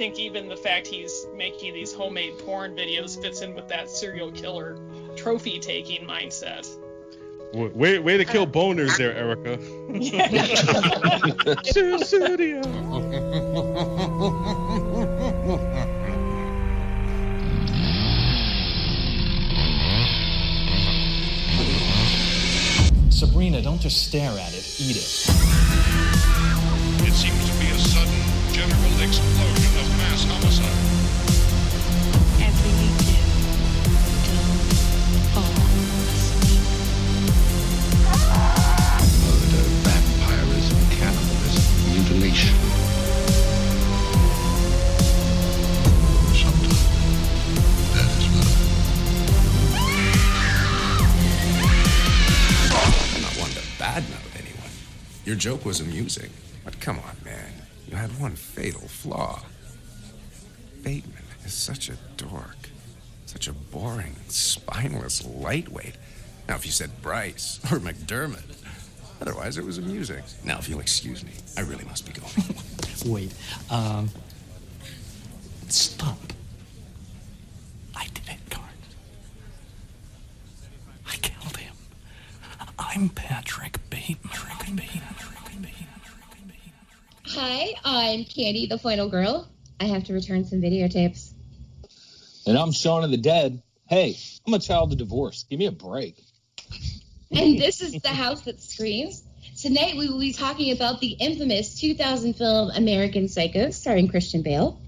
think even the fact he's making these homemade porn videos fits in with that serial killer trophy taking mindset. Way, way to kill uh, boners there, Erica. Studio. Sabrina, don't just stare at it, eat it. It seems to be a sudden general explosion of mass homicide. Every you do, don't fall asleep. Murder, vampirism, cannibalism, mutilation. Sometimes that is love. I'm not one to badmouth anyone. Your joke was amusing, but come on, man. You had one fatal flaw. Bateman is such a dork. Such a boring, spineless lightweight. Now, if you said Bryce or McDermott, otherwise it was amusing. Now, if you'll excuse me, I really must be going. Wait, um. Stop. I did it, Card. I killed him. I'm Patrick Bateman. Bateman. Hi, I'm Candy, the final girl. I have to return some videotapes. And I'm Shaun of the Dead. Hey, I'm a child of divorce. Give me a break. And this is The House That Screams. Tonight we will be talking about the infamous 2000 film American Psycho, starring Christian Bale.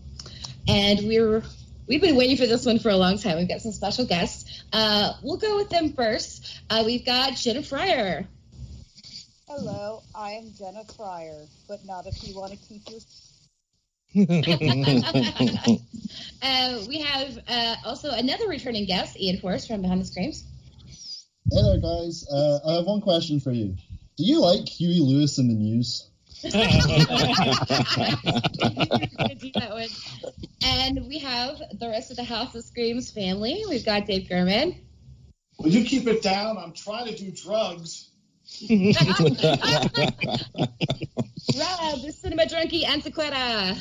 And we're we've been waiting for this one for a long time. We've got some special guests. Uh, we'll go with them first. Uh, we've got Jenna Fryer. Hello, I am Jenna Fryer, but not if you want to keep your. uh, we have uh, also another returning guest, Ian Forrest from Behind the Screams. Hey there, guys. Uh, I have one question for you. Do you like Huey Lewis and the News? Gonna do that one. And we have the rest of the House of Screams family. We've got Dave Gherman. Will you keep it down? I'm trying to do drugs. Rob, the cinema drunkie Antequera.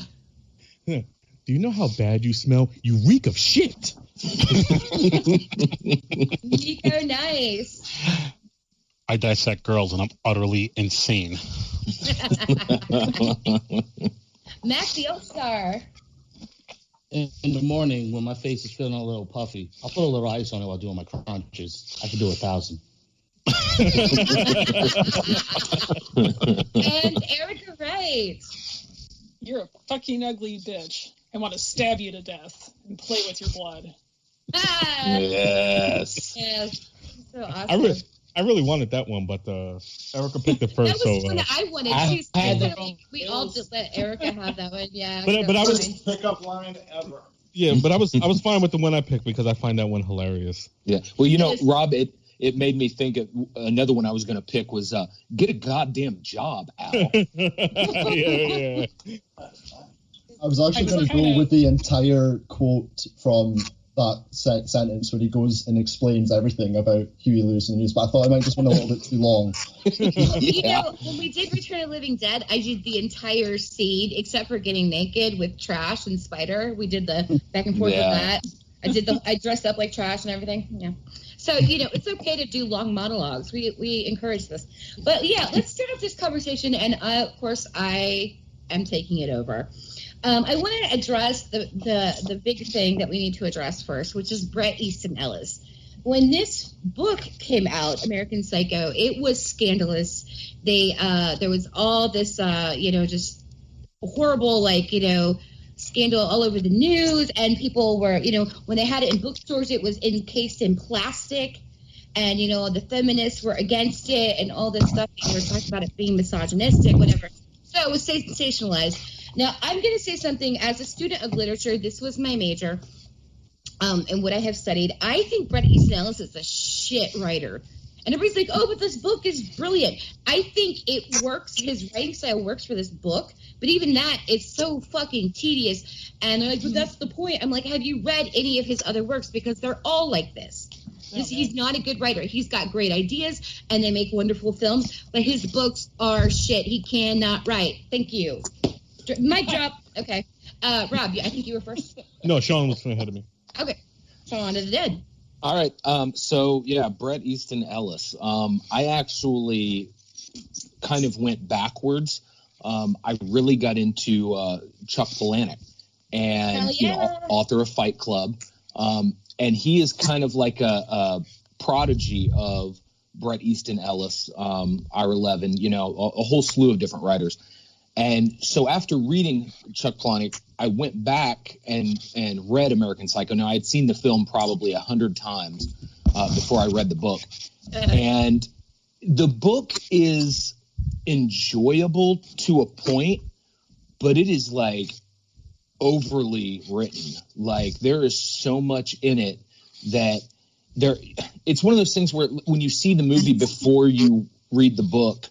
Do you know how bad you smell? You reek of shit. Nico Nice. I dissect girls and I'm utterly insane. Mac the All Star. In, in the morning, when my face is feeling a little puffy, I'll put a little ice on it while doing my crunches. I can do a thousand. and Erica Wright. You're a fucking ugly bitch. I want to stab you to death and play with your blood. Ah, yes. yes. So awesome. I really, I really wanted that one, but uh, Erica picked it that first. was so, the one uh, I wanted I too. had So that we, we all just let Erica have that one. Yeah. But- so but I was- fine. Pickup line ever. yeah, but I was, I was fine with the one I picked because I find that one hilarious. Yeah. Well, you know, Rob, it it made me think of another one I was going to pick was uh, "Get a goddamn job, Al." yeah, yeah. I was actually going to go with the entire quote from that se- sentence where he goes and explains everything about Huey Lewis and the News, but I thought it might just been a little bit too long. You know, when we did Return of the Living Dead, I did the entire scene except for getting naked with Trash and Spider. We did the back and forth Yeah. with that. I did the I dressed up like Trash and everything. Yeah. So you know, it's okay to do long monologues. We we encourage this. But yeah, let's start off this conversation. And uh, of course, I am taking it over. Um, I want to address the, the the big thing that we need to address first, which is Bret Easton Ellis. When this book came out, American Psycho, it was scandalous. They uh, there was all this uh, you know just horrible like you know scandal all over the news, and people were you know when they had it in bookstores, it was encased in plastic. And you know the feminists were against it, and all this stuff. They were talking about it being misogynistic, whatever. So it was sensationalized. Now, I'm going to say something as a student of literature. This was my major, um, and what I have studied. I think Bret Easton Ellis is a shit writer. And everybody's like, oh, but this book is brilliant. I think it works. His writing style works for this book. But even that, it's so fucking tedious. And they're like, but that's the point. I'm like, have you read any of his other works? Because they're all like this. This- he's not a good writer. He's got great ideas and they make wonderful films, but his books are shit. He cannot write. Thank you. Dr- Mic drop. Okay. Uh, Rob, I think you were first. No, Sean was ahead of me. Okay. Sean to the dead. All right. Um, so yeah, Bret Easton Ellis. Um, I actually kind of went backwards. Um, I really got into uh, Chuck Palahniuk, and Hell you know, author of Fight Club, um, and he is kind of like a, a prodigy of Bret Easton Ellis, um, R11. You know, a, a whole slew of different writers. And so after reading Chuck Palahniuk, I went back and and read American Psycho. Now I had seen the film probably a hundred times uh, before I read the book, and the book is enjoyable to a point, but it is like overly written. Like there is so much in it that there. It's one of those things where when you see the movie before you read the book,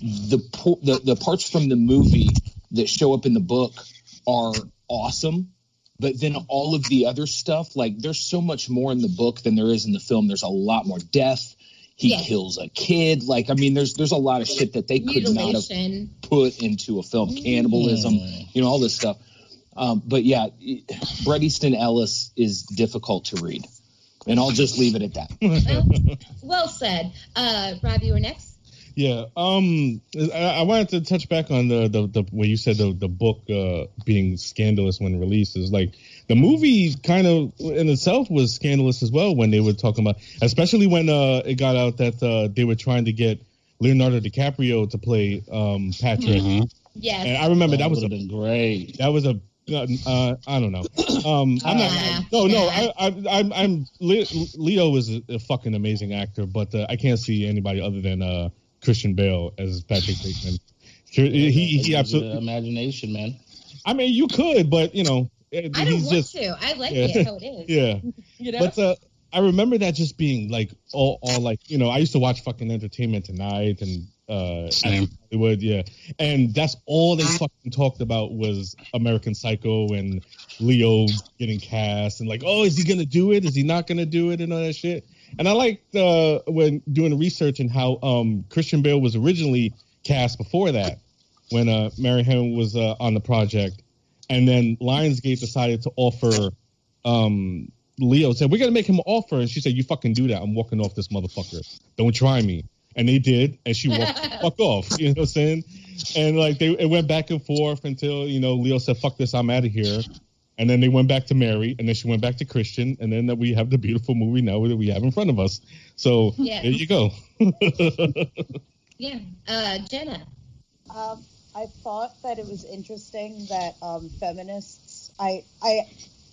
the the the parts from the movie that show up in the book are awesome but then all of the other stuff like there's so much more in the book than there is in the film there's a lot more death he Yeah. kills a kid like i mean there's there's a lot of shit that they could not have put into a film cannibalism you know all this stuff um, but yeah it- Bret Easton Ellis is difficult to read and I'll just leave it at that Well said. Uh, Rob, you were next. Yeah. Um, I, I wanted to touch back on the the, the when you said the the book uh, being scandalous when released is like the movie kind of in itself was scandalous as well when they were talking about, especially when uh, it got out that uh, they were trying to get Leonardo DiCaprio to play um, Patrick. Yes. And I remember that, That was a been great. That was a uh, I don't know. Um, I'm not. No, no. I, I, I'm. I'm. Leo is a, a fucking amazing actor, but uh, I can't see anybody other than uh, Christian Bale as Patrick Bateman. He, he, he absolutely. imagination, man. I mean, you could, but you know, I don't want just. to. I like Yeah. it how it is. Yeah. You know? But uh, I remember that just being like all, all like you know I used to watch fucking Entertainment Tonight and uh Same. Hollywood, yeah, and that's all they fucking talked about was American Psycho and Leo getting cast and like oh is he gonna do it is he not gonna do it and all that shit. And I liked uh, when doing research and how um, Christian Bale was originally cast before that when uh, Mary Harron was uh, on the project, and then Lionsgate decided to offer um, Leo said, We're gonna make him an offer. And she said, You fucking do that. I'm walking off this motherfucker. Don't try me. And they did, and she walked the fuck off. You know what I'm saying? And like they it went back and forth until, you know, Leo said, Fuck this, I'm out of here. And then they went back to Mary, and then she went back to Christian, and then we have the beautiful movie now that we have in front of us. So Yeah. there you go. Yeah. Uh, Jenna. Um, I thought that it was interesting that um, feminists. I, I,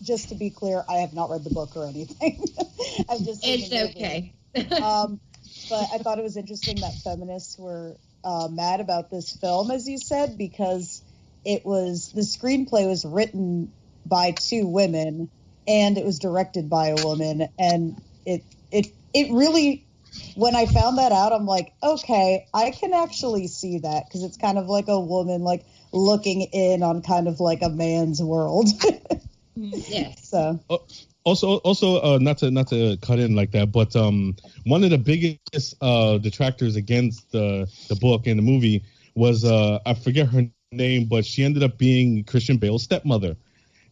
just to be clear, I have not read the book or anything. I've just. It's okay. um, but I thought it was interesting that feminists were uh, mad about this film, as you said, because it was the screenplay was written by two women and it was directed by a woman, and it it it really. When I found that out, I'm like, okay, I can actually see that because it's kind of like a woman like looking in on kind of like a man's world. yes. So also also uh, not to not to cut in like that but um one of the biggest uh detractors against the the book and the movie was uh i forget her name but she ended up being christian bale's stepmother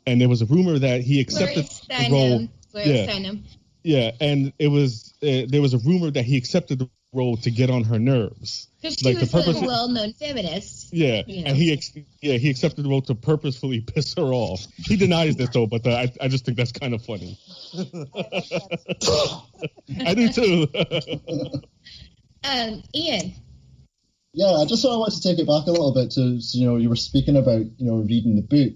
and there was a rumor that he accepted Gloria the role Steinem. Gloria yeah Steinem. Yeah and it was uh, there was a rumor that he accepted the role to get on her nerves Because she like the was purpose a well-known feminist. yeah, you know. and he ex- yeah he accepted the role to purposefully piss her off. He denies this though, but uh, I I just think that's kind of funny. I do too. Um, Ian. Yeah, I just sort of want to take it back a little bit to, you know, you were speaking about, you know, reading the book.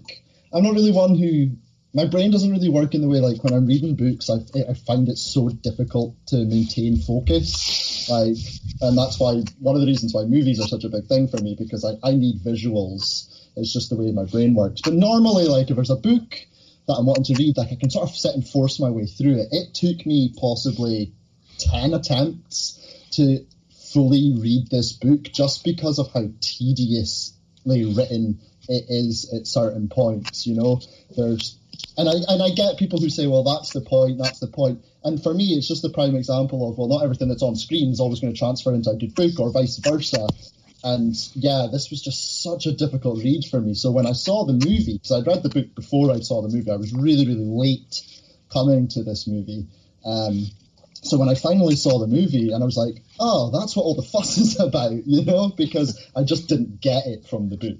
I'm not really one who, my brain doesn't really work in the way, like, when I'm reading books, I, I find it so difficult to maintain focus. Like, and that's why, one of the reasons why movies are such a big thing for me, because I, I need visuals. It's just the way my brain works. But normally, like, if there's a book that I'm wanting to read, like, I can sort of sit and force my way through it. It took me possibly 10 attempts to fully read this book just because of how tediously written it is at certain points. You know, there's and I and I get people who say, well, that's the point, that's the point. And for me, it's just the prime example of well, not everything that's on screen is always going to transfer into a good book, or vice versa. and yeah, this was just such a difficult read for me. So when I saw the movie, because I'd read the book before I saw the movie, I was really, really late coming to this movie. Um, so when I finally saw the movie, and I was like, oh, that's what all the fuss is about, you know, because I just didn't get it from the book.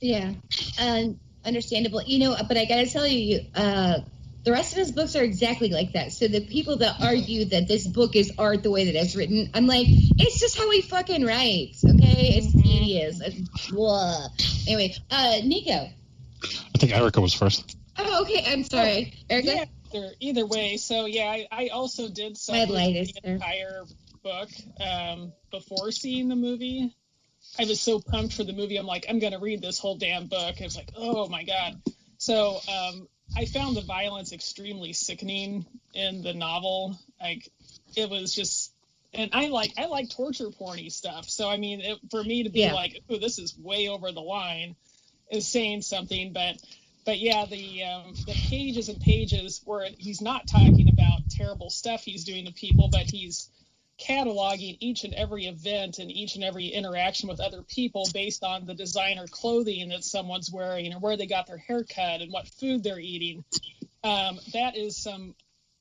Yeah, um, understandable. You know, but I gotta tell you, uh, the rest of his books are exactly like that. So the people that argue that this book is art the way that it's written, I'm like, it's just how he fucking writes. Okay, it's tedious. It's blah. Anyway, uh, Nico. I think Erica was first. Oh, okay. I'm sorry, Erica. Yeah, either, either way. So yeah, I, I also did My some light the is there. entire book um, before seeing the movie. I was so pumped for the movie. I'm like, I'm gonna read this whole damn book. I was like, oh my god. So um, I found the violence extremely sickening in the novel. Like, it was just. And I like I like torture porny stuff. So I mean, it, for me to be Yeah. like, "Oh, this is way over the line," is saying something. But but yeah, the um, the pages and pages where he's not talking about terrible stuff he's doing to people, but he's cataloging each and every event and each and every interaction with other people based on the designer clothing that someone's wearing or where they got their haircut and what food they're eating. Um, that is some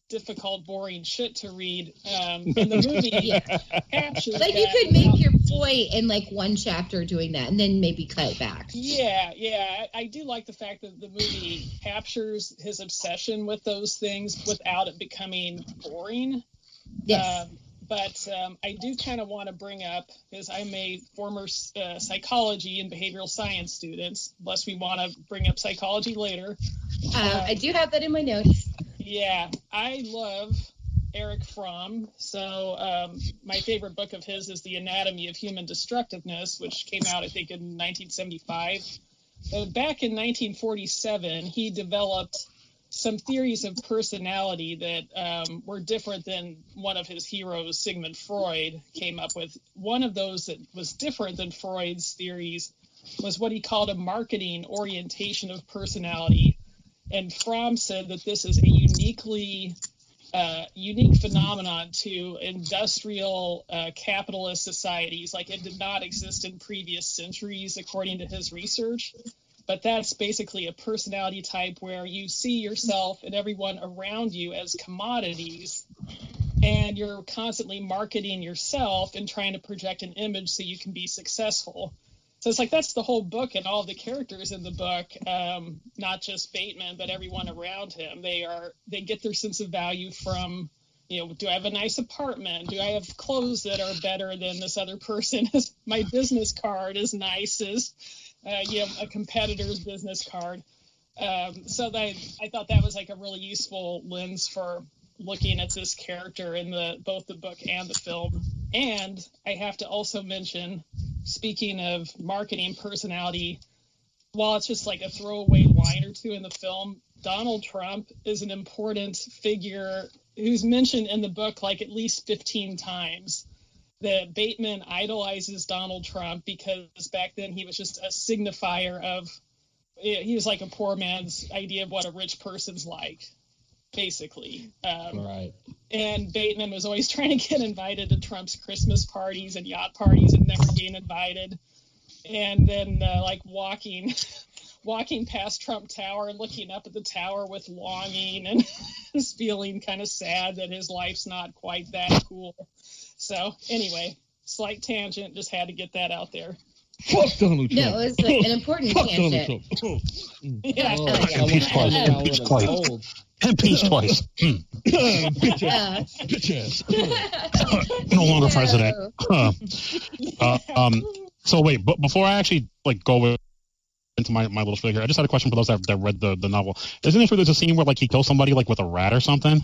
difficult, boring shit to read. Um, and the movie captures Like you could make your point in like one chapter doing that, and then maybe cut it back. Yeah, yeah. I, I do like the fact that the movie captures his obsession with those things without it becoming boring. Yes. Um, but um, I do kind of want to bring up, because I'm a former uh, psychology and behavioral science student, unless we want to bring up psychology later. Uh, I do have that in my notes. Yeah, I love Erich Fromm. So um, my favorite book of his is The Anatomy of Human Destructiveness, which came out, I think, in 1975. But back in 1947, he developed some theories of personality that um, were different than one of his heroes, Sigmund Freud, came up with. One of those that was different than Freud's theories was what he called a marketing orientation of personality. And Fromm said that this is a uniquely uh, unique phenomenon to industrial uh, capitalist societies. Like it did not exist in previous centuries, according to his research. But that's basically a personality type where you see yourself and everyone around you as commodities, and you're constantly marketing yourself and trying to project an image so you can be successful. So it's like that's the whole book and all the characters in the book, um, not just Bateman, but everyone around him. They are they get their sense of value from, you know, do I have a nice apartment? Do I have clothes that are better than this other person? Is my business card as nice as uh, you know a competitor's business card? Um, so that I thought that was like a really useful lens for looking at this character in the both the book and the film. And I have to also mention, speaking of marketing personality, while it's just like a throwaway line or two in the film, Donald Trump is an important figure who's mentioned in the book like at least 15 times. That Bateman idolizes Donald Trump because back then he was just a signifier of, he was like a poor man's idea of what a rich person's like, basically. Um, Right. and Bateman was always trying to get invited to Trump's Christmas parties and yacht parties and never being invited. And then uh, like walking walking past Trump Tower and looking up at the tower with longing and just feeling kind of sad that his life's not quite that cool. So anyway, slight tangent, just had to get that out there. Fuck Donald Trump. No, it was like an important Fuck tangent. Donald Trump. Yeah. Oh, Impeach twice. Impeach twice. Impeach twice. Hmm. Bitch ass. Bitch ass. No longer president. Uh, um. So wait, but before I actually like go into my, my little figure, I just had a question for those that, that read the, the novel. Isn't it for there's a scene where like he kills somebody like with a rat or something?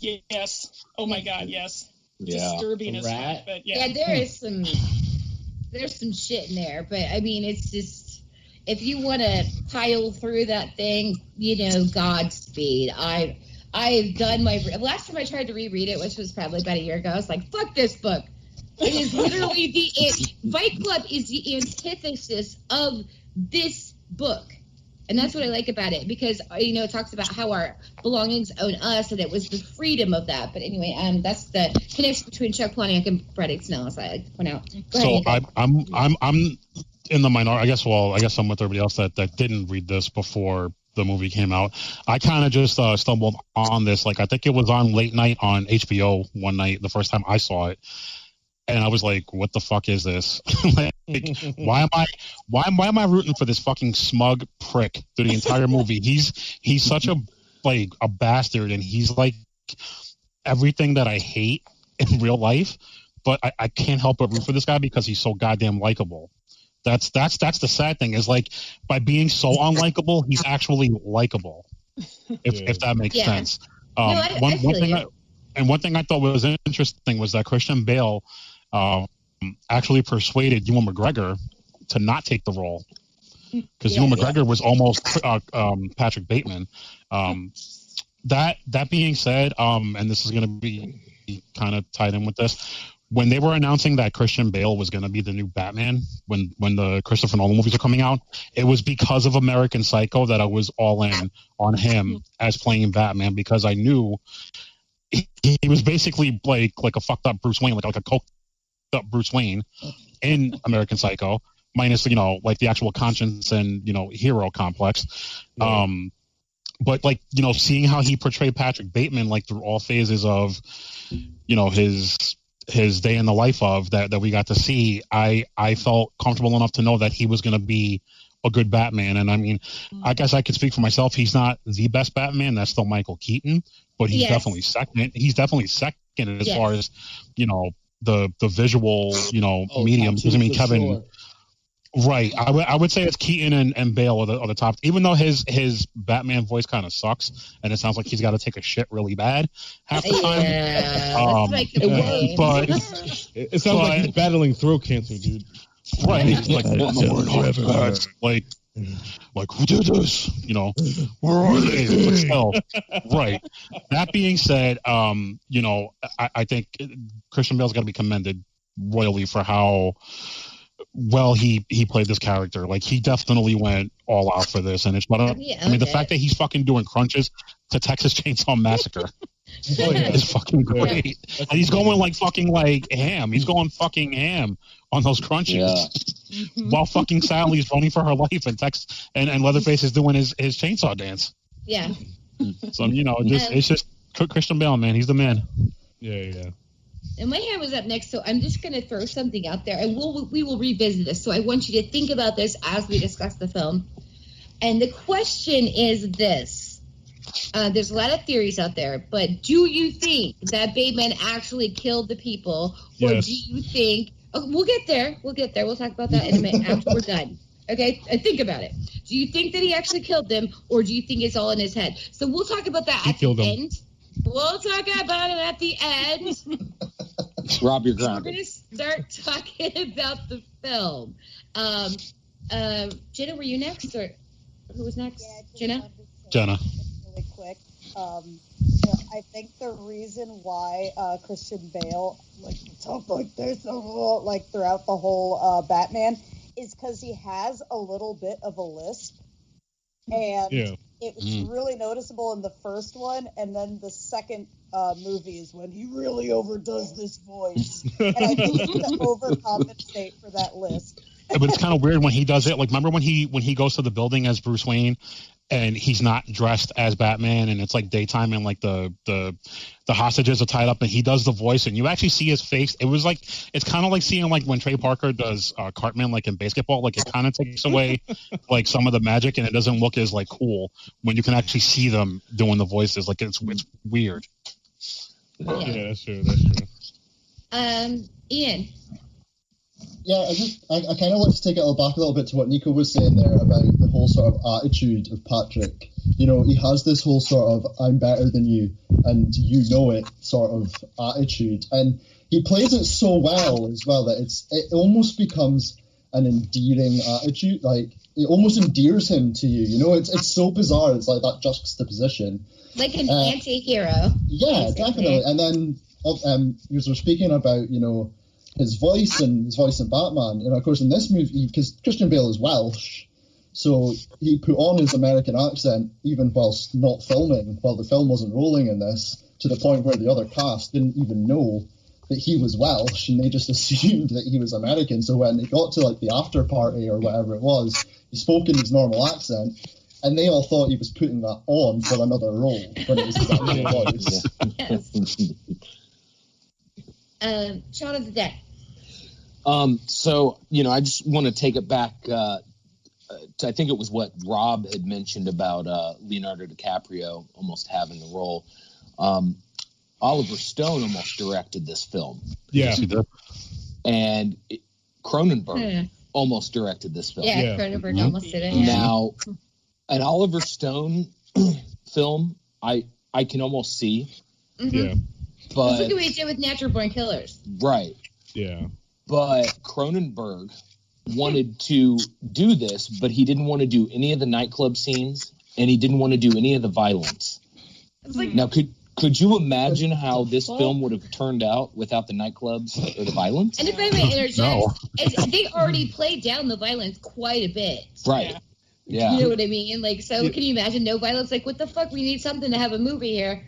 Yes. Oh my God. Yes. Yeah. Disturbing as rat? fuck, but yeah. yeah, there is some there's some shit in there, but I mean, it's just if you want to pile through that thing, you know, Godspeed. I I've done my last time I tried to reread it, which was probably about a year ago. I was like, fuck this book. It is literally the it, Fight Club is the antithesis of this book. And that's what I like about it because uh, you know it talks about how our belongings own us, and it was the freedom of that. But anyway, um, that's the connection between Chuck Palahniuk and Bret Easton Ellis. I like to point out. Go So Nico. I, I'm I'm I'm in the minority. I guess. Well, I guess I'm with everybody else that that didn't read this before the movie came out. I kind of just uh, stumbled on this. Like I think it was on late night on HBO one night the first time I saw it, and I was like, "What the fuck is this? like, why am I why why am I rooting for this fucking smug prick through the entire movie? He's he's such a like a bastard, and he's like everything that I hate in real life, but I, I can't help but root for this guy because he's so goddamn likable. That's that's that's the sad thing is like by being so unlikable, he's actually likable. If if that makes Yeah. sense. No, Um, I- one I one thing. I, and one thing I thought was interesting was that Christian Bale um, actually persuaded Ewan McGregor to not take the role because Yeah. Ewan McGregor was almost uh, um, Patrick Bateman. Um, that that being said, um, and this is going to be kind of tied in with this. When they were announcing that Christian Bale was going to be the new Batman, when when the Christopher Nolan movies are coming out, it was because of American Psycho that I was all in on him as playing Batman because I knew he, he was basically like like a fucked up Bruce Wayne, like like a coked up Bruce Wayne in American Psycho, minus you know like the actual conscience and you know hero complex. Um, but like you know, seeing how he portrayed Patrick Bateman like through all phases of you know his his day in the life of that that we got to see, I I felt comfortable enough to know that he was going to be a good Batman. And I mean, I guess I could speak for myself. He's not the best Batman. That's still Michael Keaton, but he's Yes. definitely second. He's definitely second as Yes. far as you know the the visual you know Oh, medium. Because I mean, Kevin. sure. Right. I would I would say it's Keaton and, and Bale are the, are the top. Even though his his Batman voice kind of sucks and it sounds like he's got to take a shit really bad half the time. Yeah, Um, that's my complaint. but It, it sounds like he's battling throat cancer, dude. right, he's like that's like like who did this? You know, where are they? Right. That being said, um, you know, I, I think Christian Bale's got to be commended royally for how well he he played this character. Like he definitely went all out for this, and it's but uh, Yeah, I mean the fact that he's fucking doing crunches to Texas Chainsaw Massacre Oh, yeah. is fucking great, and he's going like fucking like ham. He's going fucking ham on those crunches. Yeah. While fucking Sally's running for her life and Tex and, and Leatherface is doing his, his chainsaw dance. yeah. So you know, just Um, it's just Christian Bale, man. He's the man. Yeah, yeah. And my hand was up next, so I'm just going to throw something out there, and we'll we will revisit this. So I want you to think about this as we discuss the film. And the question is this: uh, There's a lot of theories out there, but do you think that Bateman actually killed the people, or Yes. do you think? Oh, we'll get there. We'll get there. We'll talk about that in a minute after we're done. Okay, and think about it. Do you think that he actually killed them, or do you think it's all in his head? So we'll talk about that He at the them. end. We'll talk about it at the end. Rob your ground. We're going to start talking about the film. Um, uh, Jenna, were you next, or who was next? Yeah, I Jenna. wanted to say Jenna. Really quick. Um, you know, I think the reason why uh, Christian Bale like talked like this like throughout the whole uh, Batman is because he has a little bit of a lisp, and Yeah. it was Mm. really noticeable in the first one, and then the second uh, movie is when he really overdoes this voice, and I think it's to overcompensate for that lisp. but it's kind of weird when he does it. Like, remember when he when he goes to the building as Bruce Wayne, and he's not dressed as Batman, and it's like daytime, and like the the the hostages are tied up, and he does the voice, and you actually see his face. It was like it's kind of like seeing like when Trey Parker does uh, Cartman, like in basketball. Like it kind of takes away like some of the magic, and it doesn't look as like cool when you can actually see them doing the voices. Like it's it's weird. Yeah, that's true. That's true. Um, Ian. Yeah, I just I, I kind of want to take it all back a little bit to what Nico was saying there about the whole sort of attitude of Patrick. You know, he has this whole sort of "I'm better than you" and "you know it" sort of attitude, and he plays it so well as well that it's it almost becomes an endearing attitude. Like it almost endears him to you. You know, it's it's so bizarre. It's like that juxtaposition. Like an Uh, anti-hero. Yeah, Basically. definitely. And then um, because we're speaking about you know his voice and his voice in Batman, and of course in this movie because Christian Bale is Welsh, So he put on his American accent even whilst not filming, while the film wasn't rolling in this, to the point where the other cast didn't even know that he was Welsh and they just assumed that he was American. So when it got to like the after party or whatever it was, he spoke in his normal accent and they all thought he was putting that on for another role when it was his actual voice. Um, Shaun of the day. Um, so you know, I just want to take it back. Uh, to, I think it was what Rob had mentioned about uh, Leonardo DiCaprio almost having the role. Um, Oliver Stone almost directed this film. Yeah. He did. and it, Cronenberg Hmm. almost directed this film. Yeah, Yeah. Cronenberg Mhm. almost did it. Yeah. Now, an Oliver Stone film, I I can almost see, Mhm. Yeah. But Look at what he did with Natural Born Killers. right. Yeah. But Cronenberg wanted to do this, but he didn't want to do any of the nightclub scenes, and he didn't want to do any of the violence. Like Now, could could you imagine how this film would have turned out without the nightclubs or the violence? And if I may interject, No. they already played down the violence quite a bit. Right. Yeah. You know what I mean? Like, so Yeah. can you imagine no violence? Like, what the fuck? We need something to have a movie here.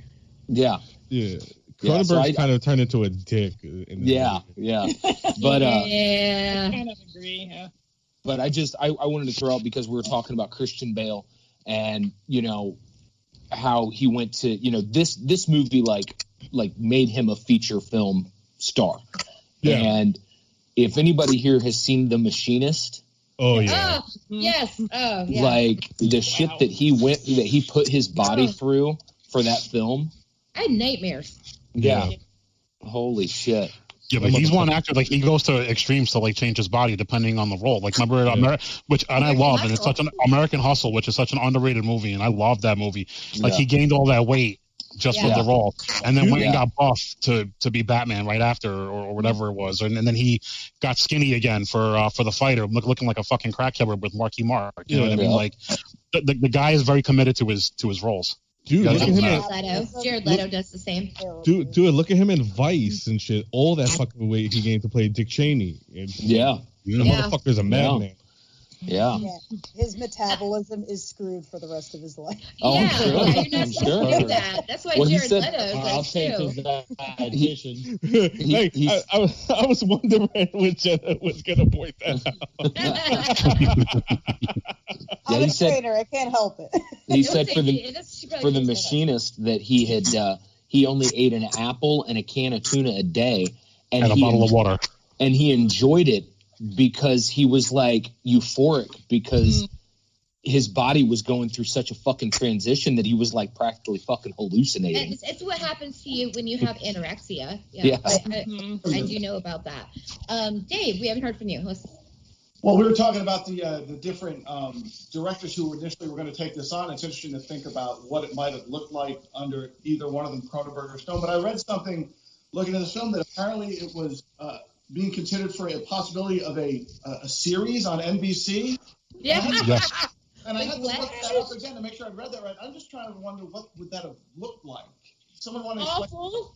Yeah. Yeah. Yeah, Cronenberg so I- kind of turned into a dick. In the Yeah. Yeah. But uh yeah. kind of agree. Yeah. but I just I, I wanted to throw out because we were talking about Christian Bale and you know how he went to you know this this movie like like made him a feature film star. Yeah. And if anybody here has seen The Machinist, Oh yeah. Oh, yes. Oh, yeah. like the shit that he went that he put his body Oh. through for that film. I had nightmares. Yeah. Holy shit. Yeah, but he's one actor. Like he goes to extremes to like change his body depending on the role. Like remember, Amer- which and I American love, and it's such an American Hustle, which is such an underrated movie, and I love that movie. Like Yeah. he gained all that weight just Yeah. for the role, and then went and Yeah. got buff to to be Batman right after, or, or whatever it was, and, and then he got skinny again for uh, for the fighter, look, looking like a fucking crack killer with Marky Mark. You know what I mean? Like the, the, the guy is very committed to his to his roles. Dude, Yeah, look at him. Jared Leto. Jared Leto does the same. dude, dude, look at him in Vice and shit. All that fucking weight he gained to play Dick Cheney. And Yeah. the Yeah. motherfucker's a madman. Yeah. Yeah. His metabolism is screwed for the rest of his life. Oh, I'm yeah, sure. yeah, you're not I'm supposed sure. to do that. That's why Well, he Jared said- Leto is I'll take too. his dietitian. hey, he's- I, I, was- I was wondering when Jenna was gonna point that out. Yeah, I'm he a said- trainer. I can't help it. He said for the it. That's- she probably for the couldn't say that. machinist that he had uh, he only ate an apple and a can of tuna a day, and, And a he bottle of water. and he enjoyed it because he was like euphoric because Mm. his body was going through such a fucking transition that he was like practically fucking hallucinating. It's, it's what happens to you when you have anorexia. Yeah, Yeah. I, I, I do know about that. Um, Dave, we haven't heard from you. Let's, Well, we were talking about the uh, the different um, directors who initially were going to take this on. It's interesting to think about what it might have looked like under either one of them, Cronenberg or Stone. But I read something looking at this film that apparently it was uh, being considered for a possibility of a a series on NBC. yeah. Yes. And I had to What? look that up again to make sure I read that right. I'm just trying to wonder what would that have looked like. Someone want to explain Awful.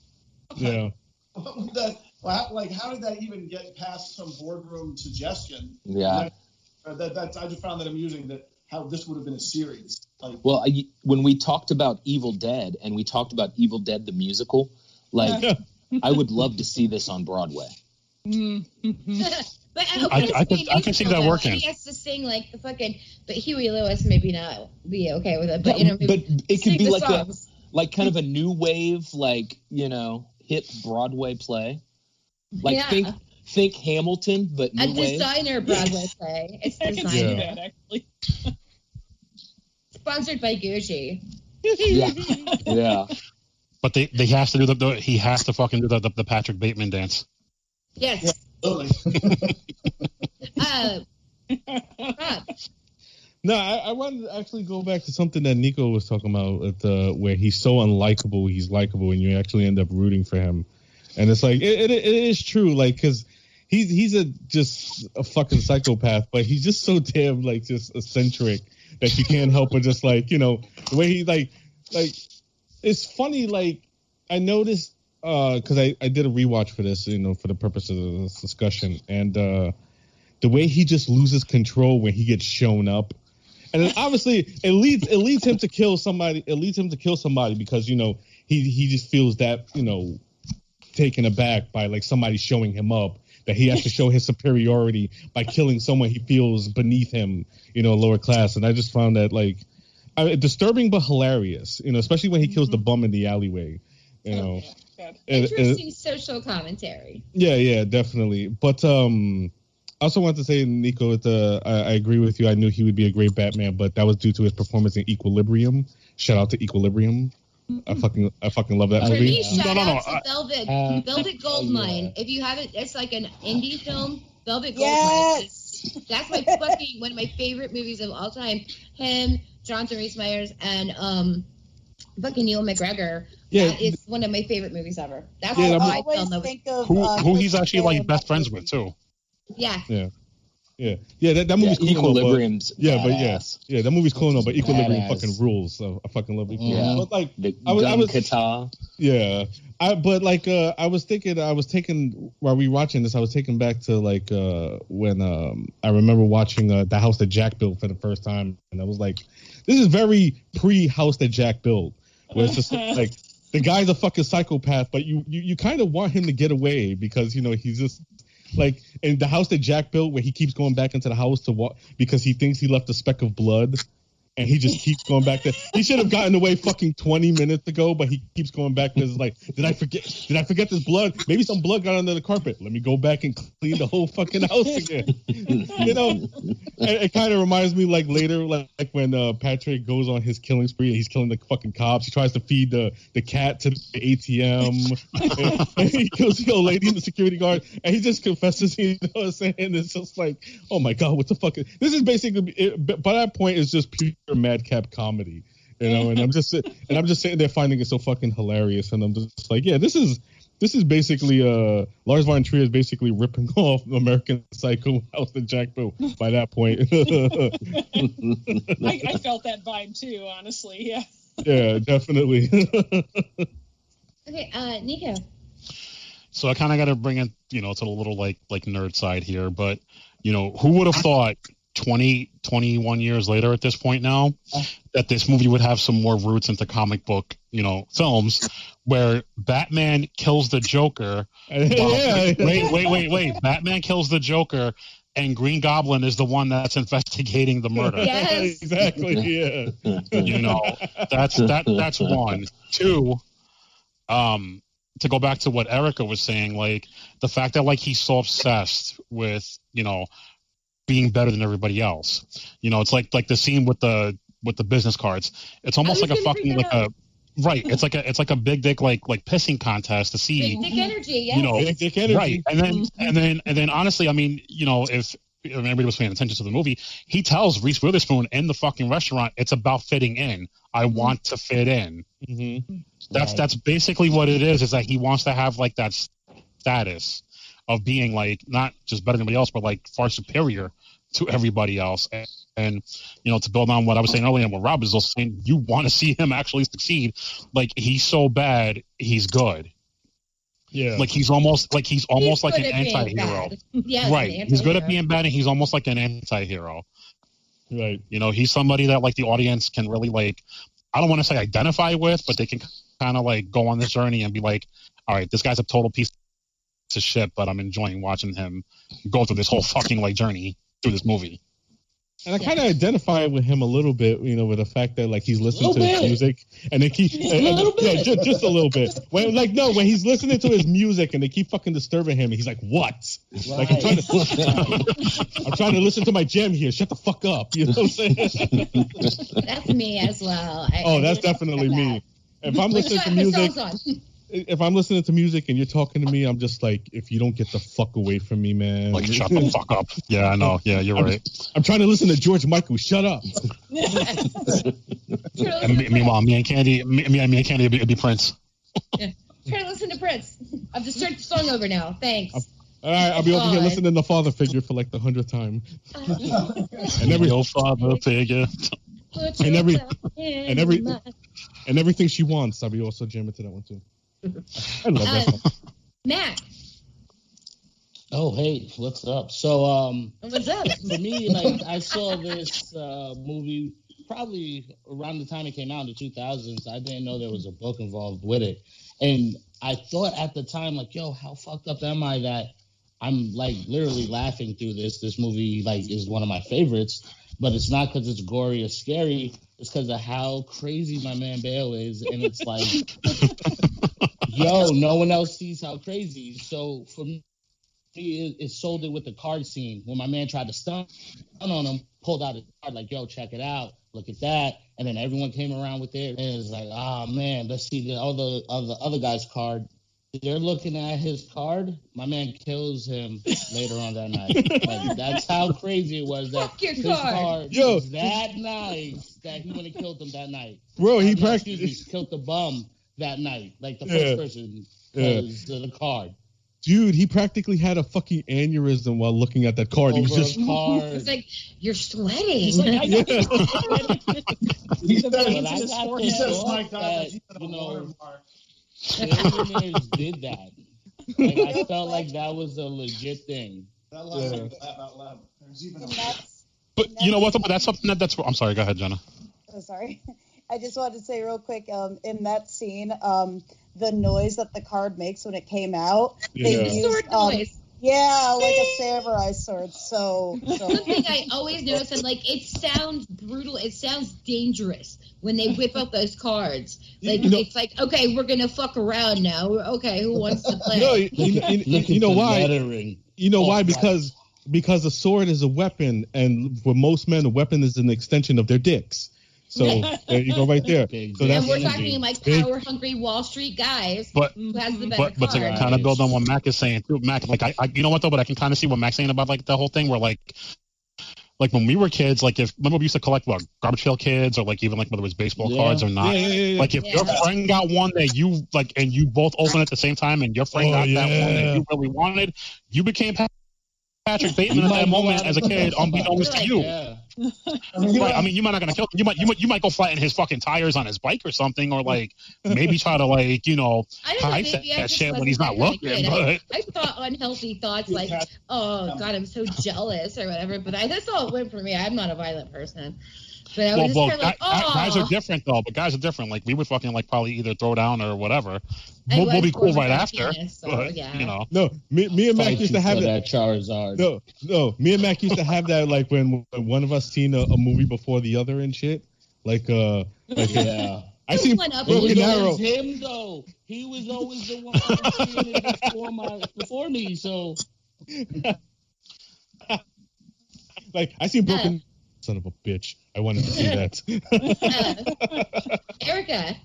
Yeah. what would that like how did that even get past some boardroom suggestion? Yeah. Uh, that, that I just found that amusing that how this would have been a series. Like Well, I, when we talked about Evil Dead and we talked about Evil Dead the musical, like I would love to see this on Broadway. But uh, I- okay, I could- I could see that working. He has to sing like the fucking. But Huey Lewis maybe not be okay with it. But you know, maybe but it could be the like a like kind of a new wave, like you know, hit Broadway play. Like Yeah. think think Hamilton, but a wave. designer Broadway play. It's I can see designer. that actually. Sponsored by Gucci. Yeah, yeah. But they, they has to do the, the he has to fucking do the, the, the Patrick Bateman dance. Yes. Absolutely. Uh, Rob, No, I, I wanted to actually go back to something that Nico was talking about, at the, where he's so unlikable, he's likable, and you actually end up rooting for him. And it's like it, it, it is true, like because he's he's a just a fucking psychopath, but he's just so damn like just eccentric that you can't help but just like you know the way he like like it's funny like I noticed because I I did a rewatch for this you know for the purpose of this discussion and uh the way he just loses control when he gets shown up and obviously it leads it leads him to kill somebody. It leads him to kill somebody because you know he he just feels that you know taken aback by like somebody showing him up that he has to show his superiority by killing someone he feels beneath him, you know, lower class. And I just found that like I, disturbing but hilarious, you know, especially when he kills the bum in the alleyway, you know. It- it- Interesting social commentary. yeah, yeah, definitely. But um, I also want to say, Nico, it, uh, I, I agree with you. I knew he would be a great Batman, but that was due to his performance in Equilibrium. Shout out to Equilibrium. I fucking, I fucking love that For movie. me, shout No, no, no, out to Velvet Uh, Velvet Goldmine. If you haven't, it's like an indie film. Velvet Goldmine. Yes. That's my fucking one of my favorite movies of all time. Him, Jonathan Rhys Meyers, and um, fucking Neil McGregor. Yeah. that is one of my favorite movies ever. That's Yeah, yeah, that I always fell in think of Who uh, who he's actually like best friends with too. Yeah, Yeah, yeah, yeah. That, that Yeah, movie's cool. enough, but- Equilibrium's Yeah, but yeah, badass. yeah, that movie's cool enough, but Equilibrium Badass. fucking rules. So I fucking love Equilibrium. Yeah. But like, The I was- I was- kata. Yeah, I but like uh, I was thinking, I was taking while we watching this, I was taken back to like uh, when um, I remember watching uh, the house that Jack built for the first time, and I was like, this is very pre house that Jack built, where it's just like the guy's a fucking psychopath, but you you, you kind of want him to get away because you know he's just like in the house that Jack built, where he keeps going back into the house to walk because he thinks he left a speck of blood. And he just keeps going back there. He should have gotten away fucking 20 minutes ago, but he keeps going back there. It's like, did I forget? Did I forget this blood? Maybe some blood got under the carpet. Let me go back and clean the whole fucking house again. you know, it, kind of reminds me like later, like, like when uh, Patrick goes on his killing spree and he's killing the fucking cops. He tries to feed the, the cat to the ATM. and he kills the old lady in the security guard, and he just confesses. You know what I'm saying? It's just like, oh my god, what the fuck? Is, this is basically it, by that point, it's just pure madcap comedy. You know, and I'm just and I'm just sitting there finding it so fucking hilarious, and I'm just like, yeah, this is this is basically uh Lars von Trier is basically ripping off American Psycho House that Jack Built by that point. I, I felt that vibe too, honestly. Yeah. yeah, definitely. Okay, uh, Nico. So I kind of got to bring it, you know, to the little like like nerd side here, but you know, who would have thought 20, 21 years later at this point now that this movie would have some more roots into comic book, you know, films where Batman kills the Joker. Yeah. wait, wait, wait, wait. Batman kills the Joker and Green Goblin is the one that's investigating the murder. Yes. exactly. Yeah. you know that's that that's one two um to go back to what erica was saying like the fact that like he's so obsessed with you know being better than everybody else you know it's like like the scene with the with the business cards it's almost like a fucking that like a right it's like a it's like a big dick like like pissing contest to see Big dick energy, yes. you know, Big dick energy. right? And then and then and then honestly, I mean, you know, if if anybody was paying attention to the movie, he tells Reese Witherspoon in the fucking restaurant, it's about fitting in. I want to fit in. Mm-hmm. That's Right. that's basically what it is. Is that he wants to have like that status of being like not just better than anybody else, but like far superior to everybody else. And, and you know, to build on what I was saying earlier, and what Rob is also saying, you want to see him actually succeed. Like he's so bad, he's good. Yeah. Like he's almost like he's almost like an at anti-hero. bad. Yes, right. an He's good at being bad and he's almost like an anti-hero. right. You know, he's somebody that like the audience can really like I don't want to say identify with, but they can kind of like go on this journey and be like, all right, this guy's a total piece of ship, but I'm enjoying watching him go through this whole fucking like journey through this movie. And I kind of identify with him a little bit, you know, with the fact that like he's listening to his bit. music and they keep Just a little yeah, bit. just, just a little bit. When like no, when he's listening to his music and they keep fucking disturbing him, he's like, "What? Like I'm trying to, I'm trying to listen to my jam here. Shut the fuck up." You know what I'm saying? That's me as well. I, oh, I that's definitely get me. If I'm listening to music, songs on. If I'm listening to music and you're talking to me, I'm just like, if you don't get the fuck away from me, man. Like, shut the fuck up. Yeah, I know. Yeah, you're I'm, right. I'm trying to listen to George Michael. Shut up. And me- meanwhile, me and Candy, me, me me and Candy would be, would be Prince. Try to listen to Prince. I've just turned the song over now. Thanks. All right, I'll be over here listening to the father figure for like the hundredth time. and every- Your father figure. and every- and every- And everything she wants, I'll be also jamming to that one too. I love that Uh, song. Mac. Oh, hey, what's up? So, um, What's up? for me, like, I saw this uh, movie probably around the time it came out in the 2000s. I didn't know there was a book involved with it. And I thought at the time, like, yo, how fucked up am I that I'm, like, literally laughing through this? This movie, like, is one of my favorites. But it's not because it's gory or scary. It's because of how crazy my man Bale is. And it's like, yo, no one else sees how crazy. So for me, it, it sold it with the card scene when my man tried to stun on him, pulled out his card like, "Yo, check it out, look at that," and then everyone came around with it, And it's like, "Ah man, let's see the other other other guy's card." They're looking at his card. My man kills him later on that night. Like that's how crazy it was. That Fuck your his card. card Yo. was that nice that he would have killed him that night. Bro, he Uh, no, practically excuse me, killed the bum that night, like the Yeah. first person Yeah. was the card. Dude, he practically had a fucking aneurysm while looking at that card. He was just card. It's like you're sweating. He's like, I know. He The said, veins I in his got forehead. he said thought Mike Dodd that, was even a you know, watermark. billionaires did that. Like I felt like that was a legit thing. That line made me laugh out loud. There's even a And that's, But you know what? But that's something that that's. I'm sorry. Go ahead, Jenna. oh, sorry. I just wanted to say real quick, um, in that scene, um, the noise that the card makes when it came out, they Yeah. used, Sword um, noise. yeah, like a samurai sword. So, so Something I always notice, and like it sounds brutal. It sounds dangerous when they whip up those cards. Like You know- it's like, okay, we're gonna fuck around now. Okay, who wants to play? no, you, you, you- you know why? lettering. You know Oh, why? right. Because because a sword is a weapon, and for most men, a weapon is an extension of their dicks. So there you go, right there. So dick and we're energy. talking like power hungry Wall Street guys But who has the better but but to card. kind of build on what Mac is saying too, Mac, like I, I you know what though, but I can kind of see what Mac's saying about like the whole thing where like like when we were kids, like if remember we used to collect what garbage pail kids or like even like whether it was baseball Yeah. cards or not. Yeah, yeah, yeah, yeah. Like if your friend got one that you like and you both opened at the same time and your friend Oh, got that one that you really wanted, you became Patrick Bateman You at that moment as a kid, unbeknownst to Right. you. Yeah. I mean, you I mean, you might not gonna kill. You might you might you might go flatten his fucking tires on his bike or something, or like maybe try to like you know I don't know, hype maybe that, that shit when he's not that kind of looking. But I thought unhealthy thoughts like, oh god, I'm so jealous or whatever. But I, that's all it went for me. I'm not a violent person, but I well, just well kind of like, oh, guys are different though. But guys are different. Like we would fucking like probably either throw down or whatever. We'll, we'll be cool right after. penis, so, but yeah. you know, no, me, me and Mac used to have that. that Charizard. No, no, me and Mac used to have that like when, when one of us seen a, a movie before the other and shit. Like uh, like Yeah. I seen One was Broken Arrow. him though. He was always the one seeing it before my before me. So Like I seen Broken. Son of a bitch! I wanted to see that. Erica,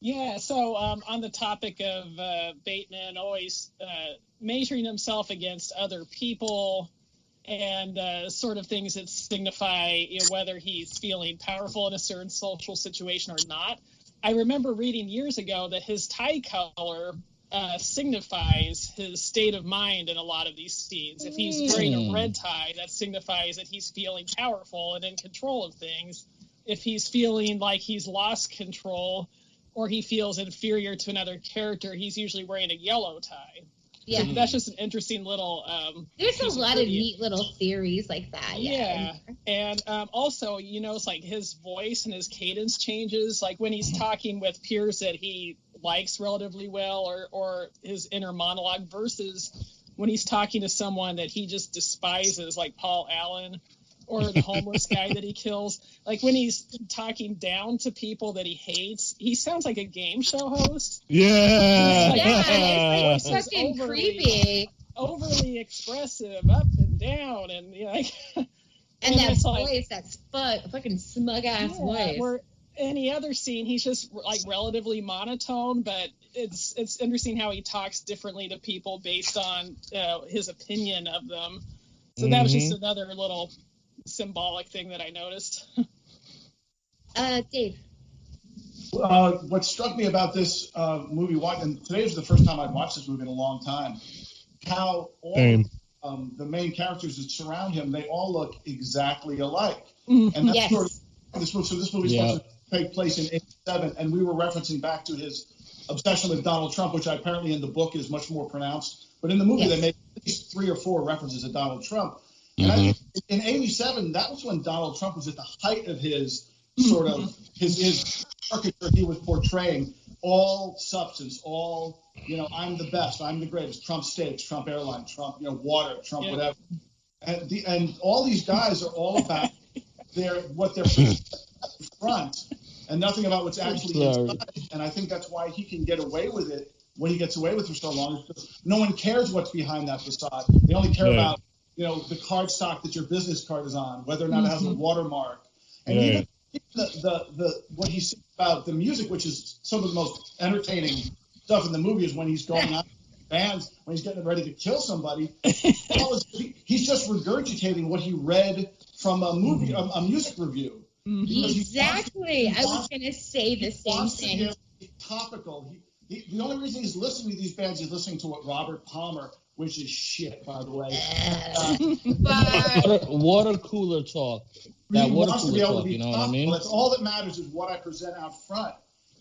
Yeah, so um, on the topic of uh, Bateman always uh, measuring himself against other people and uh, sort of things that signify you know, whether he's feeling powerful in a certain social situation or not. I remember reading years ago that his tie color uh, signifies his state of mind in a lot of these scenes. If he's wearing a Mm. red tie, that signifies that he's feeling powerful and in control of things. If he's feeling like he's lost control, or he feels inferior to another character, he's usually wearing a yellow tie. yeah. So that's just an interesting little. Um, There's a lot of neat little theories like that. Yeah. Yeah, and um, also you know, it's like his voice and his cadence changes, like when he's talking with peers that he likes relatively well, or or his inner monologue versus when he's talking to someone that he just despises, like Paul Allen. Or the homeless guy that he kills. Like when he's talking down to people that he hates, he sounds like a game show host. Yeah. Yeah, it's Voice like is fucking overly- creepy. overly expressive, up and down, and you know, like, And and that it's like- voice, that spu- fucking smug ass yeah, voice. Where any other scene, he's just like relatively monotone, but it's it's interesting how he talks differently to people based on uh, his opinion of them. So that was just Mhm. another little symbolic thing that I noticed. Uh, Dave. uh, what struck me about this uh, movie, and today was the first time I'd watched this movie in a long time, how all um, the main characters that surround him, they all look exactly alike. Mhm. And that's Yes. sort of this movie. So this movie's Yeah. supposed to take place in '87, and we were referencing back to his obsession with Donald Trump, which apparently in the book is much more pronounced. But in the movie, Yes. they make at least three or four references to Donald Trump. And I mm-hmm. in '87, that was when Donald Trump was at the height of his mm-hmm. sort of his his caricature he was portraying. All substance, all you know, I'm the best, I'm the greatest. Trump steaks, Trump airline, Trump, you know, water, Trump Yeah. whatever. And the and all these guys are all about their what they're front and nothing about what's actually inside. And I think that's why he can get away with it when he gets away with it for so long. because no one cares what's behind that facade. They only care Yeah. about you know the card stock that your business card is on, whether or not it has a mm-hmm. watermark. And Yeah. even the, the the what he said about the music, which is some of the most entertaining stuff in the movie, is when he's going on bands when he's getting ready to kill somebody. All his- he- he's just regurgitating what he read from a movie, a, a music review. Because he wants- Exactly. I was going to say the he same wants to thing. get topical. He, he, the only reason he's listening to these bands, he's listening to what Robert Palmer, which is shit, by the way. Uh, But Water, water cooler talk. That he water wants to cooler be able talk. to be You know what I mean? That's all that matters is what I present out front.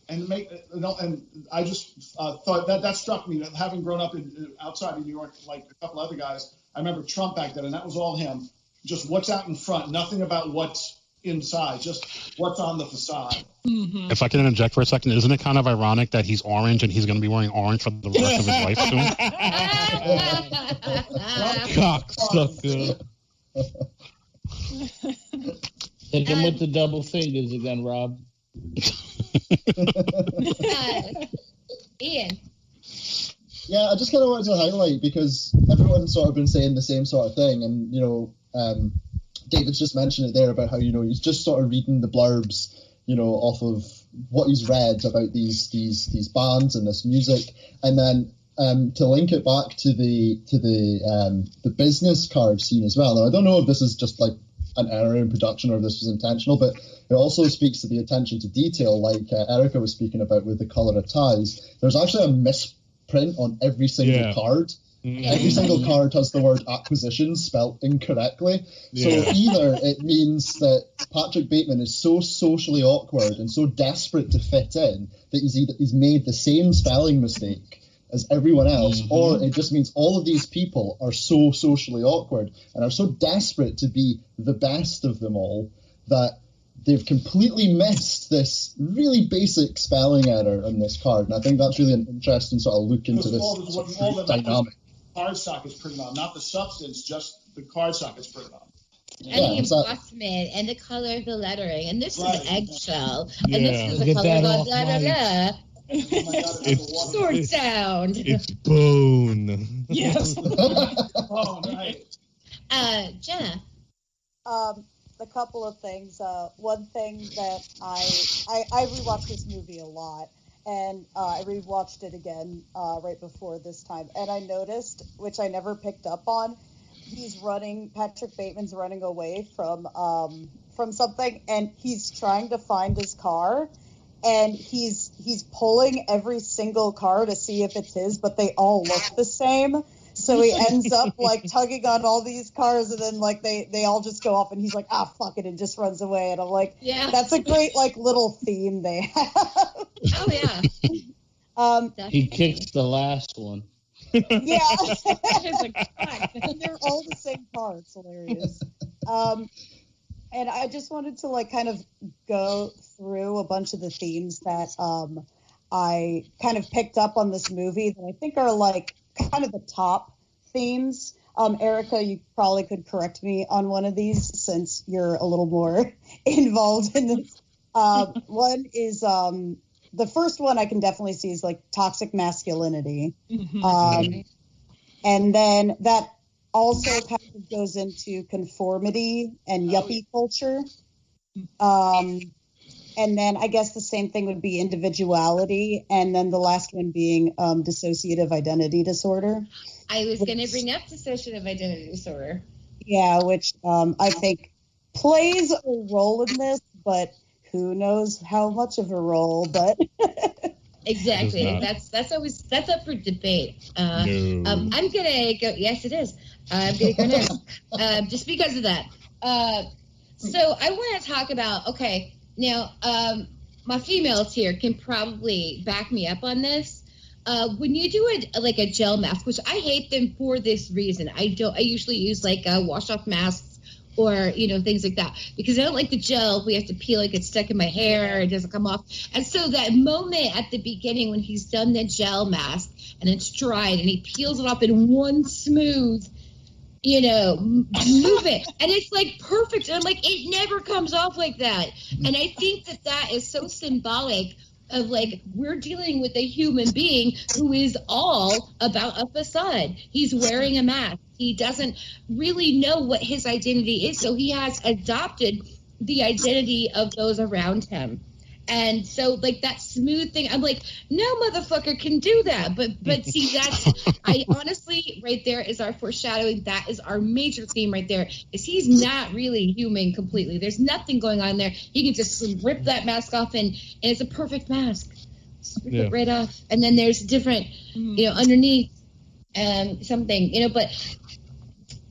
And make you know, and I just uh, thought that that struck me. Having grown up in, outside of New York, like a couple other guys, I remember Trump back then, and that was all him. Just what's out in front, nothing about what's inside, just what's on the facade. If I can interject for a second, isn't it kind of ironic that he's orange and he's going to be wearing orange for the rest of his life soon? Cocksucker. Hit him with the double fingers again, Rob. uh, Ian, Yeah, I just kind of wanted to highlight because everyone's sort of been saying the same sort of thing, and you know, um, David's just mentioned it there about how you know he's just sort of reading the blurbs, you know, off of what he's read about these these these bands and this music, and then um, to link it back to the to the um, the business card scene as well. Now I don't know if this is just like an error in production or if this was intentional, but it also speaks to the attention to detail, like uh, Erica was speaking about with the color of ties. There's actually a misprint on every single Yeah. card. Every single card has the word acquisition spelt incorrectly. So Yeah. either it means that Patrick Bateman is so socially awkward and so desperate to fit in that he's either, he's made the same spelling mistake as everyone else, or it just means all of these people are so socially awkward and are so desperate to be the best of them all that they've completely missed this really basic spelling error on this card. And I think that's really an interesting sort of look into this sort of dynamic. Card stock is printed on, not the substance, just the card stock is printed on. and Yeah, the embossment, and the color of the lettering, and this Right. is eggshell, Yeah. and this is the Get color of off blah, blah, blah. Oh my God, it's It's- Sword sound. It's bone. Yes. Oh, right. Uh, Jenna. Um, a couple of things. Uh, one thing that I, I I rewatched this movie a lot, and uh, I rewatched it again uh, right before this time, and I noticed, which I never picked up on, he's running. Patrick Bateman's running away from um, from something, and he's trying to find his car. And he's he's pulling every single car to see if it's his, but they all look the same. So he ends up like tugging on all these cars, and then like they they all just go off, and he's like, ah, fuck it, and just runs away. And I'm like, Yeah. that's a great like little theme they have. Oh yeah. um, He kicks the last one. yeah, It's like, fuck. and they're all the same car. It's hilarious. Um, and I just wanted to like kind of go through a bunch of the themes that um, I kind of picked up on this movie that I think are like kind of the top themes. Um, Erica, you probably could correct me on one of these since you're a little more involved in this. Uh, one is um, the first one I can definitely see is like toxic masculinity. Mhm. Um, and then that also kind of goes into conformity and yuppie culture. Um, and then I guess the same thing would be individuality. And then the last one being um, dissociative identity disorder. I was going to bring up dissociative identity disorder. Yeah, which um, I think plays a role in this, but who knows how much of a role. But Exactly. It is not. That's that's always that's up for debate. Uh, No. um, I'm gonna go. Yes, it is. I'm gonna go next, um, just because of that. Uh, so I want to talk about. Okay, now um, my females here can probably back me up on this. Uh, when you do it like a gel mask, which I hate them for this reason, I don't. I usually use like uh, wash off masks or you know things like that because I don't like the gel. We have to peel it, gets stuck in my hair, it doesn't come off. And so that moment at the beginning when he's done the gel mask and it's dried and he peels it off in one smooth you know, move it. And it's like perfect. And I'm like, it never comes off like that. And I think that that is so symbolic of like, we're dealing with a human being who is all about a facade. He's wearing a mask. He doesn't really know what his identity is. So he has adopted the identity of those around him. And so, like that smooth thing, I'm like, no motherfucker can do that. But, but see, that's I honestly, right there is our foreshadowing. That is our major theme right there. Is he's not really human completely. There's nothing going on there. He can just rip that mask off, and and it's a perfect mask. Rip Yeah. it right off, and then there's different, you know, underneath, um, something, you know, but.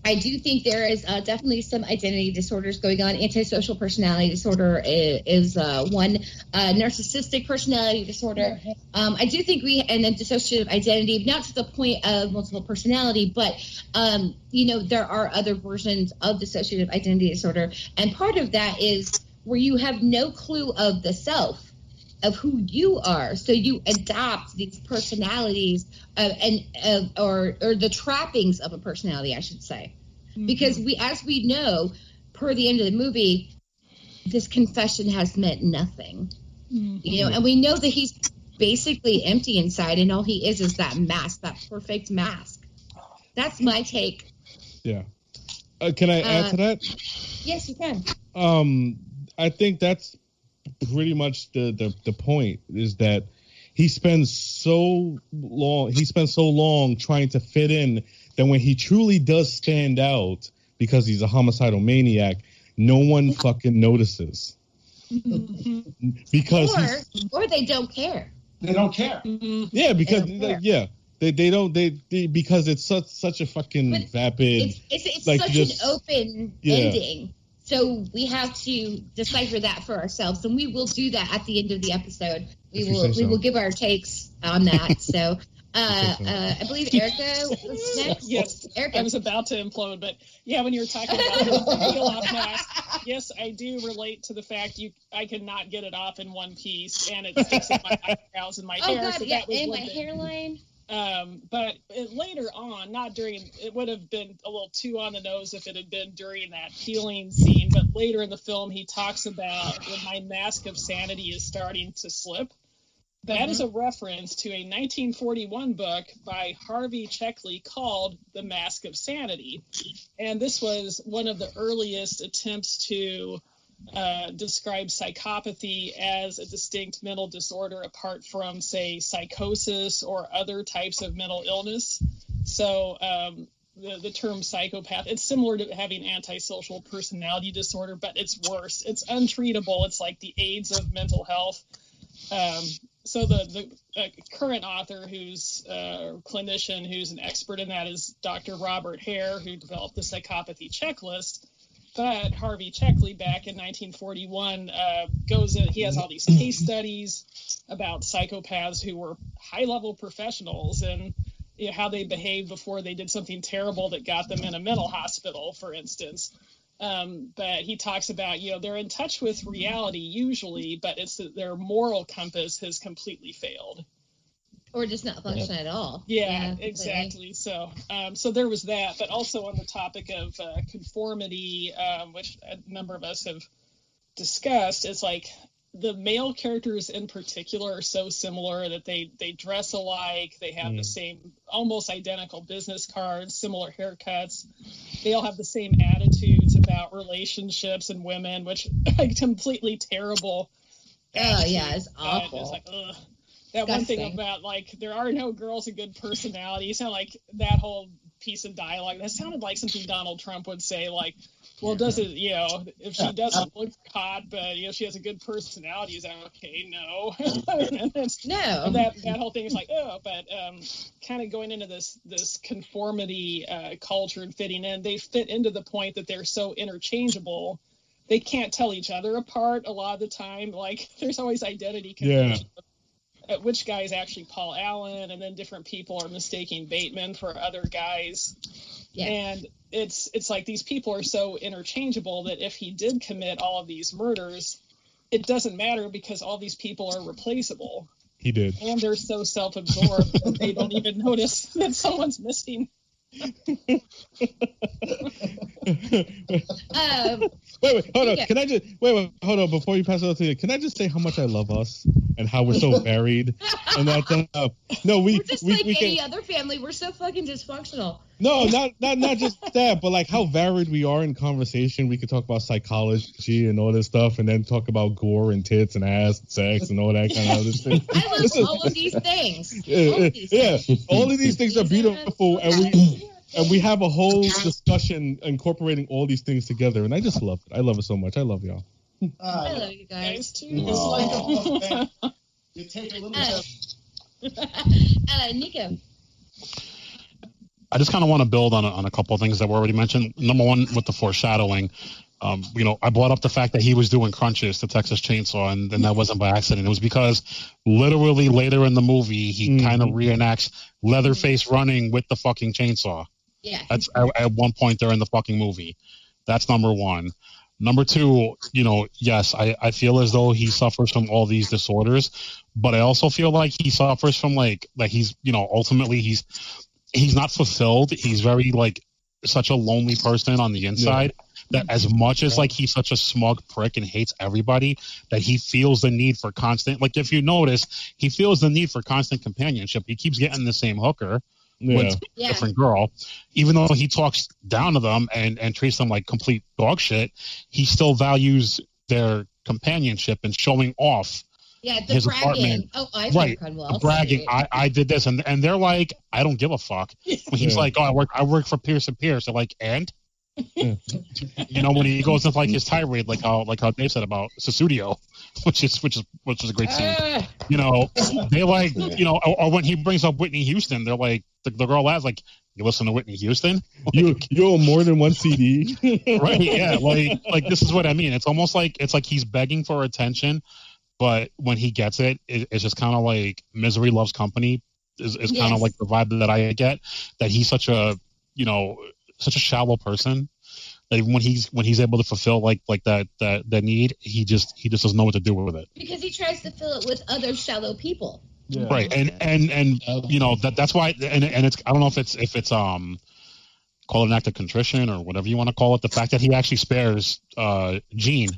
I do think there is uh, definitely some identity disorders going on. Antisocial personality disorder is, uh, one. Uh, narcissistic personality disorder. Um, I do think we and then dissociative identity, not to the point of multiple personality, but um, you know there are other versions of dissociative identity disorder, and part of that is where you have no clue of the self of who you are. So you adopt these personalities uh, and uh, or or the trappings of a personality, I should say, because we, as we know, per the end of the movie, this confession has meant nothing. You know, and we know that he's basically empty inside, and all he is is that mask, that perfect mask. That's my take. Yeah. Uh, can I add Uh, to that? Yes, you can. um i think that's pretty much the, the the point is that he spends so long he spends so long trying to fit in that when he truly does stand out because he's a homicidal maniac no one fucking notices mm-hmm. because Or or they don't care. They don't care. Mm-hmm. yeah because They don't care. yeah they, they don't they, they because it's such such a fucking vapid It's it's, it's like such just- an open Yeah. ending. So we have to decipher that for ourselves, and we will do that at the end of the episode. We If will say we will give our takes on that. so uh, uh, I believe Erica was next. Yes, Erica. I was about to implode, but yeah, when you were talking about the peel off mask, yes, I do relate to the fact you I cannot get it off in one piece, and it sticks in my eyebrows and my Oh hair. God, so yeah, that was and my thing. hairline. Um, but it, later on, not during, it would have been a little too on the nose if it had been during that healing scene. But later in the film, he talks about when my mask of sanity is starting to slip. That is a reference to a 1941 book by Harvey Cleckley called The Mask of Sanity. And this was one of the earliest attempts to uh, describe psychopathy as a distinct mental disorder apart from, say, psychosis or other types of mental illness. So um, the, the term psychopath, it's similar to having antisocial personality disorder, but it's worse. It's untreatable. It's like the AIDS of mental health. Um, so the the uh, current author, who's uh, clinician, who's an expert in that, is Dr. Robert Hare, who developed the psychopathy checklist. But Harvey Cleckley, back in 1941, uh, goes in. He has all these case studies about psychopaths who were high-level professionals and you know, how they behaved before they did something terrible that got them in a mental hospital, for instance. Um, but he talks about, you know, they're in touch with reality usually, but it's their moral compass has completely failed. Or just not function at all. Yeah, completely. exactly. So, um, so there was that, but also on the topic of uh, conformity, um, which a number of us have discussed, it's like the male characters in particular are so similar that they they dress alike, they have the same, almost identical business cards, similar haircuts, they all have the same attitudes about relationships and women, which are completely terrible. Oh yeah, it's awful. It's like, ugh. That one thing about like there are no girls with good personalities You sound like that whole piece of dialogue. That sounded like something Donald Trump would say. Like, well, does it? You know, if she doesn't look hot, but you know she has a good personality, is that okay? No. No. That that whole thing is like, oh, but um, kind of going into this this conformity uh, culture and fitting in, they fit into the point that they're so interchangeable. They can't tell each other apart a lot of the time. Like, there's always identity confusion uh, which guy is actually Paul Allen, and then different people are mistaking Bateman for other guys. Yeah. And it's it's like these people are so interchangeable that if he did commit all of these murders, it doesn't matter because all these people are replaceable. He did. And they're so self-absorbed that they don't even notice that someone's missing. Um, Wait, wait, hold on. Yeah. Can I just wait, wait, hold on before you pass it on to you? Can I just say how much I love us and how we're so varied and that uh, no, we we're just we, like we any can other family. We're so fucking dysfunctional. No, not not not just that, but like how varied we are in conversation. We could talk about psychology and all this stuff, and then talk about gore and tits and ass, and sex, and all that kind of other stuff. I love is- all of these things. Yeah, All of these yeah. things. all of these things are beautiful, and we and we have a whole discussion incorporating all these things together, and I just love it. I love it so much. I love y'all. I Uh, love you guys. too. it's like a. You take a little Uh, bit. uh, Nico. I just kind of want to build on a, on a couple of things that were already mentioned. Number one, with the foreshadowing, um, you know, I brought up the fact that he was doing crunches to Texas Chainsaw, and, and that wasn't by accident. It was because literally later in the movie, he Mhm. kind of reenacts Leatherface running with the fucking chainsaw. Yeah. That's at, at one point during the fucking movie. That's number one. Number two, you know, yes, I, I feel as though he suffers from all these disorders, but I also feel like he suffers from like like he's you know ultimately he's he's not fulfilled. He's very like such a lonely person on the inside that as much as like he's such a smug prick and hates everybody that he feels the need for constant like if you notice he feels the need for constant companionship. He keeps getting the same hooker Yeah. with a Yeah. different girl, even though he talks down to them and and treats them like complete dog shit. He still values their companionship and showing off Yeah, the his bragging. apartment. Oh, I right, Cromwell. the bragging. I, I did this, and and they're like, I don't give a fuck. When he's Yeah. like, oh, I work I work for Pierce and Pierce. They're like, and you know when he goes into like his tirade, like how like how Dave said about Sussudio, which is which is which is a great scene. Ah, You know, they like you know, or, or when he brings up Whitney Houston, they're like the, the girl asks like, you listen to Whitney Houston? You you own more than one CD. right yeah like like this is what i mean it's almost like it's like he's begging for attention but when he gets it, it it's just kind of like misery loves company is, is kind Yes. of like the vibe that i get that he's such a you know such a shallow person that when he's when he's able to fulfill like like that that that need he just he just doesn't know what to do with it Because he tries to fill it with other shallow people. Yeah. right and and and you know that that's why and and it's i don't know if it's if it's um call it an act of contrition or whatever you want to call it the fact that he actually spares uh gene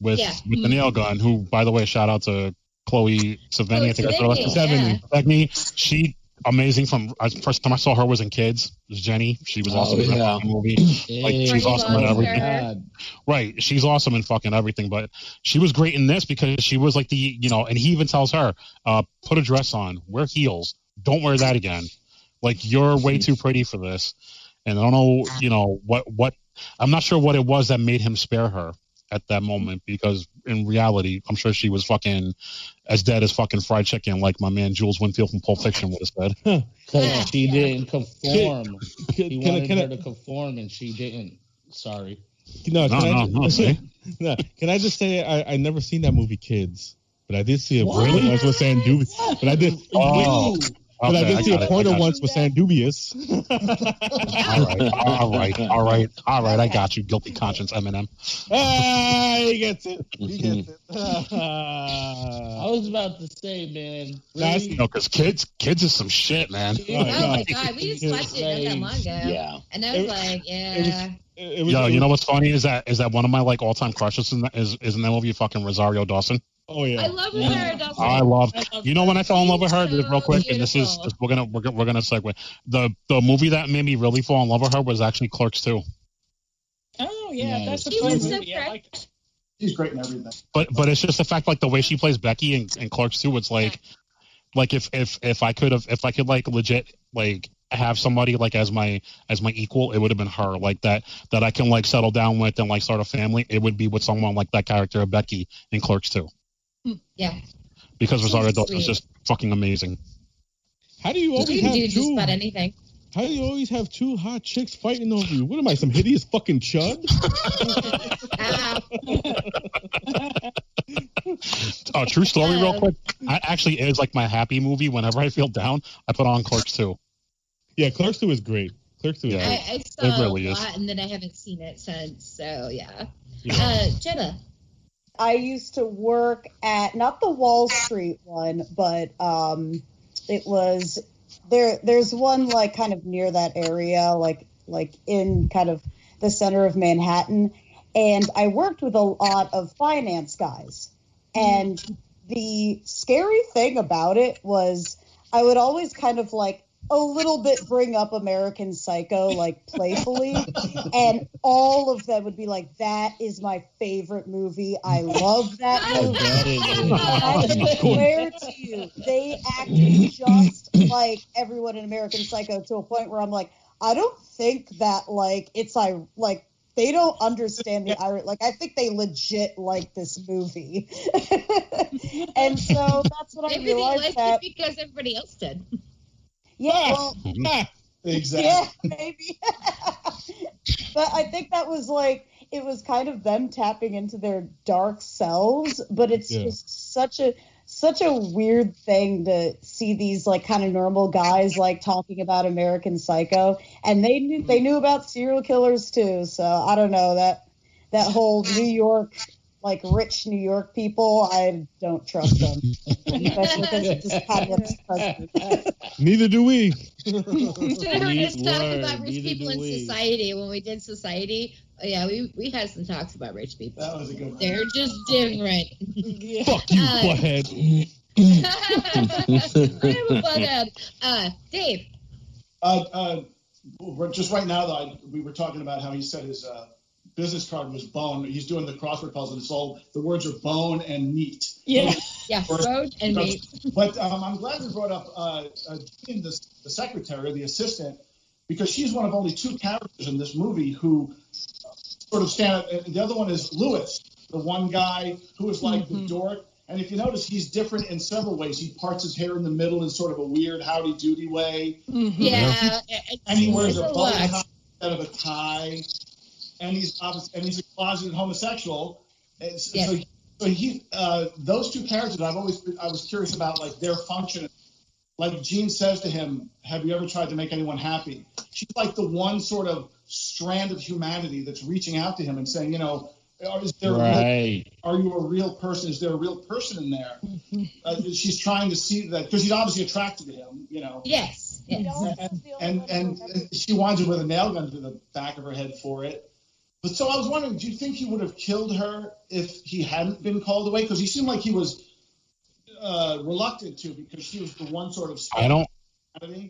with Yeah. with the nail gun who by the way shout out to Chloë Sevigny Oh, i think i said her last Sevigny, name. yeah. Sevigny. she amazing from I, first time i saw her was in kids it was jenny she was Oh, awesome in that movie like Hey, she's Frankie awesome in everything God. Right. She's awesome in fucking everything, but she was great in this because she was like the, you know, and he even tells her, uh, put a dress on, wear heels, don't wear that again. Like you're way too pretty for this. And I don't know, you know, what, what, I'm not sure what it was that made him spare her at that moment because in reality, I'm sure she was fucking as dead as fucking fried chicken, like my man Jules Winfield from Pulp Fiction would have said. Because she didn't conform. Can, He can I, wanted can her I, to conform, and she didn't. Sorry. no, No, can I, no, no, see? no, can I just say I I never seen that movie Kids, but I did see a What? porno once with Sandubious. But I did. Oh, but I okay, did see a it, I it. once with Sandubious. All right, all right, all right, all right. I got you, guilty conscience, Eminem. ah, he gets it. He gets it. I was about to say, man. That's- Really? You know, because kids, kids is some shit, man. Oh, Oh, my God. god, we just watched it not that long ago. Yeah. And I was It- like, It yeah. was. It Yo, you know what's funny is that is that one of my like all time crushes in that, is is in that movie fucking Rosario Dawson. Oh yeah. I love Yeah. Rosario Dawson. I love. I love You know when I fell in love with her, She's real quick, and this is beautiful. this, we're gonna we're, gonna- we're gonna segue. The the movie that made me really fall in love with her was actually Clerks 2. Oh yeah, Nice. that's a She fun was so. I like it. He's great in everything. But but it's just the fact like the way she plays Becky and, in Clerks 2, it's like like if if if I could have if I could like legit like have somebody like as my as my equal, it would have been her like that that I can like settle down with and like start a family. It would be with someone like that character of Becky in Clerks 2 Yeah. because She's Rosario Dawson's sweet. just fucking amazing. How do you You always can have do just two? about anything. How do you always have two hot chicks fighting over you? What am I, some hideous fucking chud? Ah, Oh, true story, real Um, quick. That actually is like my happy movie. Whenever I feel down, I put on Clerks 2. Yeah, Clerks 2 is great. Clerks 2 is Yeah. great. I, I saw It really a is. and then I haven't seen it since. So yeah. Yeah. Uh, Jenna. I used to work at not the Wall Street one, but um, it was there. There's one like kind of near that area, like like in kind of the center of Manhattan, and I worked with a lot of finance guys. And the scary thing about it was I would always kind of like a little bit bring up American Psycho like playfully, and all of them would be like, "That is my favorite movie. I love that movie." I swear to you, they act just like everyone in American Psycho to a point where I'm like, I don't think that like it's I like they don't understand the irony. Like I think they legit like this movie, and so that's what I Maybe they realized liked that. it because everybody else did. Yeah, well, mm-hmm. Exactly. yeah, maybe. but I think that was like it was kind of them tapping into their dark selves, but it's Yeah. just such a such a weird thing to see these like kind of normal guys like talking about American Psycho, and they knew they knew about serial killers too. So I don't know that that whole New York like rich New York people, I don't trust them, especially because it's just Catalyst. Neither do we. Should have heard us Sweet talk word, about rich neither people do in we. society when we did society. Oh, yeah, we we had some talks about rich people. That was a good one. They're just different. Fuck you, Uh, butthead. I'm a bughead. Uh, Dave. Uh, uh, we're- just right now, though, I, we were talking about how he said his uh, business card was bone. He's doing the crossword puzzle. It's all the words are bone and meat. Yeah. Yeah, road and meat. But um, I'm glad you brought up uh, uh, Jean, the, the secretary, the assistant, because she's one of only two characters in this movie who sort of stand. Uh, the other one is Lewis, the one guy who is like the dork. And if you notice, he's different in several ways. He parts his hair in the middle in sort of a weird howdy doody way. Yeah, and he wears a a bow tie instead of a tie, and he's obvious, and he's a closeted homosexual. And so, Yes. so, so he, uh, those two characters, I've always been, I was curious about like their function. Like Jean says to him, "Have you ever tried to make anyone happy?" She's like the one sort of strand of humanity that's reaching out to him and saying, you know, "Are- is there a are you a real person? Is there a real person in there? Uh, she's trying to see that because she's obviously attracted to him, you know. Yes. yes. And, and and she winds up with a nail gun to the back of her head for it. But so I was wondering, do you think he would have killed her if he hadn't been called away? Because he seemed like he was uh, reluctant to because she was the one sort of. I don't.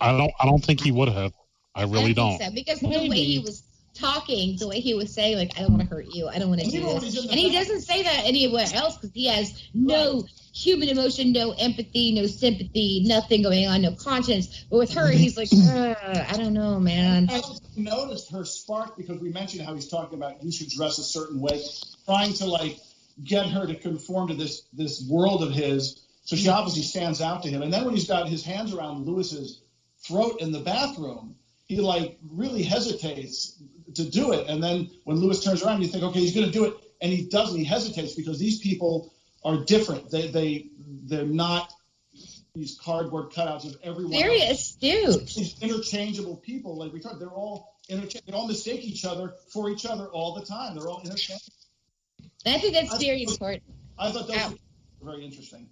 I don't. I don't think he would have. I really I don't. think so, because the way he was talking, the way he was saying, like, I don't want to hurt you, I don't want to do you know when this, he's in the and he doesn't say that anywhere else because he has no human emotion, no empathy, no sympathy, nothing going on, no conscience. But with her, he's like, I don't know, man. I noticed her spark because we mentioned how he's talking about you should dress a certain way, trying to like get her to conform to this this world of his. So she obviously stands out to him. And then when he's got his hands around Lewis's throat in the bathroom, he like really hesitates to do it. And then when Lewis turns around, you think, okay, he's going to do it, and he doesn't. He hesitates because these people are different. They they they're not these cardboard cutouts of everyone. Very astute. these interchangeable people, like we talked, they're all intercha- they all mistake each other for each other all the time. They're all interchangeable. I think that's very important. I thought those Ow. were very interesting.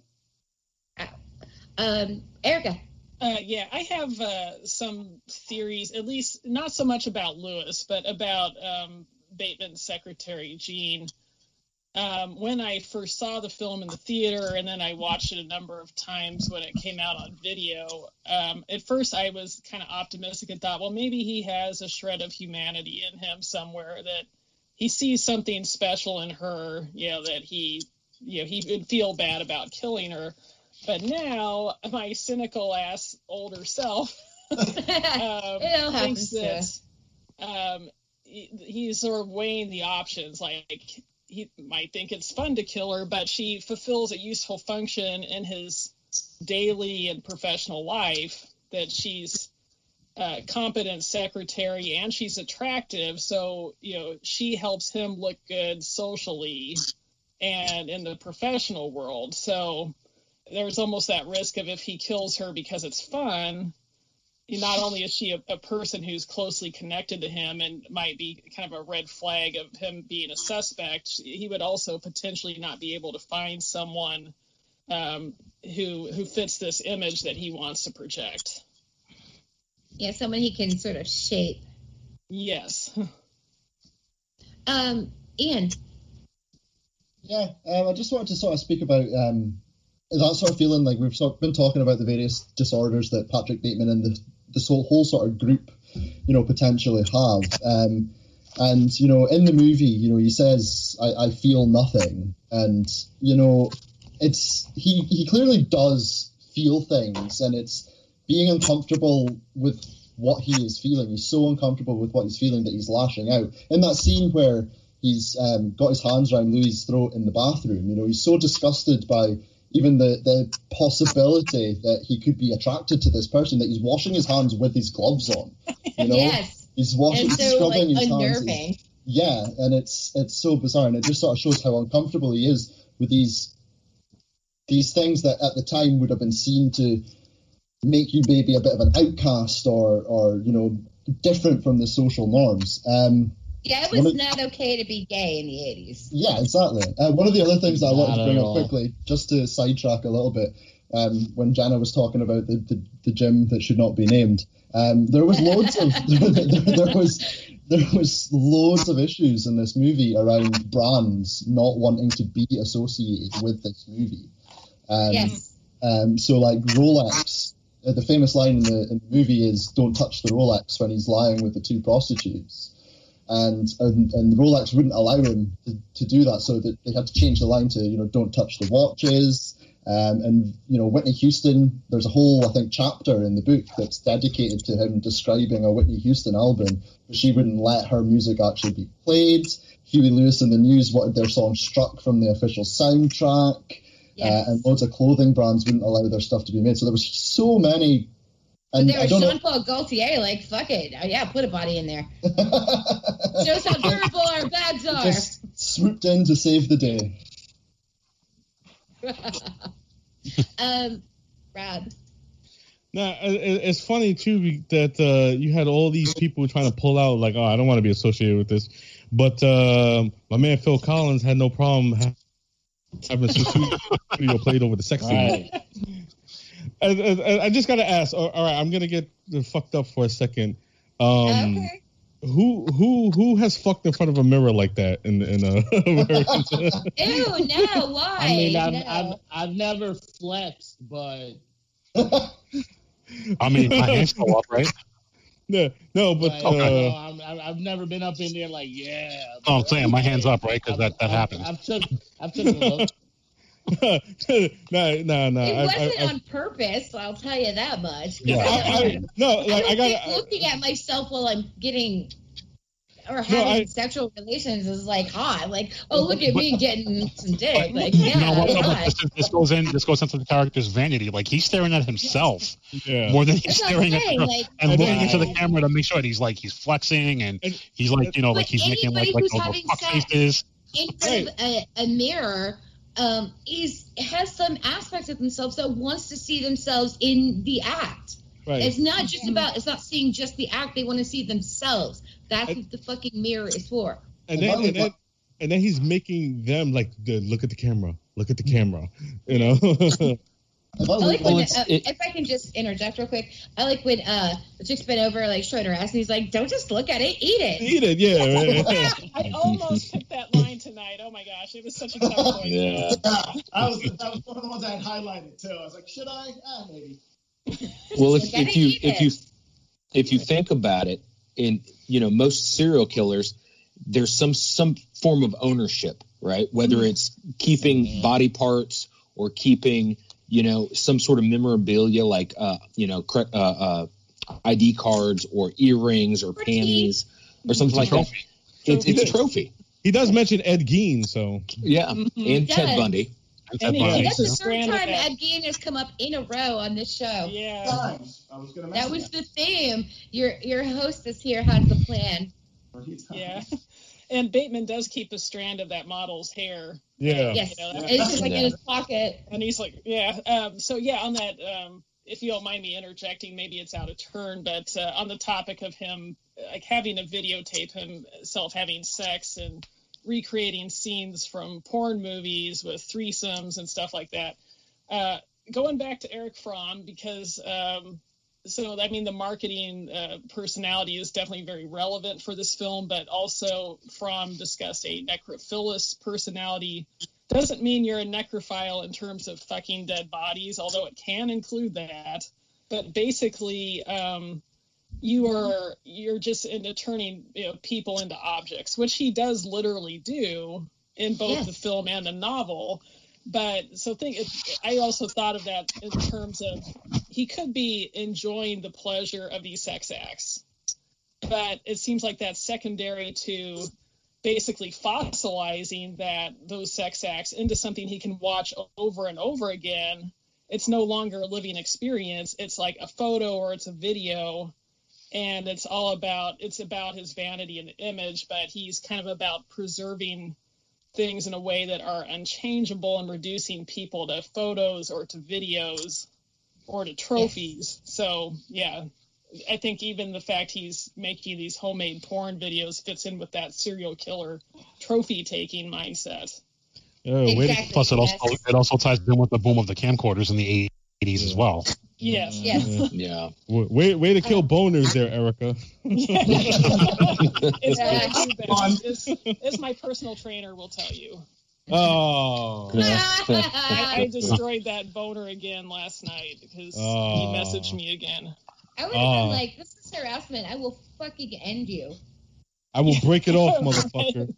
Um, Erica. Uh, yeah, I have uh, some theories, at least not so much about Lewis, but about um, Bateman's secretary, Jean. Um, when I first saw the film in the theater, and then I watched it a number of times when it came out on video, um, at first I was kind of optimistic and thought, well, maybe he has a shred of humanity in him somewhere that he sees something special in her, you know, that he, you know, he would feel bad about killing her. But now my cynical ass older self um, It all happens thinks that um, he, he's sort of weighing the options. Like he might think it's fun to kill her, but she fulfills a useful function in his daily and professional life. That she's a competent secretary and she's attractive, so you know she helps him look good socially. and in the professional world. So there's almost that risk of if he kills her because it's fun, not only is she a, a person who's closely connected to him and might be kind of a red flag of him being a suspect, he would also potentially not be able to find someone um, who who fits this image that he wants to project. Yeah, someone he can sort of shape. Yes. Um, Ian. Yeah, um, I just wanted to sort of speak about um, that sort of feeling like we've sort of been talking about the various disorders that Patrick Bateman and the this whole, whole sort of group, you know, potentially have. Um, and you know, in the movie, you know, he says, "I, I feel nothing," and you know, it's he he clearly does feel things, and it's being uncomfortable with what he is feeling. He's so uncomfortable with what he's feeling that he's lashing out. In that scene where he's um, got his hands around Louis's throat in the bathroom, you know, he's so disgusted by even the, the possibility that he could be attracted to this person that he's washing his hands with his gloves on. You know? yes. He's washing, so, scrubbing like, his hands. unnerving. Yeah, and it's it's so bizarre, and it just sort of shows how uncomfortable he is with these these things that at the time would have been seen to make you maybe a bit of an outcast or or you know different from the social norms. Um, Yeah, it was of- not okay to be gay in the 80s. yeah, exactly. Uh, one of the other things that I wanted to bring up all. quickly, just to sidetrack a little bit, um, when Jenna was talking about the, the, the gym that should not be named, um, there was loads of there, there was there was loads of issues in this movie around brands not wanting to be associated with this movie. Um, yes. um, so like Rolex, uh, the famous line in the, in the movie is "Don't touch the Rolex" when he's lying with the two prostitutes, and and, and Rolex wouldn't allow him to, to do that, so that they had to change the line to you know "Don't touch the watches." Um, and you know Whitney Houston, there's a whole I think chapter in the book that's dedicated to him describing a Whitney Houston album, but she wouldn't let her music actually be played. Huey Lewis and the News wanted their song struck from the official soundtrack uh, and loads of clothing brands wouldn't allow their stuff to be made. So there was so many. But And there was. Jean Paul Gaultier, like, fuck it. Uh, yeah, put a body in there. Shows how durable our bags are. Just swooped in to save the day. um, Brad. Now it- it- it's funny too that uh, you had all these people trying to pull out like, oh, I don't want to be associated with this, but um my man Phil Collins had no problem ha- having some studio played over the sex scene. Right. I, I, I just gotta ask. All all right, I'm gonna get fucked up for a second. Um, okay. Who who who has fucked in front of a mirror like that in in Americans? Ew, no, why? I mean, I've, no. I've, I've never flexed, but I mean, my hands go up, right? no, no, but like, uh, no, I'm, I'm- I've never been up in there like, yeah. Oh, I'm saying my hands up, right? Because that that I've, happens. I've took, I've took a look. no, no, no. it I, wasn't I, I, on purpose, I'll tell you that much. Yeah. I, I, no, like I I got. looking at myself while I'm getting or having I- sexual relations is like hot. Like, oh, look at me getting some dick. Like, You yeah, know what? it's. This, this goes in. This goes into the character's vanity. Like he's staring at himself Yeah. more than he's That's staring at saying, the, like- and And looking then- into the camera to make sure that he's like he's flexing and And- he's like you know like he's making like anybody like who's those fuck faces. in front of a, a mirror um, is has some aspects of themselves that wants to see themselves in the act. Right. It's not just about it's not seeing just the act. They want to see themselves. That's And- what the fucking mirror is for. and then and then and then he's making them like the, look at the camera, look at the camera, you know. If I I like look- when, Well, uh, it- if I can just interject real quick. I like when uh, the chick's been over, like showing her ass, and he's like, "Don't just look at it, eat it." Eat it, yeah. I almost picked that line tonight. Oh my gosh, it was such a tough one. Yeah. Yeah, I was that was one of the ones I had highlighted too. I was like, should I? Ah, maybe. Well, if, if you if you if you think about it, in you know most serial killers, there's some some form of ownership, right? Whether it's keeping body parts or keeping you know some sort of memorabilia like uh, you know cre- uh, uh, ID cards or earrings or Or panties or something like that. It's, it's a trophy. he does mention Ed Gein, so Yeah, and Ted. Bundy. And And Bundy, That's the yeah. third time. Ed Gein has come up in a row on this show. Yeah. Times. I was gonna mention That was the theme. Your your hostess here has the plan. Yeah. And Bateman does keep a strand of that model's hair. Yeah. Yes. You know, And it's just like in his pocket. and he's like, yeah. Um, so yeah, on that, um, if you don't mind me interjecting, maybe it's out of turn, but uh, on the topic of him like having a videotape himself having sex and recreating scenes from porn movies with threesomes and stuff like that. Uh, going back to Erich Fromm because um, so I mean the marketing uh, personality is definitely very relevant for this film, but also Fromm discussed a necrophilous personality. Doesn't mean you're a necrophile in terms of fucking dead bodies, although it can include that. But basically, um, you are you're just into turning you know, people into objects, which he does literally do in both Yes. the film and the novel. But so think I also thought of that in terms of he could be enjoying the pleasure of these sex acts, but it seems like that's secondary to basically fossilizing that those sex acts into something he can watch over and over again. It's no longer a living experience. It's like a photo or it's a video and it's all about it's about his vanity and the image but he's kind of about preserving things in a way that are unchangeable and reducing people to photos or to videos or to trophies so yeah i think even the fact he's making these homemade porn videos fits in with that serial killer trophy taking mindset Oh, wait, Exactly. Plus, it also yes. it also ties in with the boom of the camcorders in the 80s as well. yes Yes. Mm-hmm. Yeah. Way, way, way to kill boners there, Erica. it's, Yeah. it's, it's, it's my personal trainer will tell you Oh. I, I destroyed that boner again last night because Oh. he messaged me again. I would have Oh. been like, this is harassment. I will fucking end you. I will break it off, motherfucker.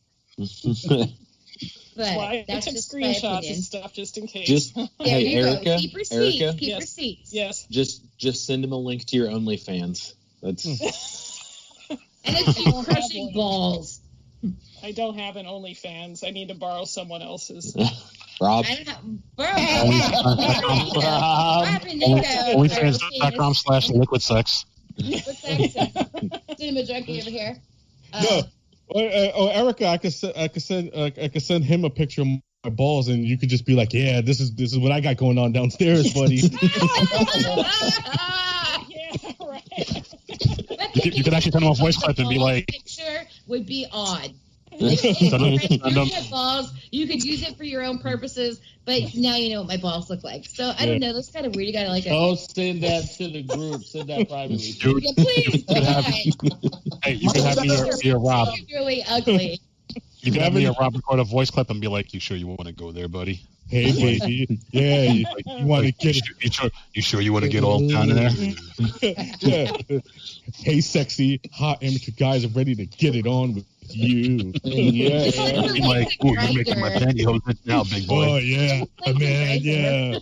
But Well, I, I took just screenshots and stuff just in case. Just There hey, you Erica, go. Keep receipts. Erica, Keep Yes. receipts. yes. just just send him a link to your OnlyFans. That's And it's you crushing balls. I don't have an OnlyFans. I need to borrow someone else's. Rob. I don't have. Bro, OnlyFans.com slash liquid sex. What's that? Cinema Drunkie over here. Uh, No. Oh, uh, oh, Erica, I could send, I could send, uh, I could send him a picture of my balls, and you could just be like, "Yeah, this is this is what I got going on downstairs, buddy." yeah, right. You could, you could actually send him a voice clip and be like, picture would be odd. Send him- send him- You balls. You could use it for your own purposes, but now you know what my balls look like. So I don't know. That's kind of weird. You gotta like. Oh, send that to the group. Send that privately. dude, yeah, please. could have- hey, you can have me or, me or Rob. You're really ugly. You could have me or Rob record a voice clip and be like, "You sure you want to go there, buddy? hey, baby, yeah, you, you want to get You sure, you sure, you sure you want to get all down in there?" yeah. Hey, sexy, hot amateur guys are ready to get it on with you. yeah. Be like, "Ooh, you're making my pantyhose itch now, big boy. Oh yeah, Like the man, yeah.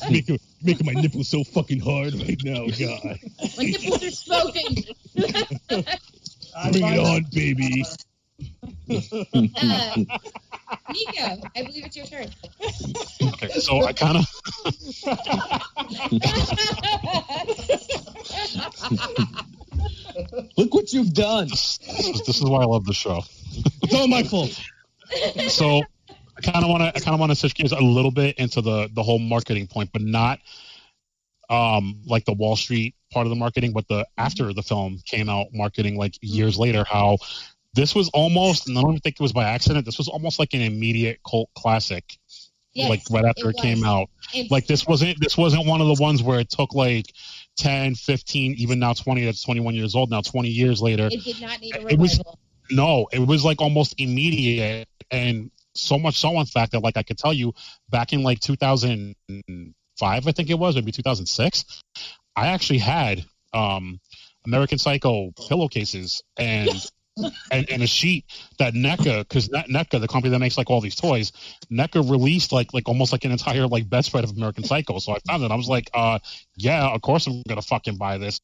making making my nipples so fucking hard right now, God. My nipples are smoking. Bring it on, baby. Uh, Nico, I believe it's your turn. Okay, so I kind of Look what you've done. this is, this is why I love the show. It's all my fault. so I kind of want to I kind of want to switch gears a little bit into the the whole marketing point, but not um like the Wall Street part of the marketing, but the after the film came out marketing like years later how this was almost and I don't even think it was by accident. This was almost like an immediate cult classic, Yes, like right after it, was. came out. It's- Like this wasn't this wasn't one of the ones where it took like 10, 15, even now 20. That's 21 years old now. 20 years later, It did not need a It was- revival. no, it was like almost immediate, and so much so, in fact, that like I could tell you, back in like 2005, I think it was, maybe 2006, I actually had um, American Psycho pillowcases and. And, and a sheet that NECA, because NECA, the company that makes like all these toys, NECA released like like almost like an entire like best bedspread of American Psycho. So I found it. I was like, uh, yeah, of course I'm gonna fucking buy this.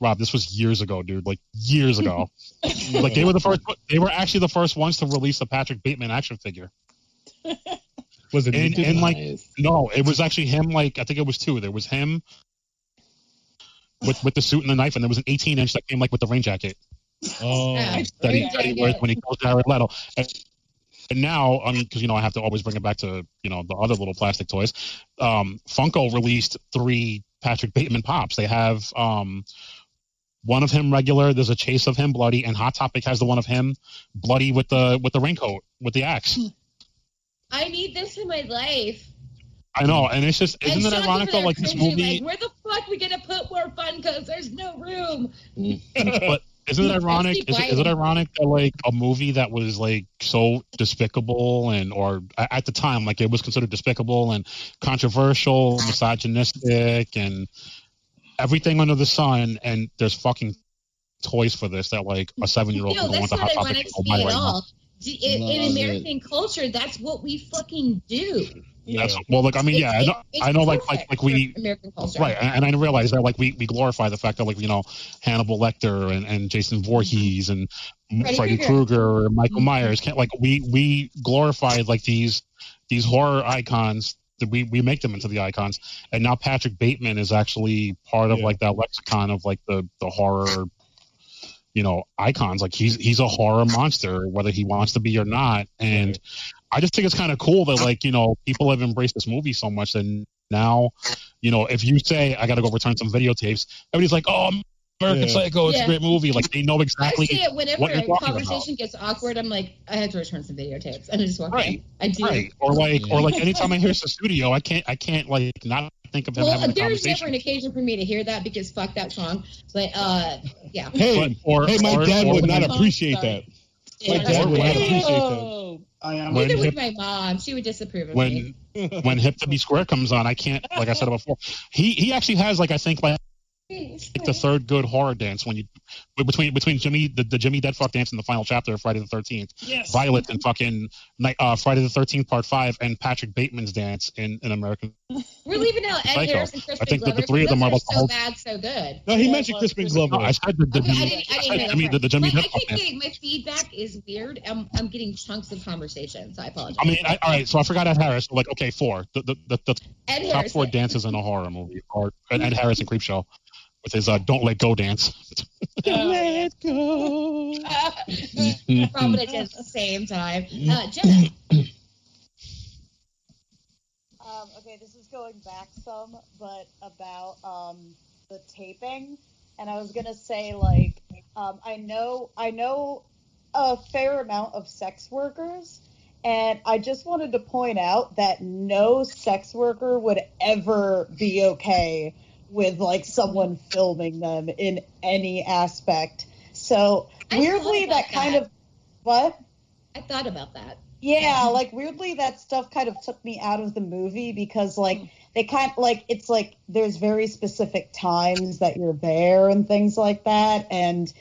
Rob, this was years ago, dude. Like years ago. like they were the first. They were actually the first ones to release the Patrick Bateman action figure. Was it? And, and like no, it was actually him. Like I think it was two. There was him with with the suit and the knife, and there was an 18 inch that came like with the rain jacket. Oh, Yeah. that he, Yeah, that he yeah. wears when he goes Jared Leto. And, and now, I mean, because you know, I have to always bring it back to you know the other little plastic toys. Um, Funko released three Patrick Bateman pops. They have um, one of him regular. There's a chase of him bloody, and Hot Topic has the one of him bloody with the with the raincoat with the axe. I need this in my life. I know, and it's just isn't and it ironic though? Like this movie, Like, where the fuck we gonna put more Funkos? There's no room. but isn't it ironic? Is it, is it ironic that like a movie that was like so despicable and or at the time like it was considered despicable and controversial, misogynistic, and everything under the sun, and there's fucking toys for this that like a seven year old You know, can go that's into not Hot Topic ironic and to me at right now. all. D- In, in Love American culture, that's what we fucking do. That's well, like I mean, yeah, I know, I know, like like like we for American culture. Right, and, and I realize that like we, we glorify the fact that like you know Hannibal Lecter and, and Jason Voorhees and Freddy Freddy Krueger. Krueger or Michael Mhm. Myers can't like we we glorify like these these horror icons that we we make them into the icons and now Patrick Bateman is actually part of like that lexicon of like the the horror you know icons like he's he's a horror monster whether he wants to be or not and I just think it's kind of cool that like you know people have embraced this movie so much and now you know if you say I got to go return some videotapes everybody's like oh American Yeah. Psycho it's Yeah. a great movie like they know I exactly see it whenever what you're a talking conversation gets awkward. I'm like, I have to return some videotapes, and I just walk Right. in. I do. right or like or like anytime I hear Sussudio I can't I can't like not think of him Well, having a there's conversation never an occasion for me to hear that because fuck that song. But uh, yeah. Hey, or- hey, my or- dad or would when- not appreciate that. My Yeah. dad would not appreciate that. I am. When Neither hip- would my mom. She would disapprove of when me. when Hip to Be Square comes on, I can't like I said before. He he actually has like I think like the third good horror dance when you between between Jimmy the, the Jimmy Deadfuck dance in the final chapter of Friday the Thirteenth, Yes. Violet and fucking Night uh, Friday the Thirteenth Part Five, and Patrick Bateman's dance in, an American. We're leaving out Ed Psycho. Harris and I think that the Glover. three of them because are they're like the so whole- bad, so good. No, he Yeah, mentioned Crispin Chris- Glover. No, I said the, the, Okay, I didn't. I I didn't said hear Jimmy, the, the Jimmy part. I, I keep getting my feedback is weird. I'm I'm getting chunks of conversation, so I apologize. I mean, I, all right. So I forgot Ed Harris. Like, okay, four. The the, the, the top Harris. four dances in a horror movie, or Ed Ed Harris and Creepshow with his uh, "Don't Let Go" dance. Oh, yeah. go. Probably at the same time. Uh, Jenna, Um, okay, this is going back some, but about um, the taping, and I was gonna say like um, I know I know a fair amount of sex workers, and I just wanted to point out that no sex worker would ever be okay with like someone filming them in any aspect. So I weirdly, about that kind of what? I thought about that. Yeah, like weirdly that stuff kind of took me out of the movie because like they kind of like it's like there's very specific times that you're there and things like that and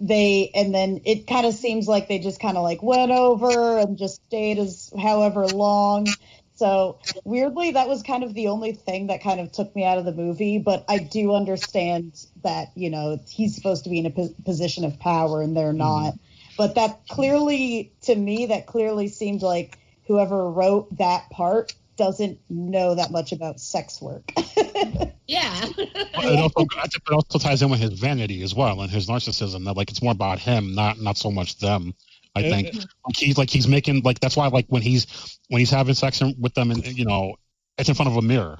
they and then it kind of seems like they just kind of like went over and just stayed as however long. So weirdly that was kind of the only thing that kind of took me out of the movie, but I do understand that, you know, he's supposed to be in a po- position of power and they're not but that clearly to me that clearly seemed like whoever wrote that part doesn't know that much about sex work Yeah. it also, I think it also ties in with his vanity as well and his narcissism. That like it's more about him, not not so much them. I eh, think eh. like he's like he's making like that's why like when he's when he's having sex with them and you know it's in front of a mirror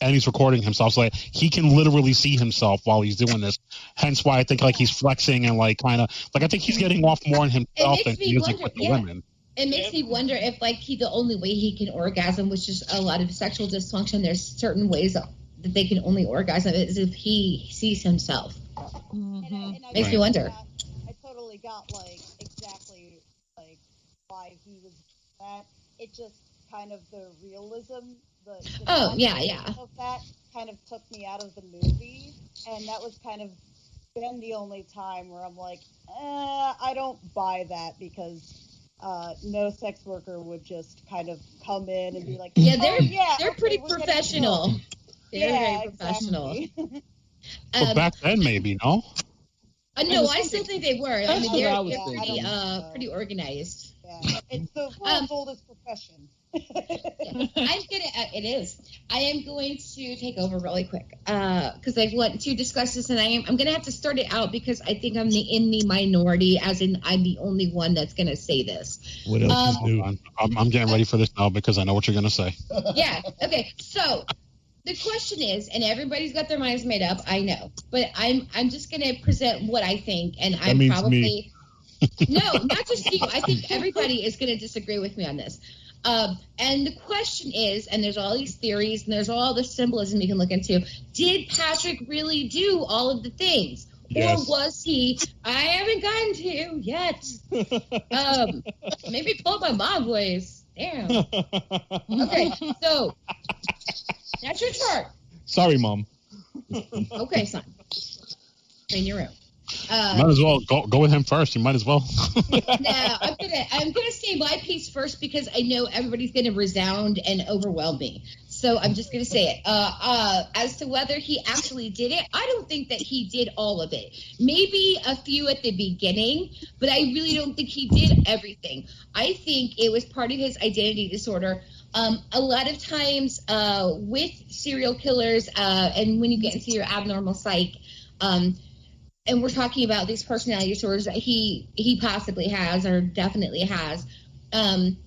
and he's recording himself so like he can literally see himself while he's doing this. Hence why I think like he's flexing and like kind of like I think he's getting off more on himself makes than he is like with the yeah. women. It makes me wonder if, like, he the only way he can orgasm, which is a lot of sexual dysfunction. There's certain ways that they can only orgasm is if he sees himself. And I- and I Makes me wonder. I totally got like why he was that. It just kind of the realism, the, the Oh, yeah, yeah. of that kind of took me out of the movie, and that was kind of been the only time where I'm like, eh, I don't buy that because. Uh, no sex worker would just kind of come in and be like, Yeah, "Oh, they're yeah, they're okay, pretty we're professional. They're yeah, very professional. exactly. But Um, back then maybe no. uh, no, I still think they were. I mean, they're, I they're pretty, uh, pretty organized. Yeah, it's the world's Um, oldest profession. I'm gonna. Uh, it is. I am going to take over really quick because I want to discuss this, and I am I'm going to have to start it out because I think I'm the in the minority, as in I'm the only one that's going to say this. What else is Um, new? I'm, I'm, I'm getting ready for this now because I know what you're gonna say. yeah. Okay. So the question is, and everybody's got their minds made up. I know, but I'm I'm just going to present what I think, and That I'm means probably me. No, not just you. I think everybody is going to disagree with me on this. Um, and the question is, and there's all these theories, and there's all the symbolism you can look into. Did Patrick really do all of the things? Yes. Or was he? I haven't gotten to yet. Um, maybe pull up my mom voice. Damn. Okay, so that's your chart. Sorry, mom. Okay, son. Clean your room. Uh, might as well go go with him first. You might as well. no, I'm gonna I'm gonna say my piece first because I know everybody's gonna resound and overwhelm me. So I'm just gonna say it. Uh, uh, as to whether he actually did it, I don't think that he did all of it. Maybe a few at the beginning, but I really don't think he did everything. I think it was part of his identity disorder. Um, a lot of times uh, with serial killers, uh, and when you get into your abnormal psych, um, and we're talking about these personality disorders that he he possibly has or definitely has. Um,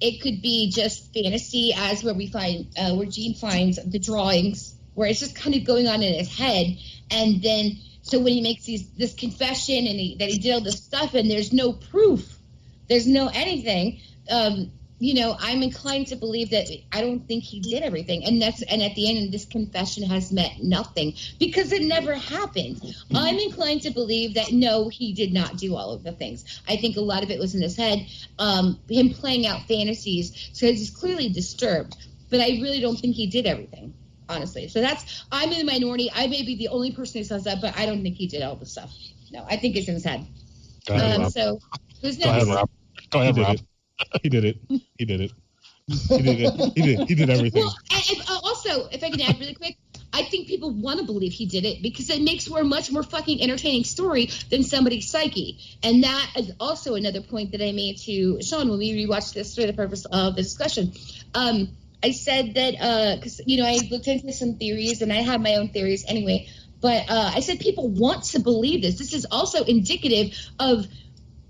it could be just fantasy, as where we find uh, where Jean finds the drawings, where it's just kind of going on in his head, and then so when he makes these this confession and he, that he did all this stuff, and there's no proof, there's no anything. Um, you know, I'm inclined to believe that I don't think he did everything, and that's and at the end, this confession has meant nothing because it never happened. I'm inclined to believe that no, he did not do all of the things. I think a lot of it was in his head, um, him playing out fantasies, so he's clearly disturbed. But I really don't think he did everything, honestly. So that's I'm in the minority. I may be the only person who says that, but I don't think he did all the stuff. No, I think it's in his head. Go ahead, Um, Rob. so who's Go ahead, next? Rob. Go ahead, Rob. He did it. He did it. He did it. He did. He did everything. Well, and, uh, also, if I can add really quick, I think people want to believe he did it because it makes for a much more fucking entertaining story than somebody's psyche. And that is also another point that I made to Sean when we rewatched this for the purpose of the discussion. Um, I said that because you know I looked into some theories and I have my own theories anyway. But uh, I said people want to believe this. This is also indicative of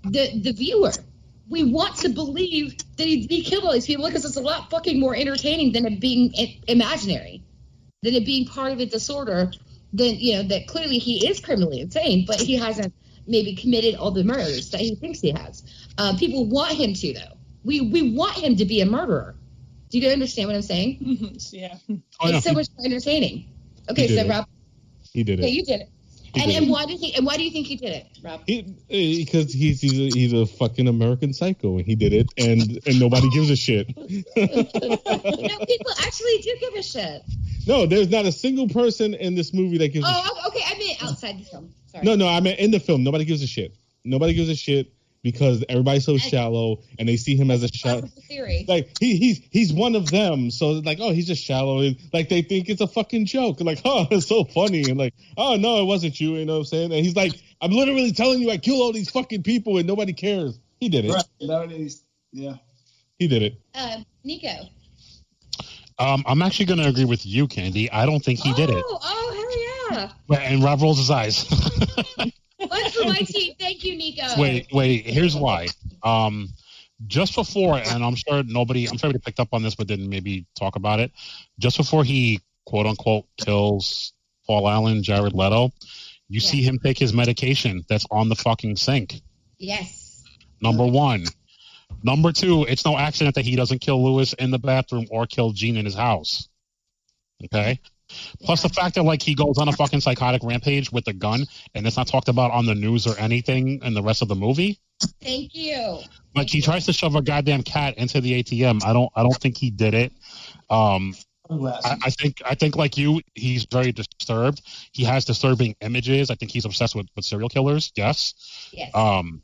the the viewer. We want to believe that he, he killed all these people because it's a lot fucking more entertaining than it being imaginary, than it being part of a disorder. Than you know that clearly he is criminally insane, but he hasn't maybe committed all the murders that he thinks he has. Uh, people want him to though. We we want him to be a murderer. Do you understand what I'm saying? yeah. Oh, yeah. It's so much more entertaining. Okay, so it. Rob, He did okay, it. you did it. And, and why did he? And why do you think he did it, Rob? He, uh, because he's he's a, he's a fucking American psycho and he did it and and nobody gives a shit. no, people actually do give a shit. No, there's not a single person in this movie that gives. a Oh, okay. I meant outside the film. Sorry. No, no, I mean in the film, nobody gives a shit. Nobody gives a shit because everybody's so shallow and they see him as a shallow. That's theory. Like he he's he's one of them, so like oh he's just shallow and like they think it's a fucking joke. Like oh it's so funny and like oh no it wasn't you, you know what I'm saying? And he's like I'm literally telling you I killed all these fucking people and nobody cares. He did it. Right. Nowadays, yeah. He did it. Uh, Nico. Um, I'm actually going to agree with you, Candy. I don't think he did it. Oh, oh, hell yeah. And Rob rolls his eyes. One for my team. Thank you, Nico. wait, wait. Here's why. Um, just before, and I'm sure nobody, I'm sure everybody picked up on this, but didn't maybe talk about it. Just before he quote unquote kills Paul Allen, Jared Leto, you see him take his medication that's on the fucking sink. Yes. Number one. Number two, it's no accident that he doesn't kill Luis in the bathroom or kill Jean in his house. Okay. Plus the fact that like he goes on a fucking psychotic rampage with a gun and it's not talked about on the news or anything in the rest of the movie. Thank you. Like he tries to shove a goddamn cat into the ATM. I don't I don't think he did it. Um I, I think I think like you, he's very disturbed. He has disturbing images. I think he's obsessed with, with serial killers. Yes. Yes. Um,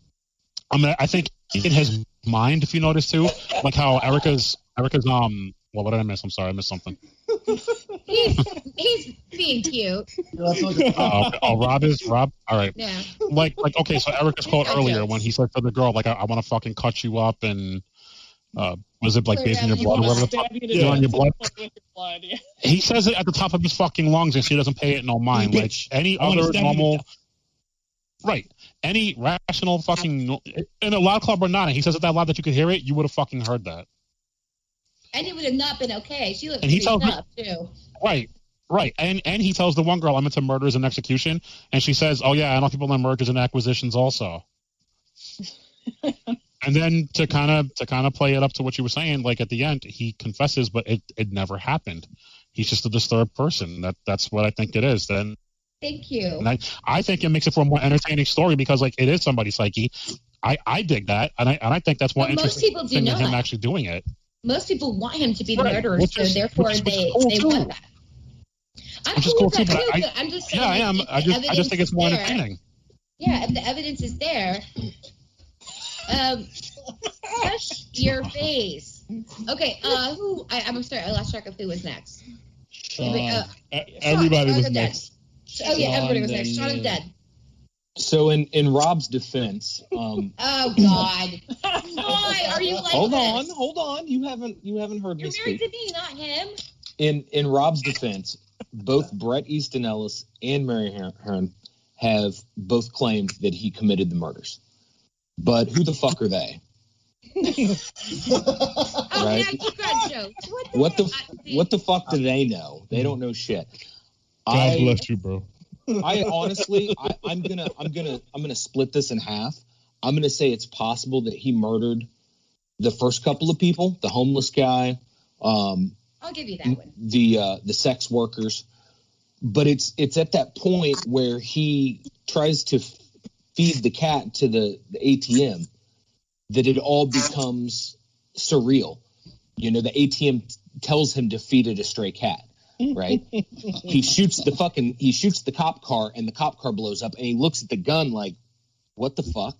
I mean, I think in his mind, if you notice too, like how Erica's Erica's um, well, what did I miss? I'm sorry, I missed something. He's he's being cute. Oh, okay. oh, Rob is Rob. All right. Yeah. Like like okay, so Eric Erica's quote earlier when he said to the girl like I, I want to fucking cut you up and uh, was it like Or based on your blood or whatever? the fuck? you Yeah, on your blood. blood. Yeah. He says it at the top of his fucking lungs, and she doesn't pay it no mind. Like any I wanna other stab you to normal, right? Any rational fucking in a loud club or not, he says it that loud that you could hear it, you would have fucking heard that. And it would have not been okay. She looked And he pretty tells me- too. Right. Right. And and he tells the one girl I'm into murders and execution, and she says, "Oh yeah, I know people in mergers and acquisitions also." and then to kind of to kind of play it up to what you were saying, like at the end, he confesses, but it it never happened. He's just a disturbed person. That that's what I think it is. Then Thank you. and I I think it makes it for a more entertaining story because like it is somebody's psyche. I I dig that, and I and I think that's more most interesting people do than him actually doing it. Most people want him to be the Right, murderer, so therefore which is- which is they cool, they too. want that. I'm Which is cool cool too, but too, I- I'm just saying. Yeah, I am. I just I just think it's more evidence is there- entertaining. Yeah, if the evidence is there, um, hush your face. Okay, uh, who? I, I'm sorry, I lost track of who was next. Anyway, uh, Everybody Sean was is dead. next. Oh yeah, everybody was Sean, next. Sean is dead. So in in Rob's defense, um, Oh God, why are you like hold this? on, hold on. You haven't you haven't heard this. You're me married speak. to me, not him. In in Rob's defense, both Bret Easton Ellis and Mary Her- Hearn have both claimed that he committed the murders. But who the fuck are they? Oh, Right. now you. What the? What the heck? I- what the fuck do they know? They don't know shit. God I, bless you, bro. I honestly, I, I'm gonna, I'm gonna, I'm gonna split this in half. I'm gonna say it's possible that he murdered the first couple of people, the homeless guy, um, I'll give you that one. the uh, the sex workers, but it's it's at that point where he tries to feed the cat to the, the ATM that it all becomes surreal. You know, the ATM tells him to feed it a stray cat, right? he shoots the fucking he shoots the cop car and the cop car blows up and he looks at the gun like, what the fuck?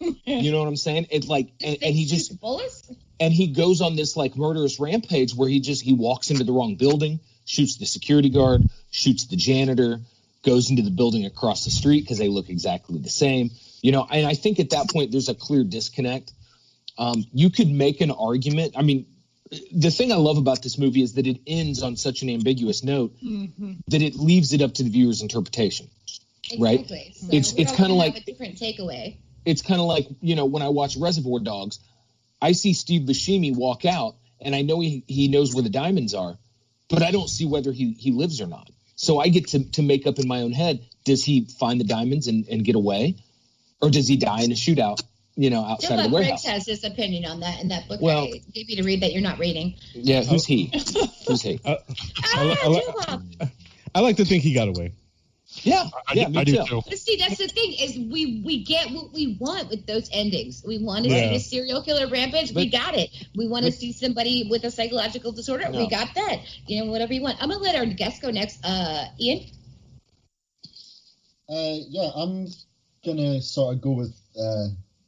You know what I'm saying? It's like and, and he just bullets. and he goes on this like murderous rampage where he just he walks into the wrong building, shoots the security guard, shoots the janitor, goes into the building across the street because they look exactly the same. You know, and I think at that point there's a clear disconnect. Um, you could make an argument. I mean, the thing I love about this movie is that it ends on such an ambiguous note that it leaves it up to the viewer's interpretation. Right? So It's- it's kinda like- a different takeaway. It's kind of like you know when I watch Reservoir Dogs, I see Steve Buscemi walk out, and I know he he knows where the diamonds are, but I don't see whether he he lives or not. So I get to to make up in my own head: does he find the diamonds and, and get away, or does he die in a shootout? You know, outside of Philip the Briggs has this opinion on that in that book Well- I gave you to read that you're not reading. Yeah, who's he? Who's he? I, Ah, li- I li- Philip. I like to think he got away. Yeah, I, yeah, do- me I do too. too. But see, that's the thing is we we get what we want with those endings. We want to Yeah. see a serial killer rampage. we got it. We want to see somebody with a psychological disorder. We got that. You know, whatever you want. I'm gonna let our guest go next. Uh, Ian. Uh, yeah, I'm gonna sort of go with uh,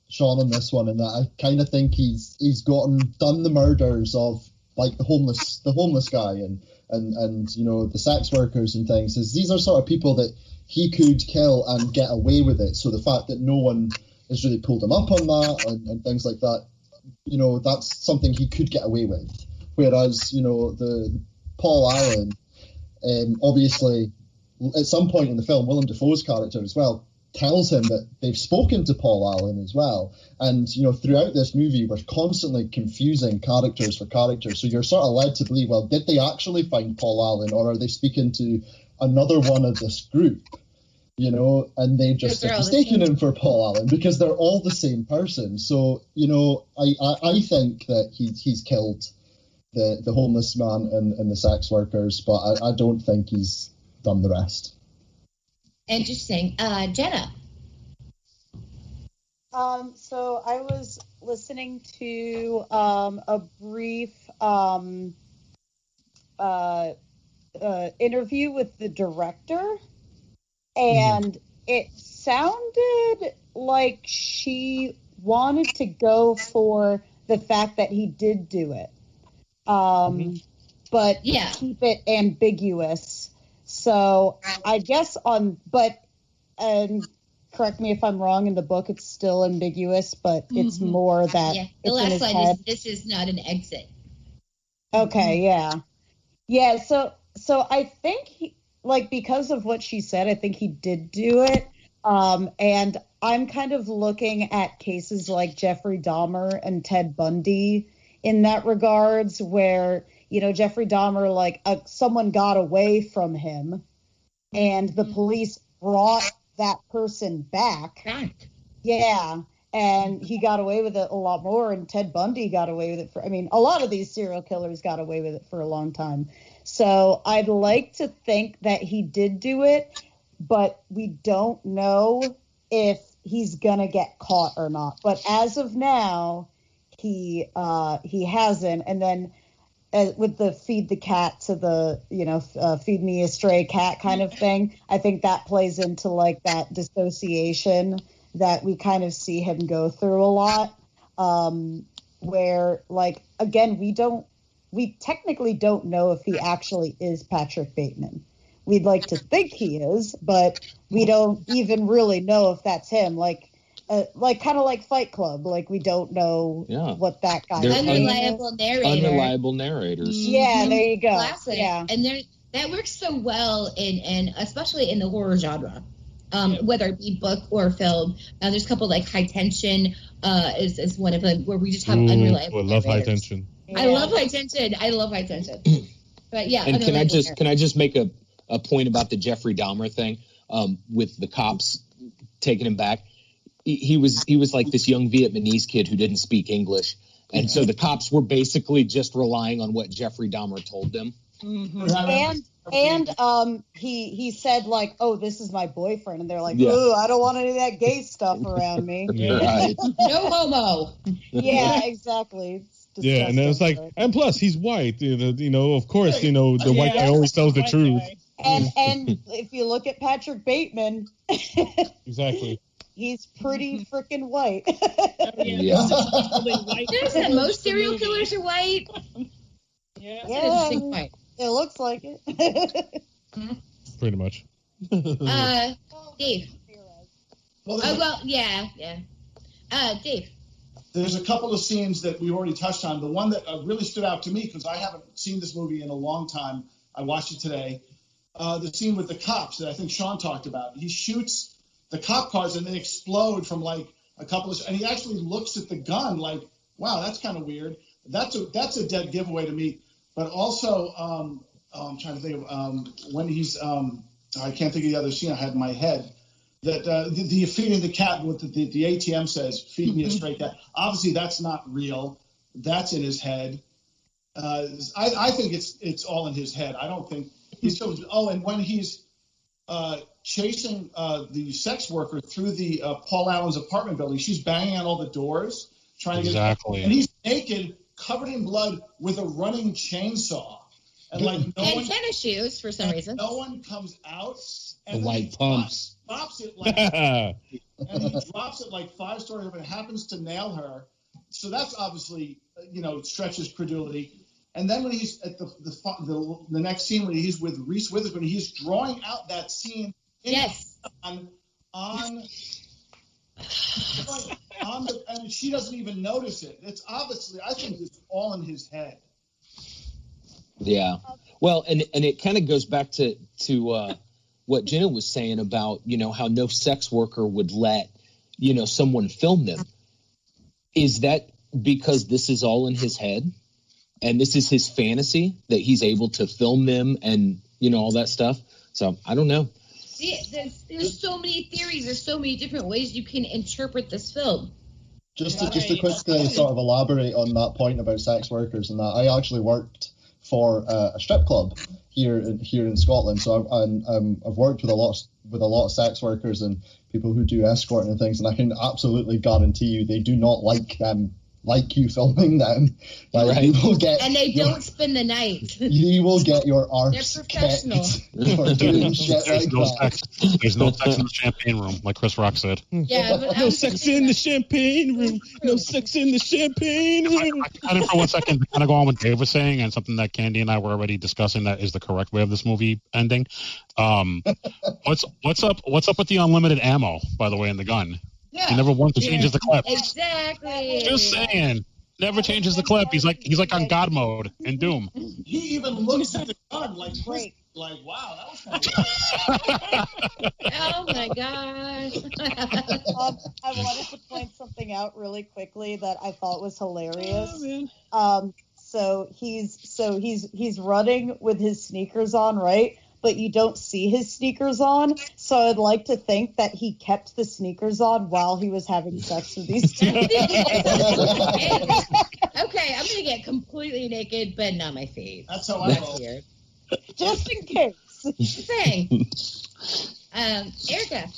Sean on this one, and that I kind of think he's he's gotten done the murders of like the homeless the homeless guy and and and you know the sex workers and things. Is these are sort of people that he could kill and get away with it. So the fact that no one has really pulled him up on that and, and things like that, you know, that's something he could get away with. Whereas you know the Paul Allen, um, obviously at some point in the film, Willem Dafoe's character as well tells him that they've spoken to Paul Allen as well. And you know, throughout this movie, we're constantly confusing characters for characters. So you're sort of led to believe, well, did they actually find Paul Allen, or are they speaking to another one of this group? You know, and they just have mistaken him for Paul Allen because they're all the same person. So you know, I I, I think that he he's killed the the homeless man and, and the sex workers, but I, I don't think he's done the rest. Interesting. Uh, Jenna. Um, so I was listening to um, a brief um, uh, uh, interview with the director, and it sounded like she wanted to go for the fact that he did do it, um, but Yeah. keep it ambiguous. So I guess on, but and correct me if I'm wrong. In the book, it's still ambiguous, but it's Mhm. more that yeah, the last line head. is this is not an exit. Okay, yeah. Yeah, so so I think he like because of what she said, I think he did do it. Um and I'm kind of looking at cases like Jeffrey Dahmer and Ted Bundy in that regards where, you know, Jeffrey Dahmer like uh, someone got away from him and the police brought that person back. Back. Yeah. And he got away with it a lot more, and Ted Bundy got away with it for, I mean, a lot of these serial killers got away with it for a long time. So I'd like to think that he did do it, but we don't know if he's going to get caught or not. But as of now, he uh, he hasn't. And then uh, with the feed the cat to the you know uh, feed me a stray cat kind of thing. I think that plays into like that dissociation that we kind of see him go through a lot. Um where like again we don't we technically don't know if he actually is patrick bateman. We'd like to think he is but we don't even really know if that's him. Like uh, like kind of like fight club like we don't know Yeah. what that guy They're is Unreliable narrator. Unreliable narrators. yeah Mhm. there you go Classic. yeah And there that works so well in and especially in the horror genre. Um, whether it be book or film. Uh, there's a couple like high tension uh, is, is one of them where we just have Ooh, unreliable. I love high narrators. tension. I love high tension. I love high tension. But yeah, and can I just narrators. can I just make a, a point about the Jeffrey Dahmer thing um, with the cops taking him back? He, he was he was like this young Vietnamese kid who didn't speak English, and so the cops were basically just relying on what Jeffrey Dahmer told them. and and um he he said like oh this is my boyfriend and they're like Yeah. ooh i don't want any of that gay stuff around me Right. no homo. yeah exactly Yeah, and then it's like, and plus he's white. You know, you know, of course, you know, the Yeah. white guy always tells the truth. and and if you look at patrick bateman Exactly. He's pretty freaking white Oh, yeah, Yeah. this is probably white There's that most serial killers are white. Yeah. That's an interesting point. it looks like it Pretty much. Uh, Dave. Well, Oh well, yeah, yeah. Uh, Dave. there's a couple of scenes that we already touched on. The one that uh, really stood out to me because I haven't seen this movie in a long time. I watched it today. Uh, the scene with the cops that I think Sean talked about. He shoots the cop cars and they explode from like a couple of, and he actually looks at the gun like, wow, that's kind of weird. That's a that's a dead giveaway to me. But also, um, oh, I'm trying to think of um, when he's, um, I can't think of the other scene I had in my head that uh, the, the feeding the cat with the, the, the ATM says feed me a stray cat. Obviously, that's not real. That's in his head. Uh, I, I think it's it's all in his head. I don't think he's still. Oh, and when he's uh, chasing uh, the sex worker through the uh, Paul Allen's apartment building, she's banging on all the doors trying to Exactly. get. And he's naked, covered in blood, with a running chainsaw, and like no and one. tennis shoes for some reason. No one comes out. The And then white pumps. drops it like and he drops it like five stories up and happens to nail her. So that's obviously, uh, you know, stretches credulity. And then when he's at the the, the, the next scene when he's with Reese Witherspoon, he's drawing out that scene in Yes. on on on the, and she doesn't even notice it. It's obviously, I think it's all in his head. Yeah. Well, and and it kind of goes back to to uh, what Jenna was saying about you know how no sex worker would let you know someone film them. Is that because this is all in his head, and this is his fantasy that he's able to film them and you know all that stuff? So I don't know. See, there's there's so many theories. There's so many different ways you can interpret this film. Just to, just to quickly sort of elaborate on that point about sex workers and that, I actually worked for uh, a strip club here in, here in Scotland. So I've, I'm, um, I've worked with a lot with a lot of sex workers and people who do escorting and things, and I can absolutely guarantee you they do not like them like you filming them. Like Right. you will get And they your- don't spend the night. you will get your arse They're professional. kicked for doing shit There's like no that. sex. There's no sex in the champagne room, like Chris Rock said. Yeah, No sex in the champagne room. No sex in the champagne room. kind of for one second to kind of go on what Dave was saying and something that Candy and I were already discussing that is the correct way of this movie ending. Um, what's what's up? What's up with the unlimited ammo? By the way, in the gun, Yeah. he never once Yeah. changes the clip. Exactly. Just saying, never changes the clip. He's like he's like on God mode in Doom. He even looks at the gun like, Great. like, wow, that was kind of. Oh my gosh. Um, I wanted to point something out really quickly that I thought was hilarious. Oh, man. Um, so he's so he's he's running with his sneakers on, right? But you don't see his sneakers on. So I'd like to think that he kept the sneakers on while he was having sex with these two. okay, I'm gonna get completely naked, but not my feet. That's how I That's roll. Just in case. Thing. Um, Erica.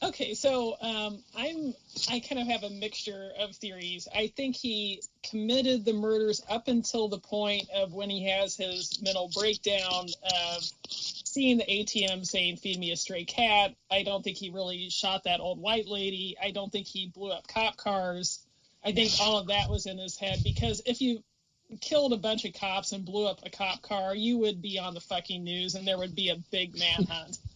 Okay, so um, I'm I kind of have a mixture of theories. I think he committed the murders up until the point of when he has his mental breakdown of seeing the ATM saying "Feed me a stray cat." I don't think he really shot that old white lady. I don't think he blew up cop cars. I think all of that was in his head because if you killed a bunch of cops and blew up a cop car, you would be on the fucking news and there would be a big manhunt.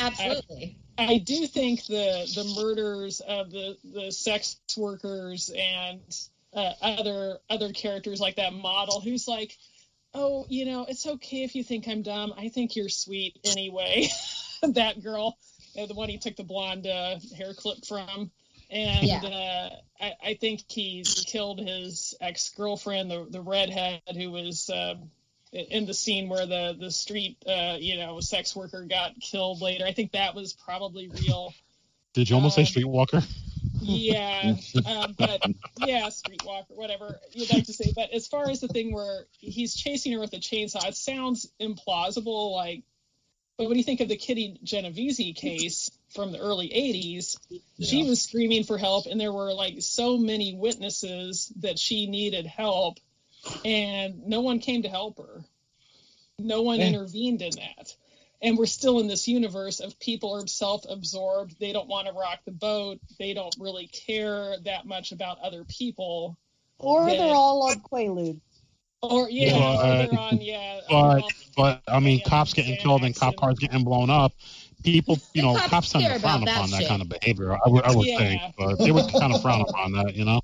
Absolutely. I do think the the murders of the the sex workers and uh, other other characters like that model who's like, oh, you know, it's okay if you think I'm dumb. I think you're sweet anyway. that girl, uh, the one he took the blonde uh, hair clip from. And Yeah. uh, I, I think he's killed his ex girlfriend, the the redhead who was uh, in the scene where the the street uh, you know sex worker got killed later. I think that was probably real. Did you almost say Um, Streetwalker? Yeah, um, but yeah, streetwalker, whatever you'd like to say. But as far as the thing where he's chasing her with a chainsaw, it sounds implausible. Like, but when you think of the Kitty Genovese case from the early '80s, she was screaming for help, and there were like so many witnesses that she needed help, and no one came to help her. No one Yeah. intervened in that. And we're still in this universe of people are self-absorbed. They don't want to rock the boat. They don't really care that much about other people. Or Yeah. they're all on Quaalude. Or yeah, or But- they're on yeah. But on- but I mean, Yeah, cops getting killed and cop Xanax cars getting blown up. People, you know, cops cops tend to frown about that upon that kind of behavior. I would, I would Yeah. think, but they would kind of frown upon that, you know.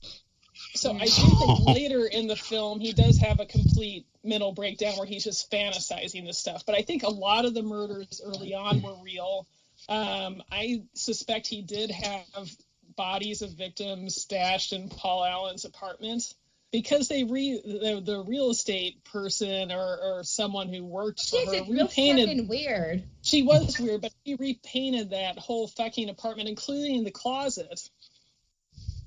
So I do think later in the film he does have a complete mental breakdown where he's just fantasizing this stuff. But I think a lot of the murders early on were real. Um, I suspect he did have bodies of victims stashed in Paul Allen's apartment because they re the, the real estate person or, or someone who worked for She's her repainted weird. she was weird, but she repainted that whole fucking apartment, including the closet.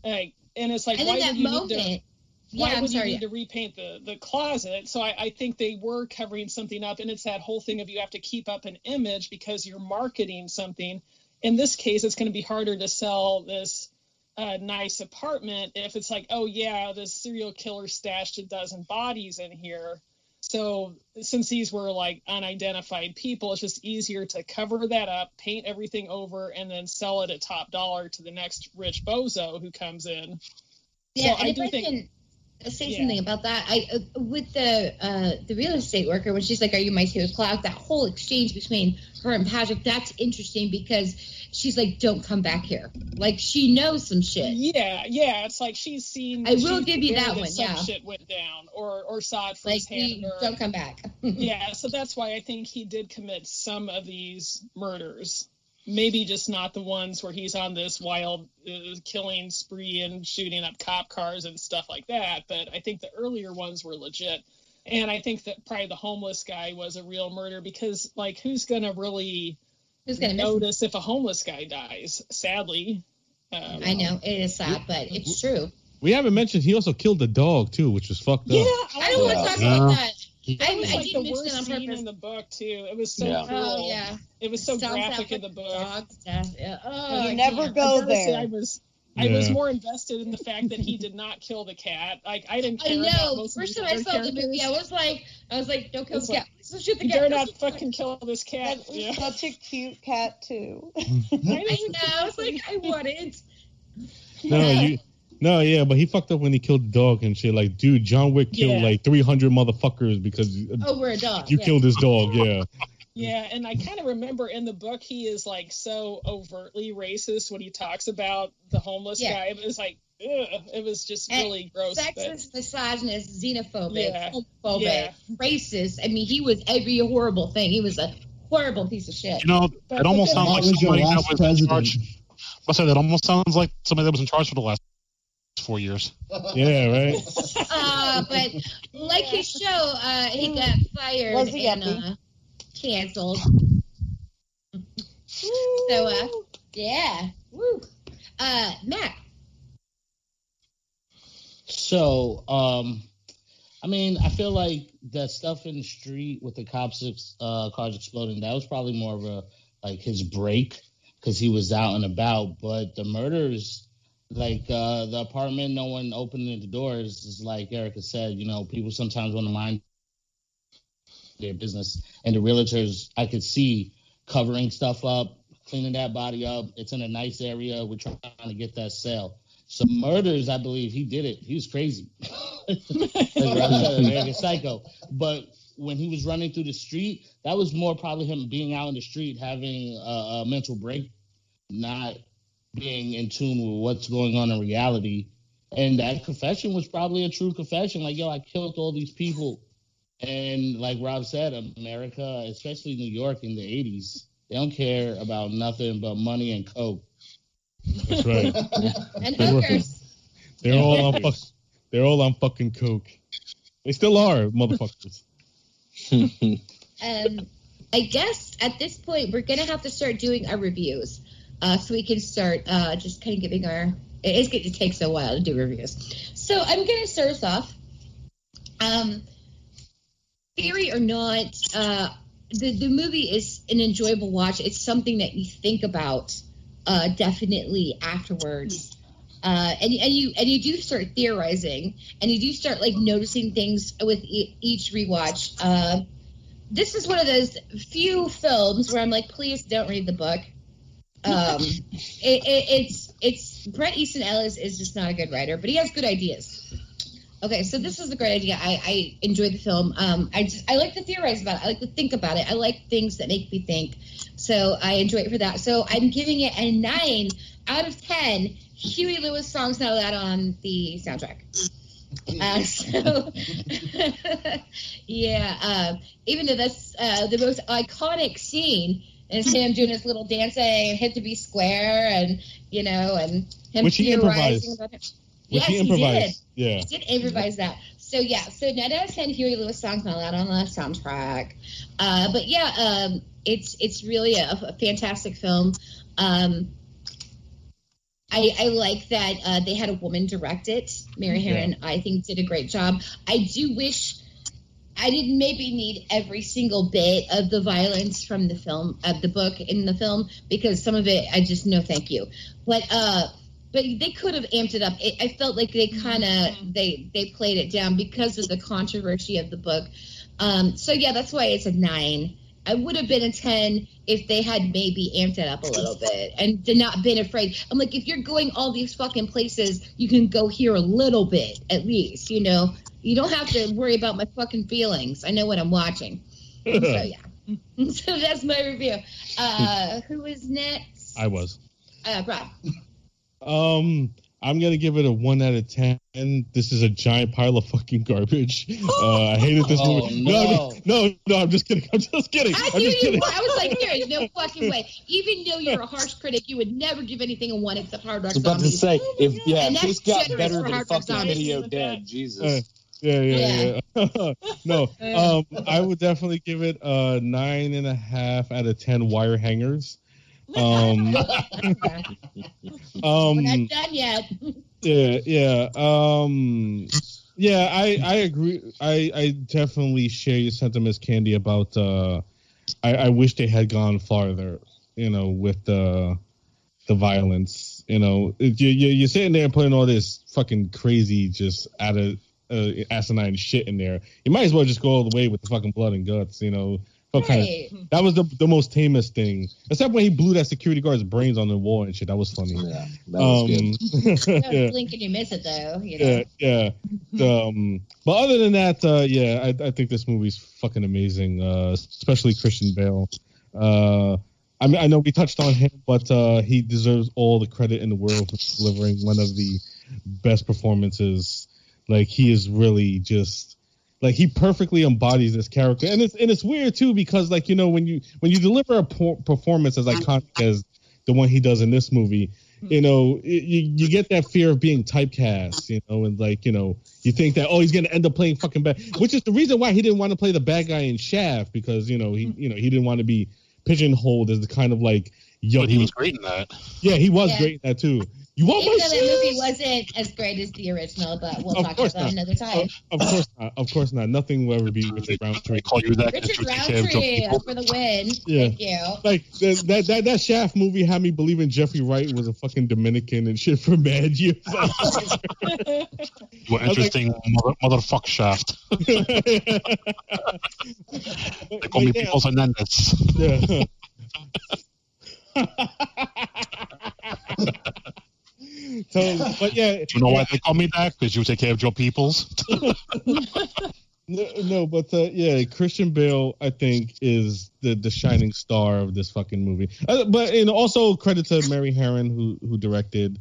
Like, and it's like, and why would you moment, need to? yeah, Why I'm would sorry. you need to repaint the the closet? So I, I think they were covering something up, and it's that whole thing of you have to keep up an image because you're marketing something. In this case, it's going to be harder to sell this uh, nice apartment if it's like, oh yeah, this serial killer stashed a dozen bodies in here. So since these were like unidentified people, it's just easier to cover that up, paint everything over, and then sell it at top dollar to the next rich bozo who comes in. Yeah, So I do I think- can say Yeah. something about that, I uh, with the uh, the real estate worker when she's like, "Are you my Taylor Cloud?" That whole exchange between her and Patrick, that's interesting because she's like, "Don't come back here." Like she knows some shit. Yeah, yeah, it's like she's seen. I will give you that one, Some yeah. shit went down, or or saw it Like, firsthand. we or, don't come back. yeah, so that's why I think he did commit some of these murders. Maybe just not the ones where he's on this wild uh, killing spree and shooting up cop cars and stuff like that. But I think the earlier ones were legit. And I think that probably the homeless guy was a real murder because, like, who's going to really Who's gonna miss? notice if a homeless guy dies? Sadly. Um, I know it is sad, but it's true. We haven't mentioned he also killed the dog too, which was fucked up. Yeah. I don't want to talk about that. That I, was I like didn't the mention worst it on scene purpose. in the book too. It was so Yeah. cruel. Oh yeah, It was so Stomps out graphic in the book. Yeah. Oh, You I never can't. go I gotta say, there. I was I was more invested in the fact that he did not kill the cat. Like I didn't I care about know. most First these time I other saw the movie, I was like, I was like, don't kill It's the like, cat. Let's shoot the You cat. dare not fucking kill this cat. That was Yeah. such a cute cat too. I know. I was like, I want it. No, you. No, yeah, but he fucked up when he killed the dog and shit. Like, dude, John Wick killed Yeah. like 300 motherfuckers because Over oh, a dog. you yeah. killed his dog. Yeah. Yeah, and I kind of remember in the book he is like so overtly racist when he talks about the homeless Yeah. guy. It was like, ugh, it was just And really gross. but- Sexist, misogynist, xenophobic, Yeah. homophobic, Yeah. racist. I mean, he was every horrible thing. He was a horrible piece of shit. You know, But it almost sounds like That was your somebody that last was in charge. I said that almost sounds like somebody that was in charge for the last four years. Yeah, right? Uh, but like his show, uh, he got fired Was he and uh, canceled. So, uh, yeah. Woo. Uh, Mac. So, um, I mean, I feel like that stuff in the street with the cops, uh, cars exploding, that was probably more of a like his break because he was out and about. But the murders, like uh, the apartment, no one opening the doors, is like Erica said. You know, people sometimes want to mind their business, and the realtors I could see covering stuff up, cleaning that body up. It's in a nice area. We're trying to get that sale. So murders, I believe he did it. He was crazy. like psycho. But when he was running through the street, that was more probably him being out in the street, having a, a mental break, not being in tune with what's going on in reality. And that confession was probably a true confession. Like, yo, I killed all these people. And like Rob said, America, especially New York in the 80s, they don't care about nothing but money and coke. That's right. And They were- hookers. They're all on fuck, They're all on fucking coke. They still are, motherfuckers. Um, I guess at this point we're gonna have to start doing our reviews, uh, so we can start uh, just kind of giving our. It is it takes a while to do reviews, so I'm gonna start us off. Um, theory or not, uh, the the movie is an enjoyable watch. It's something that you think about uh, definitely afterwards. Uh, and, and you and you do start theorizing, and you do start like noticing things with e- each rewatch. Uh, this is one of those few films where I'm like, please don't read the book. Um, it, it, it's it's Bret Easton Ellis is just not a good writer, but he has good ideas. Okay, so this is a great idea. I, I enjoy the film. Um, I just I like to theorize about it. I like to think about it. I like things that make me think. So I enjoy it for that. So I'm giving it a nine out of ten. Huey Lewis songs not allowed on the soundtrack. Uh, so, yeah, uh, even though that's uh, the most iconic scene is him doing his little dancing and hit to be square and you know and him Which he theorizing about it. Which yes, he improvised. He Yeah. He did improvise that. So yeah, so out of ten Huey Lewis songs not allowed on the soundtrack. Uh, but yeah, um, it's it's really a, a fantastic film. Um, I, I like that uh, they had a woman direct it. Mary Yeah. Harron, I think, did a great job. I do wish I didn't maybe need every single bit of the violence from the film of the book in the film because some of it I just no thank you. But uh, but they could have amped it up. It, I felt like they kind of they they played it down because of the controversy of the book. Um, so yeah, that's why it's a nine. I would have been a ten if they had maybe amped it up a little bit and did not been afraid. I'm like, if you're going all these fucking places, you can go here a little bit at least. You know, you don't have to worry about my fucking feelings. I know what I'm watching. so yeah, so that's my review. Uh, who is next? I was. Uh, Rob. Um, I'm gonna give it a one out of ten. This is a giant pile of fucking garbage. Uh, I hated this Oh, movie. no. no, no, no, I'm just kidding. I'm just kidding. I I'm knew just you kidding. were. I was like, there is no fucking way. Even though you're a harsh critic, you would never give anything a one except Hard Rock I was about to say, if yeah, And if that's this got better than fucking video dead, Jesus. Yeah, yeah, yeah. no, um, I would definitely give it a nine and a half out of ten wire hangers. Um, um, We're not done yet. yeah, yeah, um, yeah. I I agree. I I definitely share your sentiments, Candy, about. Uh, I I wish they had gone farther. You know, with the the violence You know, you, you you're sitting there putting all this fucking crazy, just out of uh, asinine shit in there. You might as well just go all the way with the fucking blood and guts. You know, Felt kinda- Right. that was the the most tamest thing. Except when he blew that security guard's brains on the wall and shit. That was funny. Yeah, that was Um, No, yeah. blink and you miss it though. You know. Yeah, yeah. Um, but other than that, uh, yeah, I, I think this movie's fucking amazing, uh, especially Christian Bale. Uh, I mean, I know we touched on him, but uh, he deserves all the credit in the world for delivering one of the best performances. Like he is really just like he perfectly embodies this character, and it's and it's weird too because like you know when you when you deliver a por- performance as iconic as the one he does in this movie, you hmm. know, it, you, you get that fear of being typecast, you know, and like, you know, you think that, oh, he's going to end up playing fucking bad, which is the reason why he didn't want to play the bad guy in Shaft because, you know, he, hmm. you know, he didn't want to be pigeonholed as the kind of like, yucky. But he was great in that. Yeah, he was Yeah. great in that too. You want Even my though that movie wasn't as great as the original, but we'll Of talk about that not. another time. Of course not. Of course not. Nothing will ever be Richard Roundtree. Call you that. Richard Richard Roundtree. Roundtree for the win. Yeah. Thank you. Like that, that that that Shaft movie had me believing Jeffrey Wright was a fucking Dominican and shit for mad years. You were interesting mother, motherfuck shaft. they call me yeah. Peoples Hernandez. Yeah. So, but yeah, You know why they call me that? Because you take care of your Peoples. no, no, but uh, yeah, Christian Bale, I think, is the the shining star of this fucking movie. Uh, but and also credit to Mary Harron who who directed.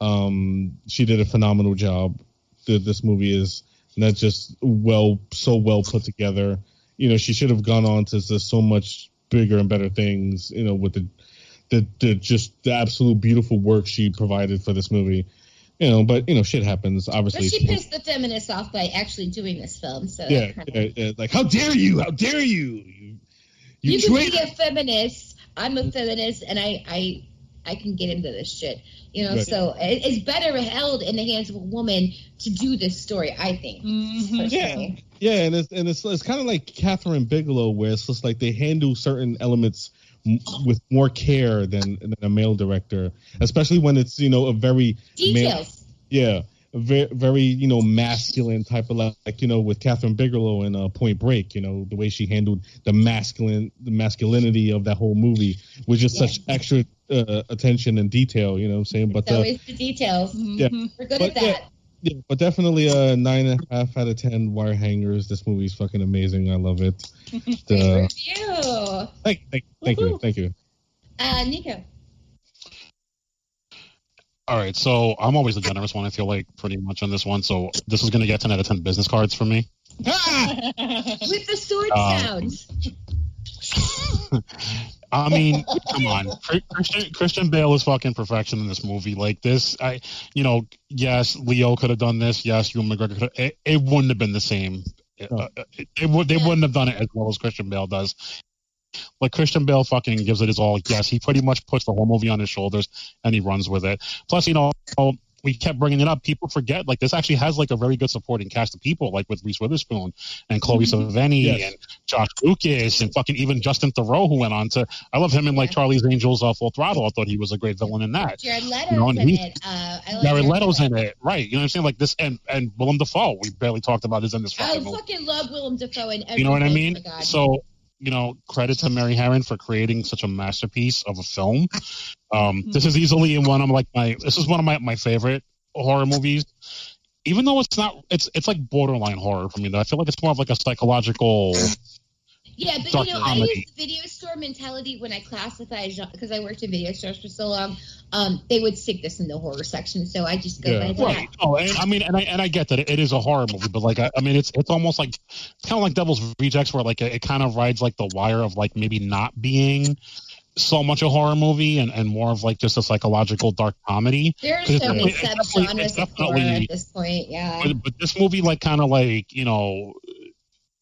Um, she did a phenomenal job. The, this movie is not just well, so well put together. You know, she should have gone on to, to so much bigger and better things. You know, with the the, the just the absolute beautiful work she provided for this movie. You know, but you know, shit happens. Obviously, But Obviously, she pissed the feminists off by actually doing this film. So yeah, that kind of, yeah, yeah, like how dare you? How dare you? You, you, you can be a feminist. I'm a feminist, and I I I can get into this shit. You know, Right. so it, it's better held in the hands of a woman to do this story. I think. Mm-hmm. personally. Yeah, and it's and it's it's kind of like Kathryn Bigelow, where it's just like they handle certain elements m- with more care than, than a male director, especially when it's you know a very male, Details. yeah, a very very you know masculine type of like, you know with Kathryn Bigelow in uh, Point Break, you know the way she handled the masculine the masculinity of that whole movie was just Yeah. such extra uh, attention and detail, you know what I'm saying? But It's uh, always the details. yeah. We're good But at that. yeah, yeah, but definitely a nine and a half out of ten wire hangers. This movie's fucking amazing. I love it. The, Review. thank, thank, thank you, thank you. Uh, Nico. All right, so I'm always the generous one. I feel like pretty much on this one. So this is going to get 10 out of 10 business cards for me. With the sword Um, sounds. I mean, come on, Christian Christian Bale is fucking perfection in this movie. Like this, I, you know, yes, Leo could have done this. Yes, Ewan McGregor could. It, it wouldn't have been the same. Uh, it, it would. They wouldn't have done it as well as Christian Bale does. But Christian Bale fucking gives it his all. Yes, he pretty much puts the whole movie on his shoulders and he runs with it. Plus, you know, we kept bringing it up. People forget like this actually has like a very good supporting cast of people, like with Reese Witherspoon and Chloë Sevigny Yes. and Josh Lucas and fucking even Justin Theroux, who went on to. I love him in like Charlie's Angels uh, Full Throttle. I thought he was a great villain in that. Jared Leto's You know, in he- it. Uh, like Jared Leto's in it, right? You know what I'm saying? Like this, and and Willem Dafoe. We barely talked about is in this I fucking fucking love Willem Dafoe in everything. You know what I Oh mean? my So, you know, credit to Mary Harron for creating such a masterpiece of a film. Um, This is easily one of like my. This is one of my my favorite horror movies. Even though it's not, it's it's like borderline horror for me. Though I feel like it's more of like a psychological. Yeah, but dark you know, I comedy. use video store mentality when I classify because I worked in video stores for so long. Um, they would stick this in the horror section, so I just go by that. Right. Oh, and, I mean, and I and I get that it, it is a horror movie, but like I, I mean, it's it's almost like it's kind of like Devil's Rejects, where like it, it kind of rides like the wire of like maybe not being so much a horror movie and, and more of like just a psychological dark comedy. There's 'Cause it's so many definitely- it's definitely- it's subgenres of horror at this point. Yeah. but, but this movie like kind of like you know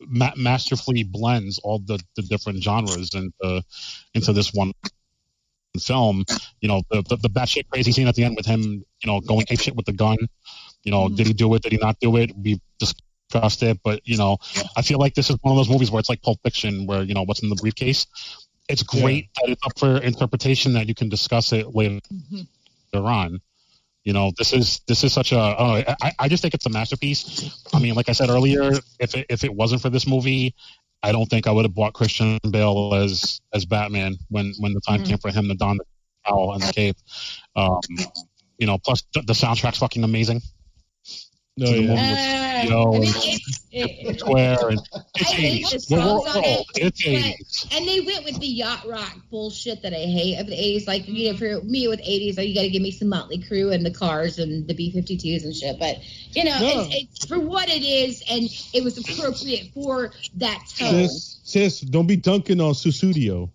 ma- masterfully blends all the, the different genres into into this one film. You know the, the the batshit crazy scene at the end with him you know going ape shit with the gun. You know mm-hmm. did he do it? Did he not do it? We discussed it but you know i feel like this is one of those movies where it's like pulp fiction where you know what's in the briefcase. It's great that it's up for interpretation that you can discuss it later mm-hmm. on. You know, this is this is such a. Uh, I, I just think it's a masterpiece. I mean, like I said earlier, if it, if it wasn't for this movie, I don't think I would have bought Christian Bale as as Batman when when the time Mhm. came for him to don the cowl and the cape. Um, you know, plus the, the soundtrack's fucking amazing. No, To the yeah. Uh, you know, I mean, and it's, it, Square and I it's hate 80s. We're, songs we're on it. It's but- 80s. and they went with the yacht rock bullshit that I hate of the 80s. Like, you know, for me with 80s, like, you got to give me some Motley Crue and the Cars and the B 52s and shit. But, you know, No. it's, it's for what it is, and it was appropriate for that tone. Sis, sis, don't be dunking on Sussudio.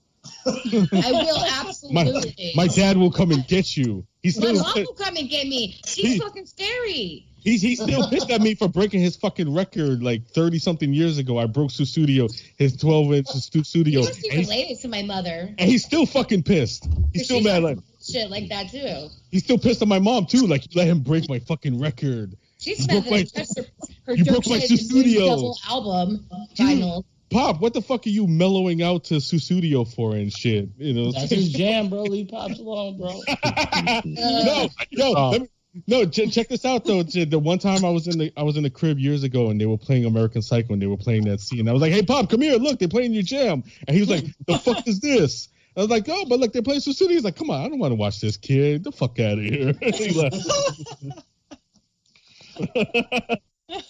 I will absolutely. my dad will come and get you. He's My mom will come and get me. She's He- fucking scary. He's he's still pissed at me for breaking his fucking record like thirty something years ago. I broke Sussudio, his twelve inch You studio, must be and he's, related to my mother. and he's still fucking pissed. He's still mad. Like shit like that too. he's still pissed at my mom too. Like you let him break my fucking record. She's You mad broke that my- I her, her you broke my Benson studio. double album vinyl. Pop, what the fuck are you mellowing out to Sussudio for and shit? You know, That's his jam, bro. Leave pops alone, bro. no, no, let me, no. Ch- check this out though. Ch- The one time I was in the I was in the crib years ago and they were playing American Psycho and they were playing that scene. I was like, "Hey, Pop, come here. Look, they're playing your jam." And he was like, "The fuck is this?" I was like, "Oh, but look, they're playing Sussudio." He's like, "Come on, I don't want to watch this kid. The fuck out of here." He left.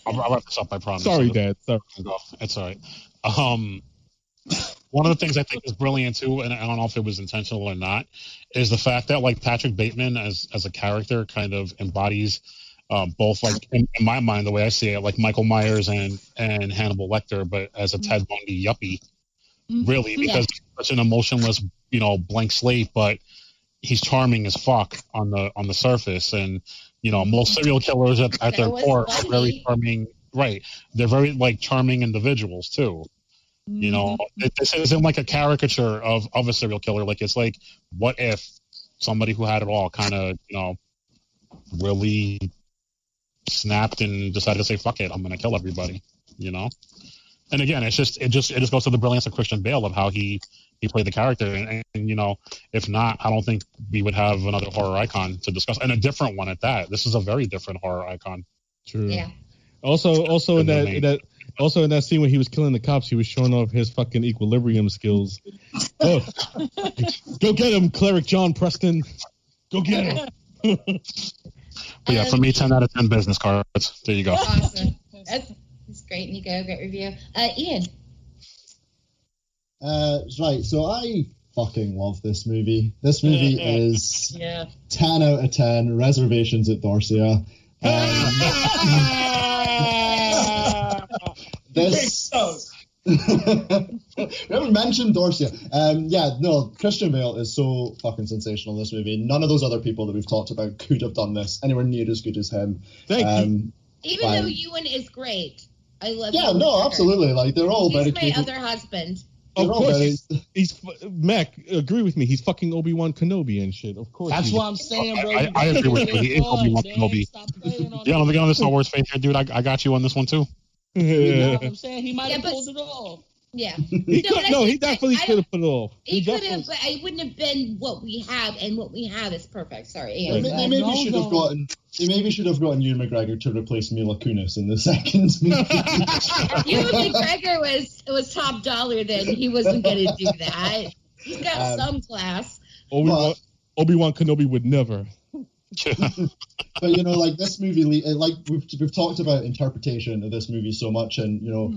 I'll, I'll wrap this up. I promise. Sorry, Dad. Sorry. Go. It's all right. Um, one of the things I think is brilliant too, and I don't know if it was intentional or not, is the fact that like Patrick Bateman as as a character kind of embodies um, both like in, in my mind the way I see it, like Michael Myers and and Hannibal Lecter, but as a Ted Bundy yuppie, really because he's such an emotionless, you know, blank slate, but he's charming as fuck on the on the surface, and you know most serial killers at, at their core are very charming. Right, they're very like charming individuals too. You know, mm-hmm. it, this isn't like a caricature of of a serial killer. Like it's like, what if somebody who had it all kind of, you know, really snapped and decided to say, "Fuck it, I'm gonna kill everybody." You know. And again, it's just it just it just goes to the brilliance of Christian Bale of how he he played the character. And, and you know, if not, I don't think we would have another horror icon to discuss, and a different one at that. This is a very different horror icon. True. Yeah. Also, also in the that, in that, also in that scene when he was killing the cops, he was showing off his fucking equilibrium skills. Oh, go get him, cleric John Preston. Go get him. But yeah, for me, ten out of ten business cards. There you go. Awesome. That's, that's great, Nico. Great review. Uh, Ian. Uh, right, so I fucking love this movie. This movie is Yeah. 10 out of 10, reservations at Dorsia. Um, this. we haven't mentioned Dorsia. Um, yeah, no, Christian Bale is so fucking sensational in this movie. None of those other people that we've talked about could have done this anywhere near as good as him. Thank you. um, Even Fine. though Ewan is great, I love. Yeah, no, McGregor. absolutely. Like they're all He's very my capable. other husband. Of They're course, very- he's, he's Mac. Agree with me. He's fucking Obi Wan Kenobi and shit. Of course. That's what I'm saying, bro. I, You I gotta agree with get you. He it is Obi Wan Kenobi. man. Stop playing on Yeah, it. I'm on the Star Wars fan here, dude. I, I got you on this one too. You know what I'm saying? He might Yeah, have but- pulled it off. Yeah. He No, could, no, he definitely could have put it off. He could have, but it wouldn't have been what we have, and what we have is perfect. Sorry, They, Ian. they maybe know, should have gotten. They maybe should have gotten Ewan McGregor to replace Mila Kunis in the second movie. Ewan McGregor was was top dollar. Then he wasn't going to do that. He's got Um, some class. Obi Wan Obi Wan Kenobi would never. but you know, like this movie, like we've we've talked about interpretation of this movie so much, and you know,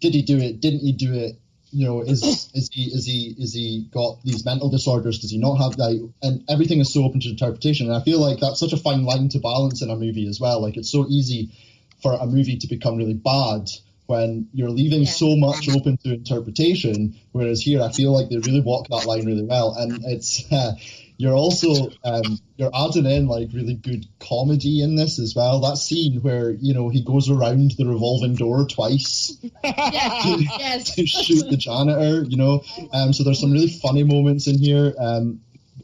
did he do it? Didn't he do it? You know, is is he is he is he got these mental disorders? Does he not have that? And everything is so open to interpretation, and I feel like that's such a fine line to balance in a movie as well. Like it's so easy for a movie to become really bad when you're leaving Yeah. so much open to interpretation. Whereas here, I feel like they really walk that line really well, and it's. Uh, you're also um, you're adding in like really good comedy in this as well. That scene where you know he goes around the revolving door twice Yes, yes. to shoot the janitor, you know. Um, so there's some really funny moments in here. Um,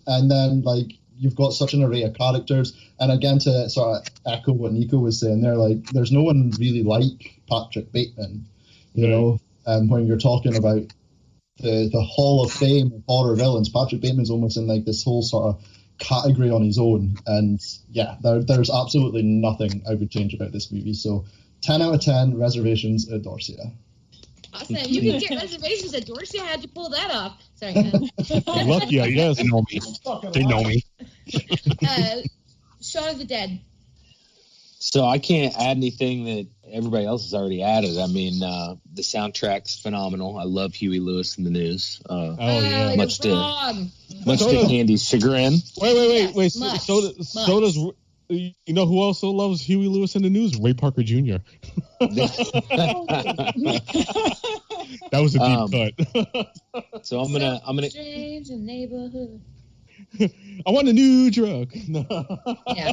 and then like you've got such an array of characters. And again, to sort of echo what Nico was saying there, like there's no one really like Patrick Bateman, you Right. know. Um, when you're talking about the the Hall of Fame of horror villains, Patrick Bateman's almost in like this whole sort of category on his own. And yeah, there, there's absolutely nothing I would change about this movie. So 10 out of 10 reservations at Dorsia. Awesome. You can get reservations at Dorsia. How'd you pull that off? Sorry. Lucky, I guess. They know me. They know me. uh, Shaun of the Dead. So I can't add anything that everybody else has already added. I mean, uh, the soundtrack's phenomenal. I love Huey Lewis and the News. Uh, Oh, yeah. much you're to wrong. much to Candy's chagrin. Wait, wait, wait, wait. So, much, so, does- so does you know who also loves Huey Lewis and the News? Ray Parker Jr. That was a deep Um, cut. So I'm gonna I'm gonna change the neighborhood. I want a new drug. Yeah.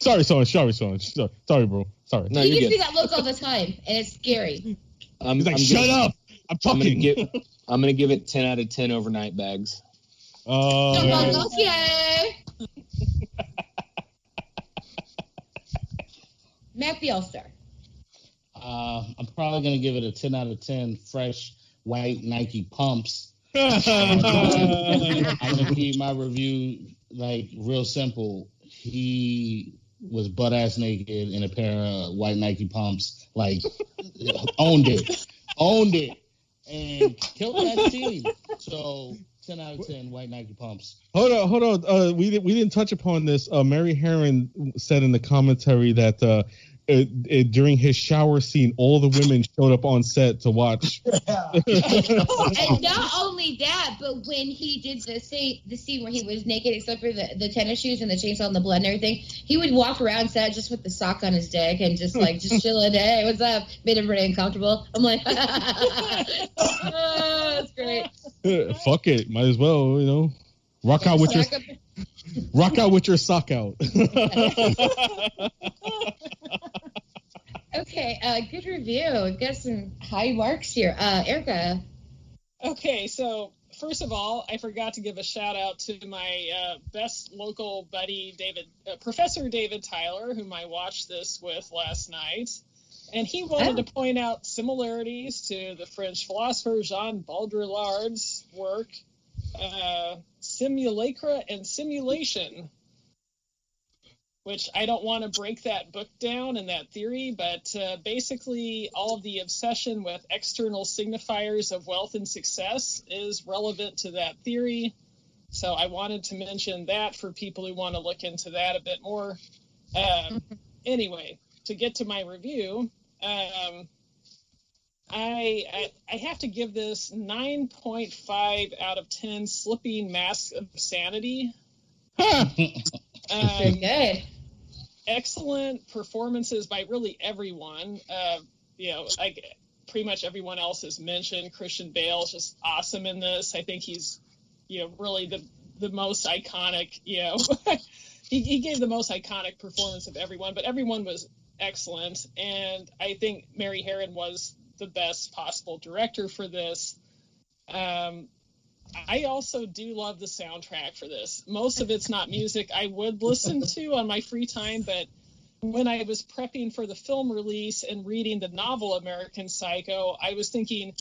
Sorry, sorry, sorry, sorry, sorry, sorry, bro. Sorry. No, he you're gives me that look all the time, and it's scary. I'm, He's like, I'm shut gonna- up. I'm talking. I'm gonna give I'm gonna give it ten out of ten overnight bags. Oh, Come on, yeah. Gaultier. Mac the All Star. Uh, I'm probably gonna give it a 10 out of 10. Fresh white Nike pumps. I'm gonna keep my review like real simple. He was butt ass naked in a pair of white Nike pumps. Like owned it, owned it, and killed that team. So 10 out of 10 white Nike pumps. Hold on, hold on. Uh, we we didn't touch upon this. Uh, Mary Harron said in the commentary that uh, uh, uh, during his shower scene, all the women showed up on set to watch. and not only that, but when he did the scene, the scene where he was naked except for the, the tennis shoes and the chainsaw and the blood and everything, he would walk around set just with the sock on his dick and just like just chilling. Hey, what's up? Made everybody uncomfortable. I'm like, oh, that's great. Fuck it, might as well, you know, rock out with your up- rock out with your sock out. Okay, uh, good review. We've got some high marks here. Uh, Erica. Okay, so first of all, I forgot to give a shout out to my uh, best local buddy, David, uh, Professor David Tyler, whom I watched this with last night. And he wanted Oh. to point out similarities to the French philosopher Jean Baudrillard's work, uh, Simulacra and Simulation, which I don't want to break that book down and that theory, but uh, basically, all of the obsession with external signifiers of wealth and success is relevant to that theory. So I wanted to mention that for people who want to look into that a bit more. Um, anyway, to get to my review, um, I, I I have to give this 9.5 out of 10 slipping masks of sanity. Um, good. excellent performances by really everyone. Uh, you know, like pretty much everyone else has mentioned. Christian Bale's just awesome in this. I think he's, you know, really the the most iconic. You know, he, he gave the most iconic performance of everyone, but everyone was excellent. And I think Mary Harron was the best possible director for this. Um, I also do love the soundtrack for this. Most of it's not music I would listen to on my free time, but when I was prepping for the film release and reading the novel American Psycho, I was thinking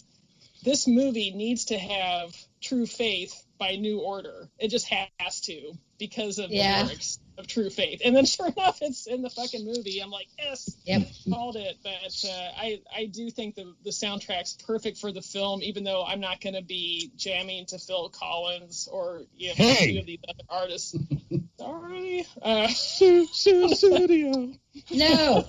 this movie needs to have True Faith by New Order. It just has to because of Yeah. the lyrics of True Faith. And then sure enough, it's in the fucking movie. I'm like, yes, Yep. called it. But uh, I I do think the the soundtrack's perfect for the film, even though I'm not going to be jamming to Phil Collins or you know Hey! any of these other artists. Sorry. Uh, Studio. No.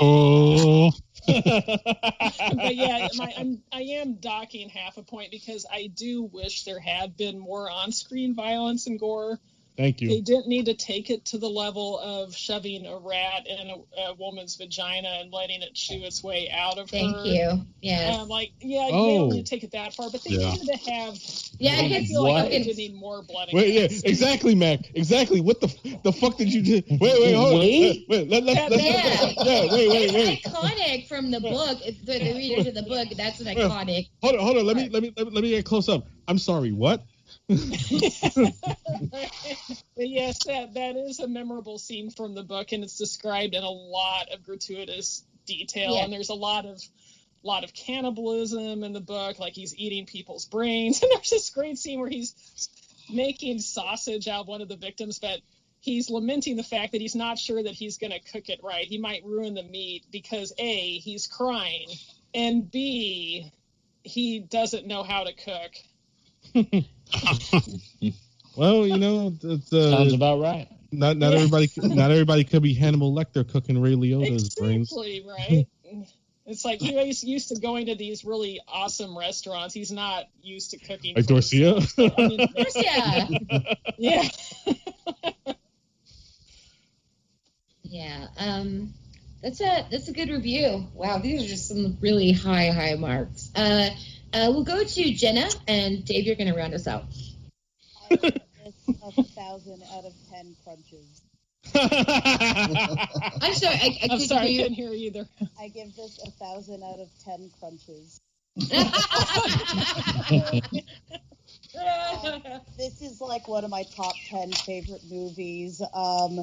Oh, but yeah, my, I'm I am docking half a point because I do wish there had been more on-screen violence and gore. Thank you. They didn't need to take it to the level of shoving a rat in a, a woman's vagina and letting it chew its way out of Thank her. you. Yes. Um, like, yeah, Oh. they don't need to take it that far, but they Yeah. needed to have. Yeah, I it's feel like they what? did need more blood. Wait, yeah, exactly, Mac. Exactly. What the the fuck did you do? Wait, wait, hold on. Wait. Wait, let, let, let, Yeah. yeah, wait, wait, wait. It's iconic from the book. It's the, the readers of the book. That's an iconic. Hold on, hold on. Let me let me let me, let me get close up. I'm sorry. What? But yes, that that is a memorable scene from the book, and it's described in a lot of gratuitous detail. Yeah. And there's a lot of lot of cannibalism in the book, like he's eating people's brains. And there's this great scene where he's making sausage out of one of the victims, but he's lamenting the fact that he's not sure that he's going to cook it right. He might ruin the meat because A, he's crying, and B, he doesn't know how to cook. Well, you know, it's, uh, Sounds about right. Not not Yeah. everybody not everybody could be Hannibal Lecter cooking Ray Liotta's brains. Exactly, right? It's like he's used to going to these really awesome restaurants. He's not used to cooking. Like for Dorsia. himself. I mean, Yeah. yeah. Yeah. Um, that's a that's a good review. Wow, these are just some really high high marks. Uh, uh, we'll go to Jenna and Dave. You're going to round us out. I give this a thousand out of ten crunches. I'm sorry. I, I I'm couldn't sorry, I hear couldn't hear you either. I give this a thousand out of ten crunches. this is like one of my top 10 favorite movies um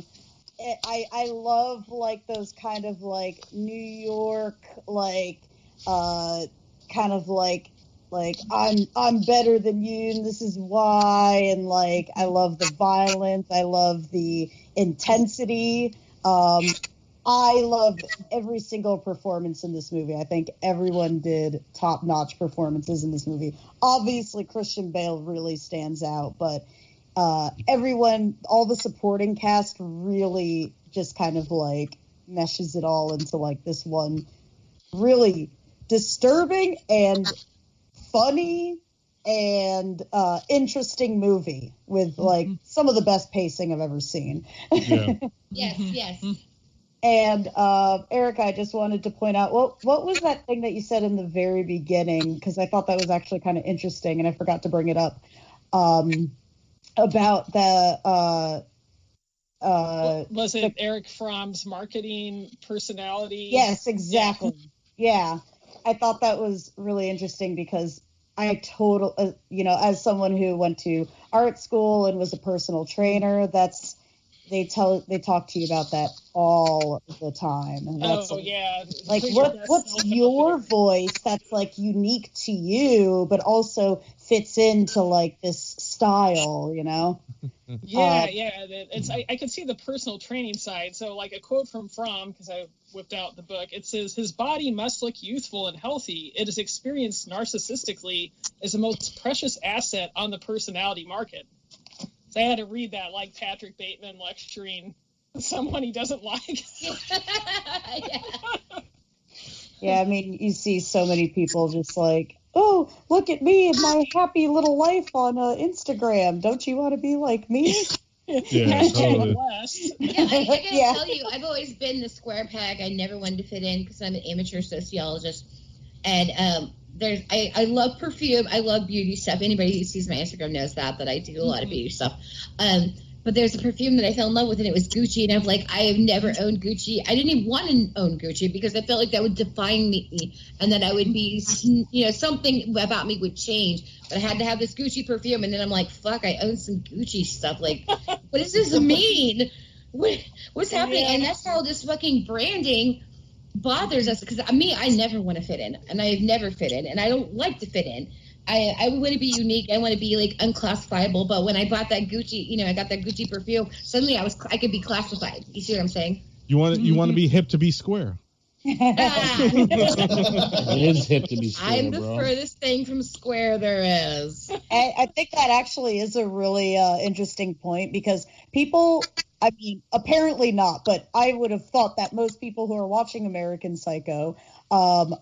it- i i love like those kind of like new york like uh kind of like like i'm i'm better than you and this is why and like i love the violence i love the intensity um I love every single performance in this movie. I think everyone did top notch performances in this movie. Obviously, Christian Bale really stands out, but uh, everyone, all the supporting cast really just kind of like meshes it all into like this one really disturbing and funny and uh, interesting movie with like some of the best pacing I've ever seen. Yeah. yes, yes. And uh, Erica, I just wanted to point out what what was that thing that you said in the very beginning? Because I thought that was actually kind of interesting, and I forgot to bring it up um, about the. Uh, uh, Was it Erich Fromm's marketing personality? yes, exactly. Yeah, I thought that was really interesting because I total, uh, you know, as someone who went to art school and was a personal trainer, that's they tell they talk to you about that all the time. And that's Oh yeah. like what what's your voice that's like unique to you but also fits into like this style you know Yeah, Uh, yeah. It's I, I could see the personal training side. So like a quote from Fromm, because I whipped out the book. It says his body must look youthful and healthy. It is experienced narcissistically as the most precious asset on the personality market. So I had to read that like Patrick Bateman lecturing someone he doesn't like. yeah. yeah i mean you see so many people just like oh look at me and my happy little life on uh, instagram don't you want to be like me Yeah, totally. Yeah, I, I gotta Yeah. tell you, I've always been the square peg. I never wanted to fit in because I'm an amateur sociologist, and um, there's I, I love perfume. I love beauty stuff. Anybody who sees my Instagram knows that that I do a lot of beauty stuff. Um, but there's a perfume that I fell in love with, and it was Gucci. And I'm like, I have never owned Gucci. I didn't even want to own Gucci because I felt like that would define me, and that I would be, you know, something about me would change. But I had to have this Gucci perfume, and then I'm like, fuck, I own some Gucci stuff. Like, what does this mean? What, what's happening? And that's how this fucking branding bothers us. Because me, I never want to fit in, and I've never fit in, and I don't like to fit in. I, I want to be unique. I want to be like unclassifiable. But when I bought that Gucci, you know, I got that Gucci perfume. Suddenly, I was I could be classified. You see what I'm saying? You want you want to be hip to be square. It is hip to be square, I'm the bro. furthest thing from square there is. I, I think that actually is a really uh, interesting point because people, I mean, apparently not, but I would have thought that most people who are watching American Psycho um,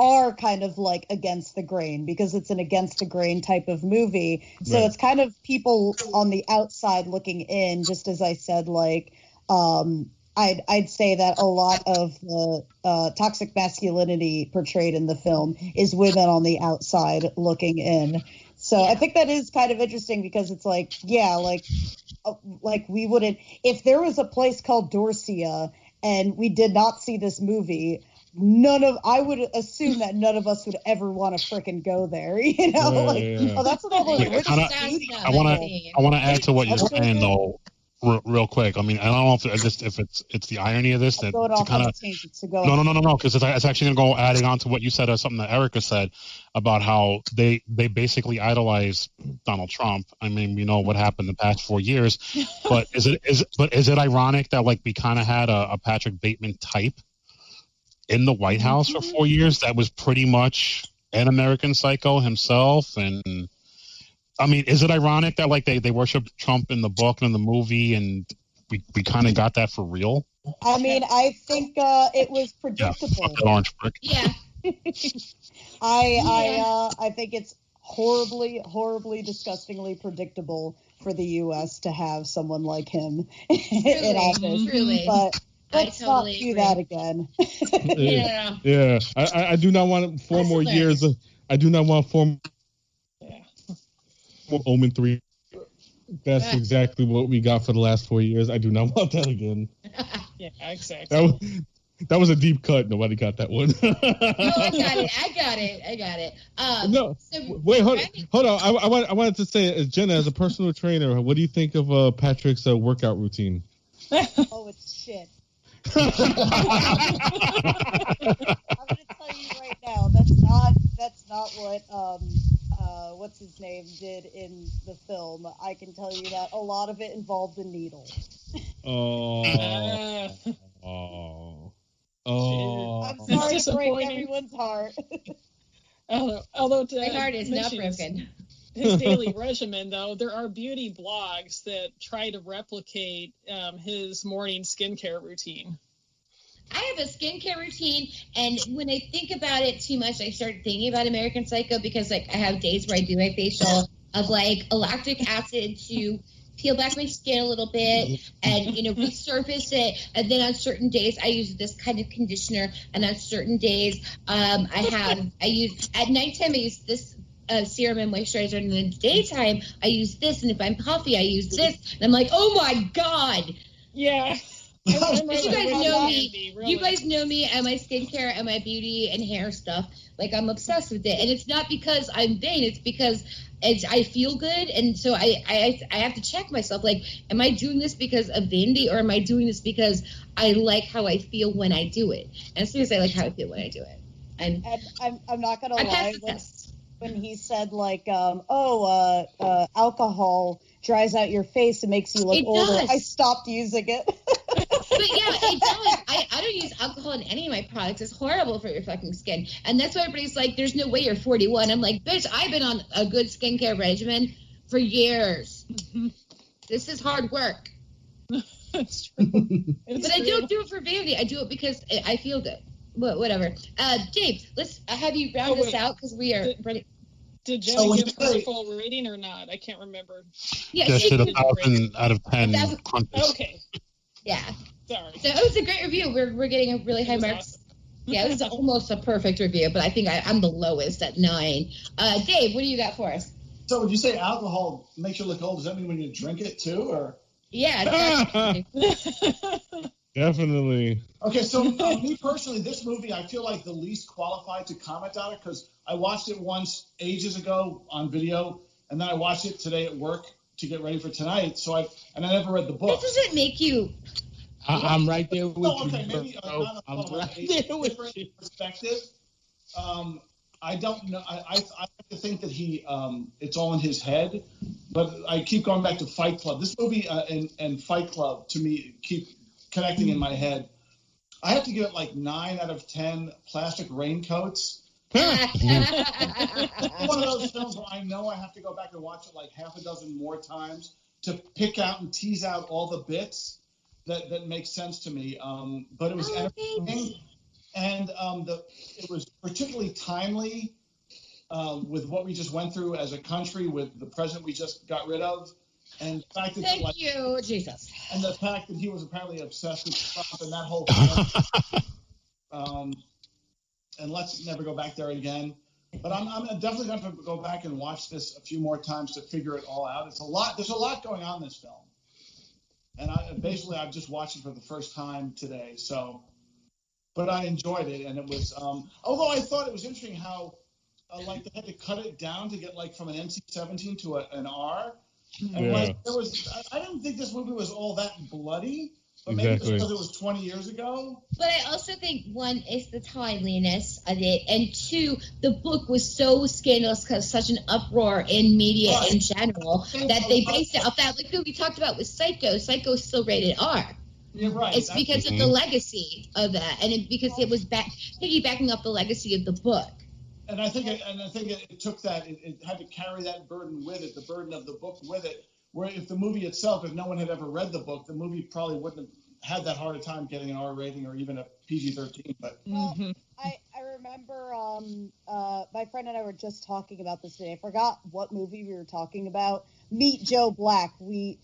are kind of like against the grain because it's an against the grain type of movie. So Right. it's kind of people on the outside looking in, just as I said, like, um, I'd, I'd say that a lot of the uh, toxic masculinity portrayed in the film is women on the outside looking in. So I think that is kind of interesting because it's like, yeah, like, uh, like we wouldn't if there was a place called Dorsia and we did not see this movie. None of I would assume that none of us would ever want to frickin' go there. You know, Yeah, like yeah, yeah. oh, that's what all those rich I wanna- dudes I want to I want to add to what you're Okay. saying though. real, real quick. I mean, I don't know if it's just if it's it's the irony of this that Going to off kind on of a tangent, so go no, no, no, no, no, because it's, it's actually going to go adding on to what you said, or something that Erica said about how they they basically idolize Donald Trump. I mean, we know what happened the past four years, but is it is but is it ironic that like we kind of had a, a Patrick Bateman type in the White House for four years that was pretty much an American Psycho himself, and I mean, is it ironic that like they they worship Trump in the book and in the movie, and we we kind of got that for real? I mean, I think uh, it was predictable. fuck that orange brick. Yeah. I I uh, I think it's horribly, horribly, disgustingly predictable for the U.S. to have someone like him in office. truly. But I let's totally not do agree. that again. Yeah. Yeah, I, I, I do not want four That's more hilarious. years. Of, I do not want four more Omen three. That's Yeah. exactly what we got for the last four years. I do not want that again. Yeah, exactly. That was, that was a deep cut. Nobody got that one. No, I got it. I got it. I got it. Um, No, so Wait, hold, Randy- hold on. I, I, want, I wanted to say, as Jenna, as a personal trainer, what do you think of uh, Patrick's uh, workout routine? oh, it's shit. I'm gonna tell you right now, that's not that's not what um uh what's his name did in the film. I can tell you that a lot of it involved a needle. Oh, oh, oh. I'm sorry to break everyone's heart. although, although to my heart is not mention his- broken. His daily regimen, though, there are beauty blogs that try to replicate um, his morning skincare routine. I have a skincare routine, and when I think about it too much, I start thinking about American Psycho because like I have days where I do my facial of like lactic acid to peel back my skin a little bit and you know resurface it and then on certain days i use this kind of conditioner and on certain days um, i have i use at nighttime i use this uh, serum and moisturizer and in the daytime i use this and if i'm puffy i use this and i'm like oh my god Yeah. you guys know me. You guys know me and my skincare and my beauty and hair stuff. Like I'm obsessed with it, and it's not because I'm vain. It's because it's I feel good, and so I I I have to check myself. Like, am I doing this because of vanity, or am I doing this because I like how I feel when I do it? And as soon as I like how I feel when I do it. And And I'm I'm not gonna I lie. When, test. When he said like, um, oh, uh, uh, alcohol dries out your face and makes you look It older, does. I stopped using it. But yeah, it does. I, I don't use alcohol in any of my products. It's horrible for your fucking skin. And that's why everybody's like, there's no way you're 41. I'm like, bitch, I've been on a good skincare regimen for years. this is hard work. It's true. It's But I don't do it for vanity. I do it because I I feel good. Wha- Whatever. Uh, Dave, let's have you round Oh, us out because we are Did- ready. Did So Jenny give you her say- full rating or not? I can't remember. Yeah, That she shit a thousand out of ten. A thousand- Hunters. Okay. yeah. Sorry. So it was a great review. We're, we're getting a really high was marks. awesome. Yeah, this is almost a perfect review, but I think I, I'm the lowest at nine. Uh, Dave, what do you got for us? So when you say alcohol makes you look old, does that mean when you drink it too, or? Yeah, exactly. Definitely. Okay, so uh, me personally, this movie I feel like the least qualified to comment on it because I watched it once ages ago on video, and then I watched it today at work to get ready for tonight. So I and I never read the book. this doesn't make you. I, I'm right there with Oh, you. okay, maybe uh, bro. not a- I'm from a there with different you. perspective. Um, I don't know. I, I, I like to think that he, um, it's all in his head, but I keep going back to Fight Club. This movie uh, and, and Fight Club to me keep connecting in my head. I have to give it like nine out of ten plastic raincoats. One of those films where I know I have to go back and watch it like half a dozen more times to pick out and tease out all the bits that, that make sense to me. Um, but it was Oh, entertaining and um, the it was particularly timely uh, with what we just went through as a country with the president we just got rid of, and the fact that Thank like, you, Jesus. and the fact that he was apparently obsessed with Trump and that whole thing. um, and let's never go back there again. But I'm, I'm definitely going to go back and watch this a few more times to figure it all out. It's a lot. There's a lot going on in this film, and I basically I've just watched it for the first time today. So, but I enjoyed it, and it was. Um, although I thought it was interesting how, uh, like, they had to cut it down to get like from an NC-17 to a, an R. And Yeah. like there was, I- I didn't think this movie was all that bloody, but maybe Exactly. it's because it was 20 years ago. But I also think one is the timeliness of it, and two, the book was so scandalous because such an uproar in media in general that they based it off that. Like we talked about with Psycho, Psycho is still rated R. You're right. It's because of the Mhm. legacy of that, and it, because it was back piggybacking off the legacy of the book. And I think, it, and I think it, it took that. It, it had to carry that burden with it, the burden of the book with it. Where if the movie itself, if no one had ever read the book, the movie probably wouldn't have had that hard a time getting an R rating or even a PG-13. But I, I remember um, uh, my friend and I were just talking about this today. I forgot what movie we were talking about. Meet Joe Black. We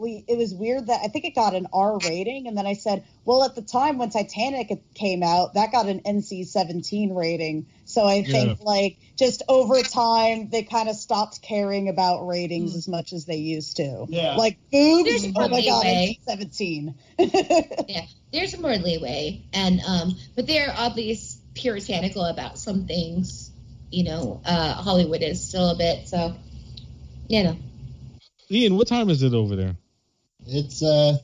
we it was weird that I think it got an R rating, and then I said, well, at the time when Titanic came out, that got an NC-17 rating. So I think Yeah. like just over time they kind of stopped caring about ratings as much as they used to. Yeah. Like boobs. Oh my god. NC-17. yeah, there's more leeway, and um, but they're oddly puritanical about some things. You know, uh, Hollywood is still a bit so. You know, Ian, what time is it over there? It's uh,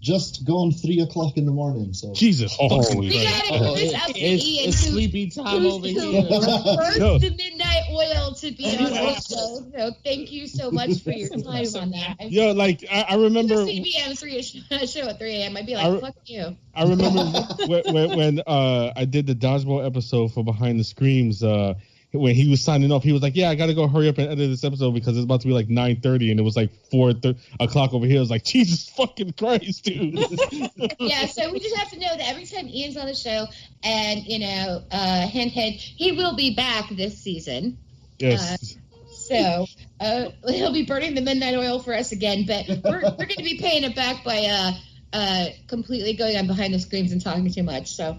just gone three o'clock in the morning. So Jesus fucking we Christ. gotta give this up to It's- Ian, it's sleepy time over here. First No. the midnight oil to be on our show. So thank you so much for your time on that. I- Yo, like I, I remember, If you see me on three show at 3 a.m. I'd be like, I fuck you. I remember when, when, when uh, I did the dodgeball episode for Behind the Screams. Uh, when he was signing off, he was like, "Yeah, I got to go hurry up and edit this episode because it's about to be like 9:30, and it was like four o'clock over here." I was like, "Jesus fucking Christ, dude!" yeah, so we just have to know that every time Ian's on the show, and you know, uh, hint, hint, he will be back this season. yes. So uh, he'll be burning the midnight oil for us again, but we're, we're going to be paying it back by uh, uh, completely going on Behind the Screams and talking too much. So,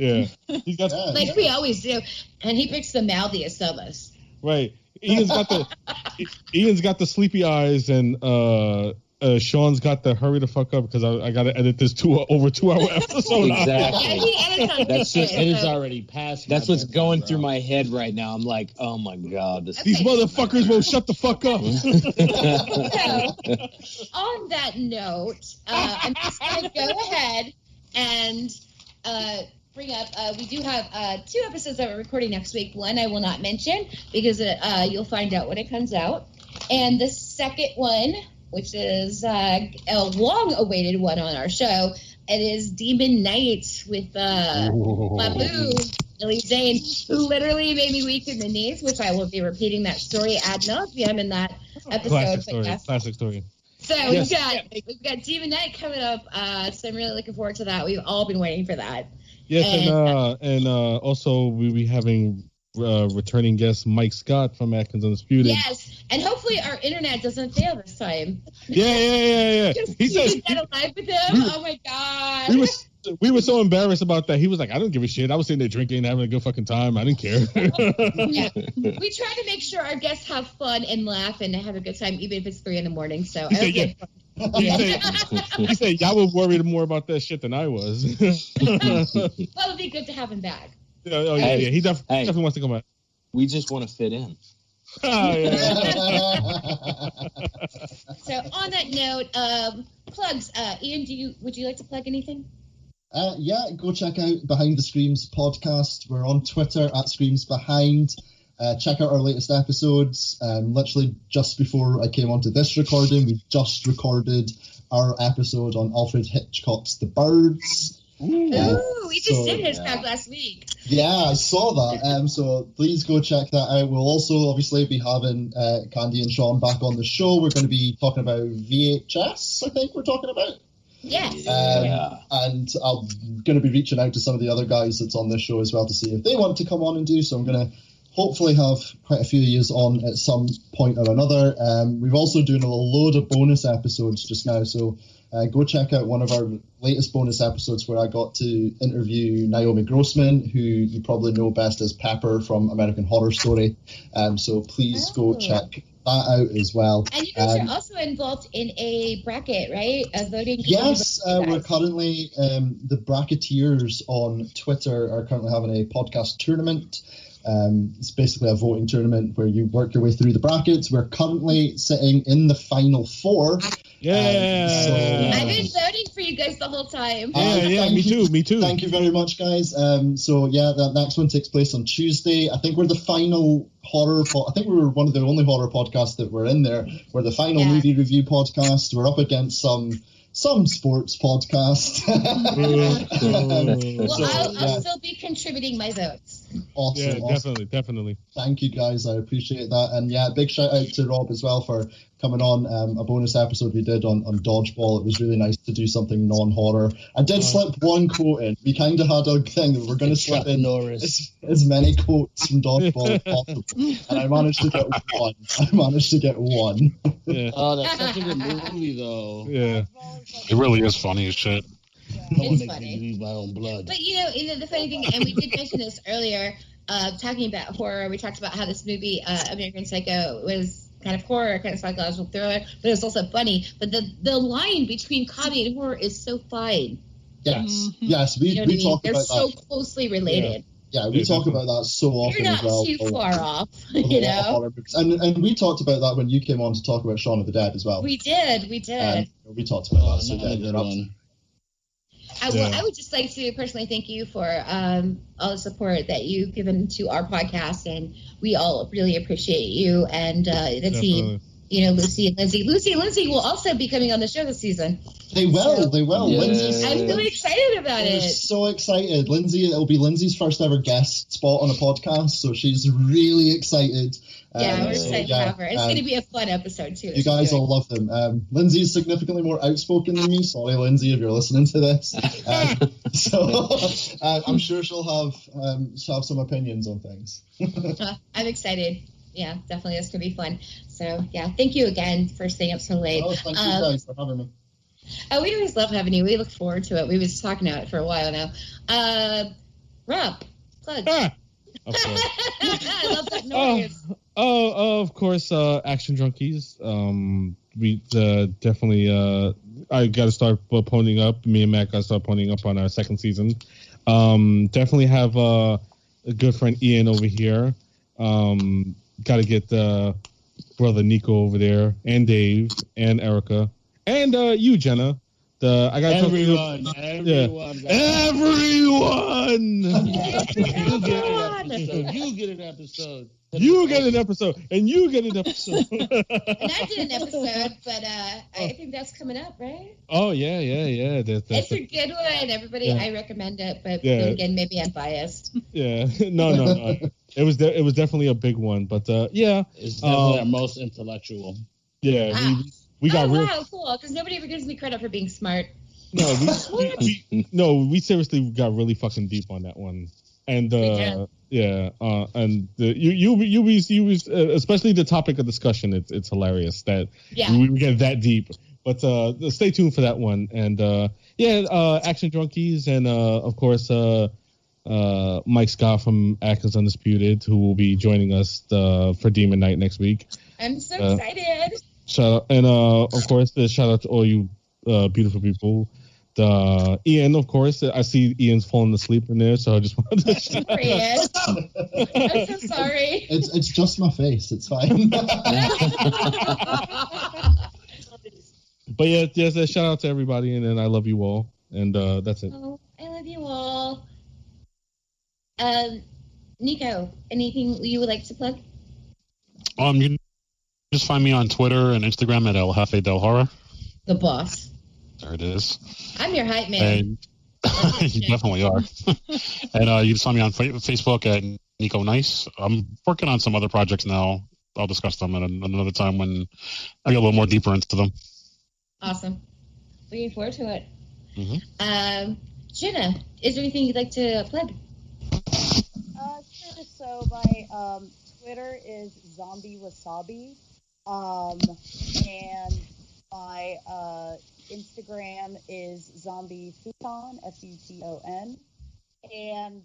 yeah. He got like we always do, and he picks the mouthiest of us. right. Ian's got the Ian's got the sleepy eyes, and uh, uh, Sean's got the hurry the fuck up because I, I got to edit this two over two hour episode. Exactly. Yeah, he edits That's just It is already past. That's what's bedtime, going bro. through my head right now. I'm like, oh my god, this. These motherfuckers won't shut the fuck up. So, on that note, uh, I'm just going to go ahead and uh, bring up. Uh, we do have uh, two episodes that we're recording next week. One I will not mention because uh, you'll find out when it comes out, and the second one, which is uh, a long-awaited one on our show, it is Demon Knight with uh, Babu. Billy Zane, who literally made me weak in the knees, which I will be repeating that story ad nauseum in that episode. Classic but story. yes. Classic story. So Yes. we've got we've got Demon Knight coming up. Uh, so I'm really looking forward to that. We've all been waiting for that. Yes, and And- uh, and uh, also we'll be having uh, returning guest Mike Scott from Atkins Undisputed. Yes, and hopefully our internet doesn't fail this time. Yeah, yeah, yeah, yeah. Just He said get alive with him. Oh my god. we were we were so embarrassed about that. He was like, I don't give a shit. I was sitting there drinking, having a good fucking time. I didn't care. yeah. We try to make sure our guests have fun and laugh and have a good time, even if it's three in the morning. So I hope you have fun. He, said, he said y'all were worried more about that shit than I was. well, it'd be good to have him back. Yeah, oh yeah, Hey, yeah. He def- hey. definitely wants to come out. We just want to fit in. Oh, yeah. So on that note, um, plugs. Uh, Ian, do you would you like to plug anything? Uh, yeah, go check out Behind the Screams podcast. We're on Twitter at Screams Behind. Uh, check out our latest episodes. Um, literally just before I came onto this recording, we just recorded our episode on Alfred Hitchcock's The Birds. Ooh, Uh, we just so, did his yeah. last week. Yeah, I saw that. Um, so please go check that out. We'll also obviously be having uh, Candy and Sean back on the show. We're going to be talking about VHS. I think we're talking about. Yes. Um, And I'm going to be reaching out to some of the other guys that's on this show as well to see if they want to come on and do. So I'm going to hopefully have quite a few of you on at some point or another. Um, we've also doing a load of bonus episodes just now. So uh, go check out one of our latest bonus episodes where I got to interview Naomi Grossman, who you probably know best as Pepper from American Horror Story. Um, so please Oh. go check that out as well. And you guys Um, are also involved in a bracket, right? A voting. Yes, uh, we're currently um, the bracketeers on Twitter are currently having a podcast tournament Um, it's basically a voting tournament where you work your way through the brackets. We're currently sitting in the final four. Yeah. so- I've been voting for you guys the whole time. Yeah, yeah, me you- too, me too. Thank you very much, guys. Um, so yeah, that next one takes place on Tuesday. I think we're the final horror. Po- I think we were one of the only horror podcasts that were in there. We're the final Yeah. movie review podcast. We're up against some some sports podcast. Well, So, I'll. I'll still be contributing my votes. Awesome, Yeah, awesome. definitely, definitely. Thank you guys. I appreciate that. And yeah, big shout out to Rob as well for coming on. Um, a bonus episode we did on, on Dodgeball. It was really nice to do something non horror. I did slip one quote in. We kind of had a thing that we're going to slip in Norris. as, as many quotes from Dodgeball as possible. And I managed to get one. I managed to get one. Yeah. Oh, that's such a good movie, though. Yeah. It really is funny as shit. No one It's makes funny. me my own blood. But you know, you know the funny thing, and we did mention this earlier, uh, talking about horror. We talked about how this movie, uh, American Psycho, was kind of horror, kind of psychological thriller, but it was also funny. But the the line between comedy and horror is so fine. Yes, yes, we, You know what I mean? talk They're about so that. closely related. Yeah, we talk about that so often You're as not well. too for- far off, you lot of know. And and we talked about that when you came on to talk about Shaun of the Dead as well. We did, we did. Um, we talked about Oh, that. So yeah, good you're up- one. I, well, Yeah. I would just like to personally thank you for um, all the support that you've given to our podcast, and we all really appreciate you and uh, the team. You know, Lucy and Lindsay. Lucy and Lindsay will also be coming on the show this season. They will, they will. Yeah. Lindsay's I'm really excited about We're it. so excited. Lindsay, it'll be Lindsay's first ever guest spot on a podcast, so she's really excited. Yeah, Um, we're so, excited yeah, to have her. It's um, going to be a fun episode too. You guys all love them. Um, is significantly more outspoken than me. Sorry, Lindsay, if you're listening to this. Um, so uh, I'm sure she'll have um, she'll have some opinions on things. Uh, I'm excited. Yeah, definitely. It's going to be fun. So, yeah, thank you again for staying up so late. Oh, thank you Um, guys for having me. Oh, we always love having you. We look forward to it. We've been talking about it for a while now. Uh, Rob, plug. Ah, of. I love that Oh, noise. oh, oh, of course, uh, Action Junkies. Um, we uh, definitely. Uh, I got to start ponying up. Me and Matt got to start ponying up on our second season. Um, definitely have uh, a good friend Ian over here. Um, got to get uh, brother Nico over there, and Dave, and Erica, and uh, you, Jenna. The I got Everyone, everyone, guys. everyone. You get an episode. You get an episode. You get an episode, and you get an episode. And I did an episode, but uh, I think that's coming up, right? oh yeah, yeah, yeah. That, It's that's a good one. Everybody, Yeah. I recommend it, but Yeah. again, maybe I'm biased. yeah. No, no, no. It was de- it was definitely a big one, but uh, yeah, It's definitely Um, our most intellectual. yeah. Ah. We we got oh, real. wow, cool. Because nobody ever gives me credit for being smart. No, we, we, we no, we seriously got really fucking deep on that one, and uh, yeah, uh, and the, you you you you uh, especially the topic of discussion. It's it's hilarious that Yeah. we, we get that deep. But uh, stay tuned for that one, and uh, yeah, uh, Action Junkies, and uh, of course uh, uh, Mike Scott from Atkins Undisputed, who will be joining us uh, for Demon Knight next week. I'm so Uh, excited. Shout out, and uh, of course, the shout out to all you uh, beautiful people. The Ian, of course, I see Ian's falling asleep in there, so I just wanted to. shout I'm so sorry. It's it's just my face. It's fine. But yeah, yes, a shout out to everybody, and then I love you all, and uh, that's it. Oh, I love you all. Um, Nico, anything you would like to plug? Um, you can just find me on Twitter and Instagram at El Jefe del Horror. The boss. There it is. I'm your hype man. And you definitely are. and uh, you can find me on Facebook at Nico Nice. I'm working on some other projects now. I'll discuss them at another time when I get a little more deeper into them. Awesome. Looking forward to it. Mhm. Um, Jenna, is there anything you'd like to plug? Uh, sure. So my um, Twitter is zombie wasabi, um, and my uh, Instagram is zombie futon f u t o n, and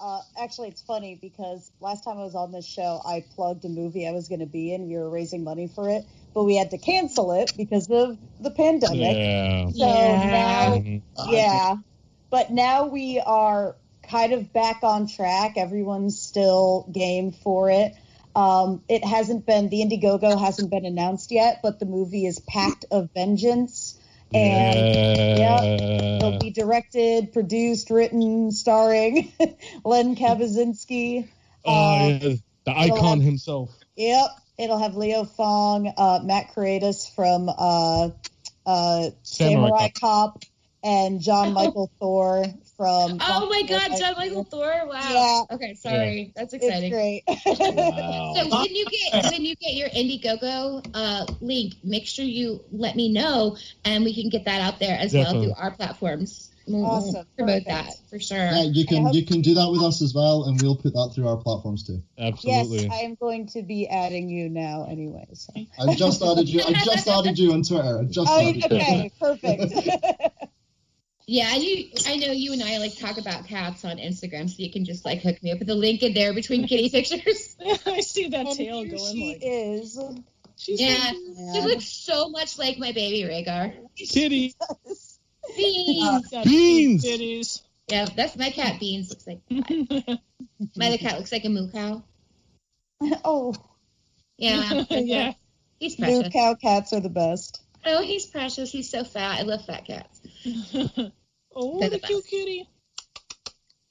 uh, actually it's funny because last time I was on this show I plugged a movie I was going to be in. We were raising money for it, but we had to cancel it because of the pandemic. Yeah. So now Mhm. yeah, but now we are kind of back on track. Everyone's still game for it. Um, it hasn't been the Indiegogo hasn't been announced yet, but the movie is Pact of Vengeance, and yeah, it'll be directed, produced, written, starring Len Kabasinski. Oh, yeah, the icon have- himself. Yep, it'll have Leo Fong, uh, Matt Karedas from uh, uh, Samurai Samurai Cop, and Jon Mikl Thor from. Oh my God, Jon Mikl Thor! Wow. Yeah. Okay, sorry, that's exciting. It's great. So when you get when you get your Indiegogo uh, link, make sure you let me know, and we can get that out there as well through our platforms. We'll, we'll Awesome, promote perfect. that for sure. Yeah, you can you can do that with us as well, and we'll put that through our platforms too. Absolutely. Yes, I am going to be adding you now anyways. So. I just added you. I just added you on Twitter. I just Oh, added you. okay, perfect. Yeah, you. I know you and I like talk about cats on Instagram, so you can just like hook me up with a link in there between kitty pictures. I see that And tail going she like. is. She's yeah, like- she looks so much like my baby Rhaegar. Kitty. Beans. Beans. Titties. Yeah, that's my cat. Beans looks like. my other cat looks like a moo cow. oh, Yeah. Yeah. He's precious. Moo cow cats are the best. Oh, he's precious. He's so fat. I love fat cats. oh, They're the the cute kitty.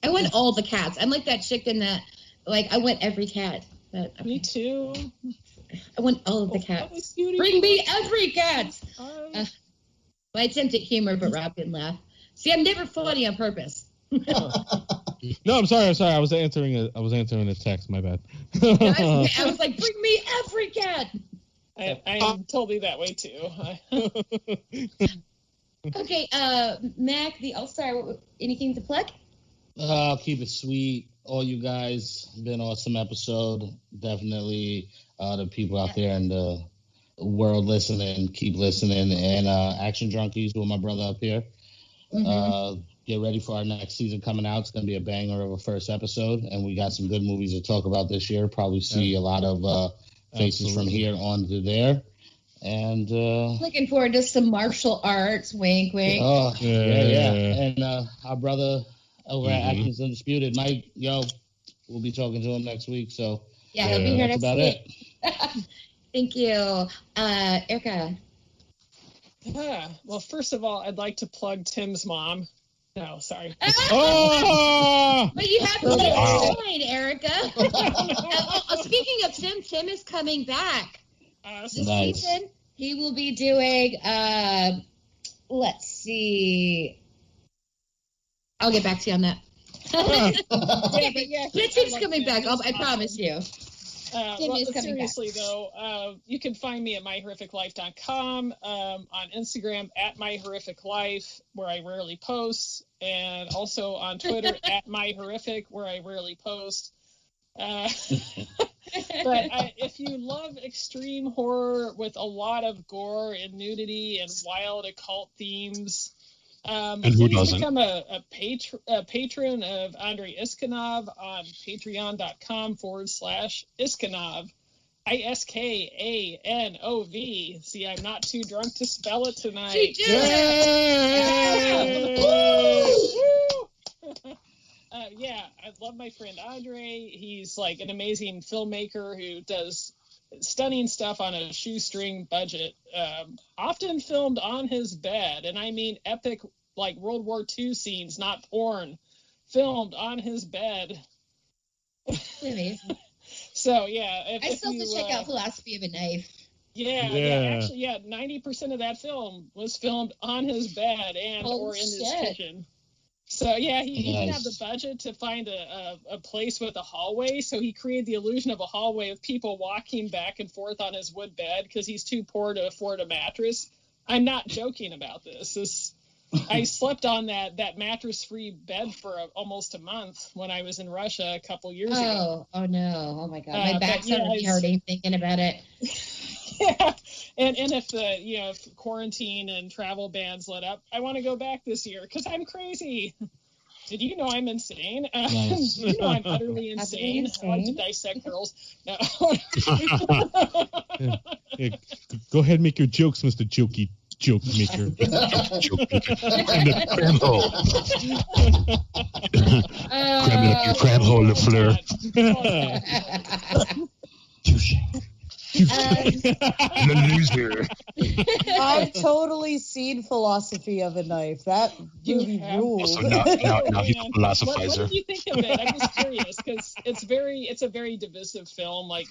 I want all the cats. I'm like that chicken that, like, I want every cat. But Me too. I want all Oh, of the cats. Bring me every cat. Uh, my attempt at humor, but Rob didn't laugh. See, I'm never funny on purpose. No, I'm sorry. I'm sorry. I was answering a. I was answering a text. My bad. I, I was like, bring me every cat. I, I am totally that way too. Okay, uh, Mac, the All Star, anything to plug? Uh, I'll keep it sweet. All you guys, been awesome episode. Definitely, uh, the people out there in the world listening, keep listening. And uh, Action Junkies with my brother up here. Uh, get ready for our next season coming out. It's gonna be a banger of a first episode, and we got some good movies to talk about this year. Probably see a lot of uh, faces from here on to there. And uh, Looking forward to some martial arts. Wink, wink. Oh, yeah, yeah. Yeah. And uh, our brother over at Mhm. Atkins Undisputed, Mike, yo, we'll be talking to him next week. So yeah, he'll be Yeah, here that's next about week. it. Thank you, uh, Erica. Yeah. Well, first of all, I'd like to plug Tim's mom. No, sorry. oh! But you have to Wow. explain, Erica. Uh, uh, speaking of Tim, Tim is coming back Uh, this Nice. season. He will be doing. Uh, let's see. I'll get back to you on that. yeah, but yeah, but I Tim's coming Tim. back. I'll, I promise you. Uh, well, is coming seriously though, uh, you can find me at myhorrificlife.com, um, on Instagram at myhorrificlife, where I rarely post, and also on Twitter at myhorrific, where I rarely post. Uh, but I, if you love extreme horror with a lot of gore and nudity and wild occult themes, um, And who please doesn't? become a, a, patr- a patron of Andrei Iskanov on patreon.com forward slash Iskanov. I S K A N O V. See, I'm not too drunk to spell it tonight. She did it. Woo! uh, yeah, I love my friend Andre. He's like an amazing filmmaker who does stunning stuff on a shoestring budget. Um, often filmed on his bed, and I mean epic, like World War II scenes, not porn, filmed on his bed. Amazing. So yeah, if, I still have to check uh, out Philosophy of a Knife. Yeah, yeah, Yeah. actually, yeah, ninety percent of that film was filmed on his bed and Oh, or in his kitchen. So yeah, he, he didn't have the budget to find a, a, a place with a hallway, so he created the illusion of a hallway with people walking back and forth on his wood bed because he's too poor to afford a mattress. I'm not joking about this. This I slept on that that mattress free bed for a, almost a month when I was in Russia a couple years ago. Oh, oh no! Oh my god, Uh, my but back's yeah, already it's- hurting thinking about it. yeah. And and if the you know if quarantine and travel bans let up, I want to go back this year because I'm crazy. Did you know I'm insane? Uh, Nice. you know I'm utterly Utterly insane. I like to dissect girls. No. Yeah, go ahead, and make your jokes, Mister Jokey. Joke maker. joke maker. And the cram hole. Uh, cram it up your cram hole, LaFleur. The loser. I've totally seen Philosophy of a Knife. That movie rules. So now, now, now he's a What, what philosophizer. did you think of it? I'm just curious because it's very, it's a very divisive film. Like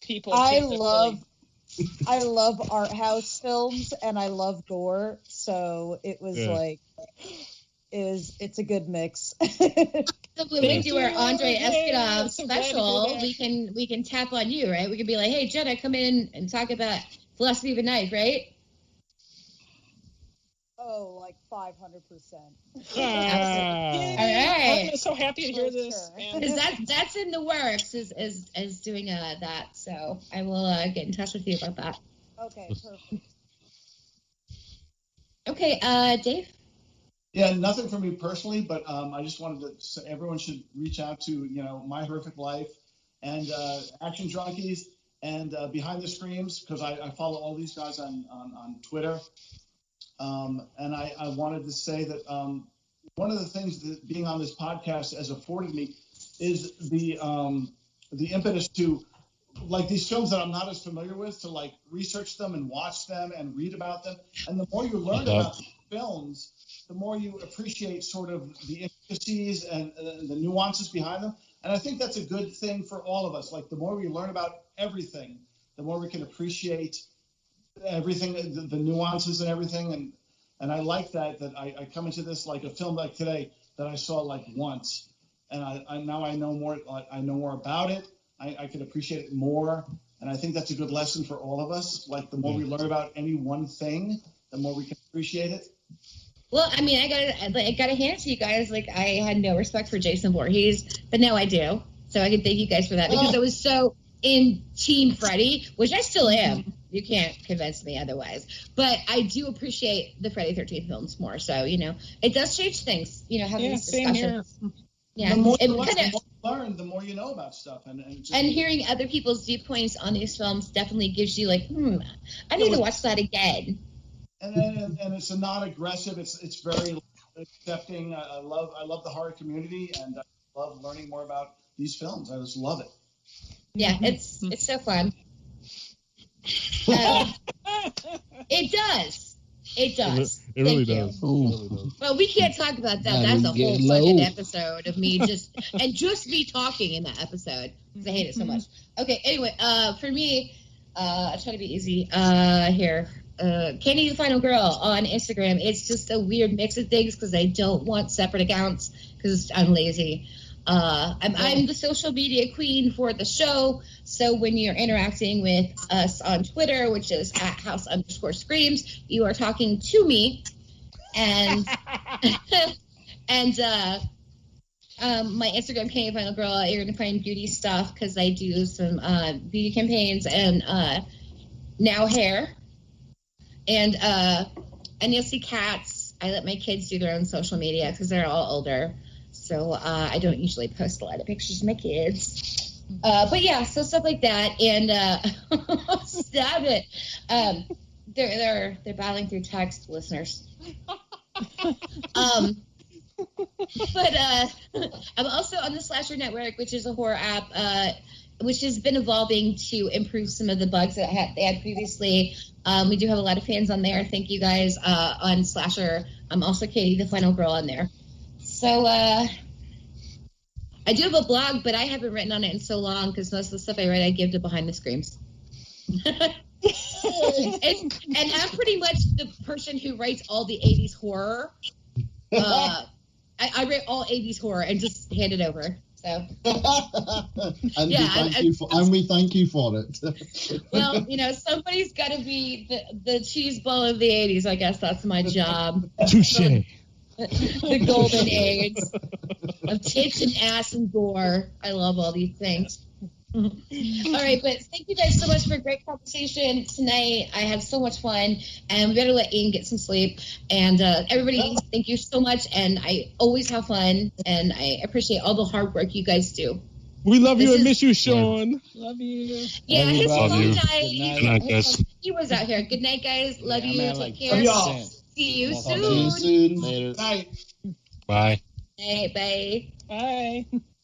people, I take the love I love art house films and I love gore, so it was Yeah. like is it's a good mix. So when we Thank do our. Andre Yay, Iskanov so glad to special, we can we can tap on you, right? We can be like, hey Jenna, come in and talk about philosophy of a knife, right? Oh, like five hundred percent. All right. I'm so happy to hear this. Because that's that's in the works is is is doing uh that. So I will uh, get in touch with you about that. Okay, perfect. Okay, uh, Dave. Yeah, nothing for me personally, but um, I just wanted to say everyone should reach out to you know My Horrific Life and uh, Action Junkies and uh, Behind the Screams because I, I follow all these guys on on, on Twitter. Um, and I, I wanted to say that um, one of the things that being on this podcast has afforded me is the um, the impetus to like these films that I'm not as familiar with to like research them and watch them and read about them. And the more you learn about films, the more you appreciate sort of the intricacies and uh, the nuances behind them. And I think that's a good thing for all of us. Like the more we learn about everything, the more we can appreciate everything, the, the nuances and everything. And and I like that that I, I come into this like a film like today that I saw like once, and I, I now I know more. I know more about it. I, I can appreciate it more, and I think that's a good lesson for all of us. Like the more we learn about any one thing, the more we can appreciate it. Well, I mean, I got I got to hand it to you guys. Like, I had no respect for Jason Voorhees, but now I do. So I can thank you guys for that because oh. I was so in Team Freddy, which I still am. You can't convince me otherwise. But I do appreciate the Friday Thirteenth films more. So you know, it does change things. You know, having Yeah, these same discussions. Yeah, The more, It you learn, kinda- the more you learn, the more you know about stuff, and and, just, and hearing other people's viewpoints on these films definitely gives you like, hmm, I need to watch that again. and, and, and it's a non-aggressive. It's it's very accepting. I, I love I love the horror community, and I love learning more about these films. I just love it. Yeah, it's it's so fun. Uh, it does. It does. It really Thank you. does. It really does. But we can't talk about that. Now That's a whole get fucking episode of me just and just me talking in that episode because I hate it so much. Okay, anyway, uh, for me, uh, I try to be easy. Uh, here, uh, Candy the Final Girl on Instagram. It's just a weird mix of things because I don't want separate accounts because I'm lazy. Uh, I'm, I'm the social media queen for the show. So when you're interacting with us on Twitter, which is at house underscore screams, you are talking to me. And and uh, um, my Instagram Candy Final Girl, you're gonna find beauty stuff because I do some uh, beauty campaigns and uh, now hair. And uh, and you'll see cats. I let my kids do their own social media because they're all older. So uh, I don't usually post a lot of pictures of my kids. Uh, but yeah, so stuff like that. And uh, stop it. Um, they're they're they're battling through text, listeners. Um, but uh, I'm also on the Slasher Network, which is a horror app, uh, which has been evolving to improve some of the bugs that had, they had previously. Um, we do have a lot of fans on there. Thank you guys uh, on Slasher. I'm also Katie, the final girl, on there. So uh, I do have a blog, but I haven't written on it in so long because most of the stuff I write I give to Behind the Screams. and, and I'm pretty much the person who writes all the 80s horror. Uh, I, I write all 80s horror and just hand it over. So, and Yeah, we thank I- you for and we thank you for it. well, you know, somebody's got to be the, the cheese ball of the 80s. I guess that's my job. Touche. the golden age of tits and ass and gore. I love all these things. all right, but thank you guys so much for a great conversation tonight. I had so much fun, and we better let Ian get some sleep. And uh, everybody, thank you so much. And I always have fun, and I appreciate all the hard work you guys do. We love this you and miss you, Sean. Yeah. Love you. Yeah, love his phone died. He, he was out here. Good night, guys. Love yeah, you. Man, Take like, care. See you soon. See you soon. Later. Bye. Bye. Hey, bye. Bye.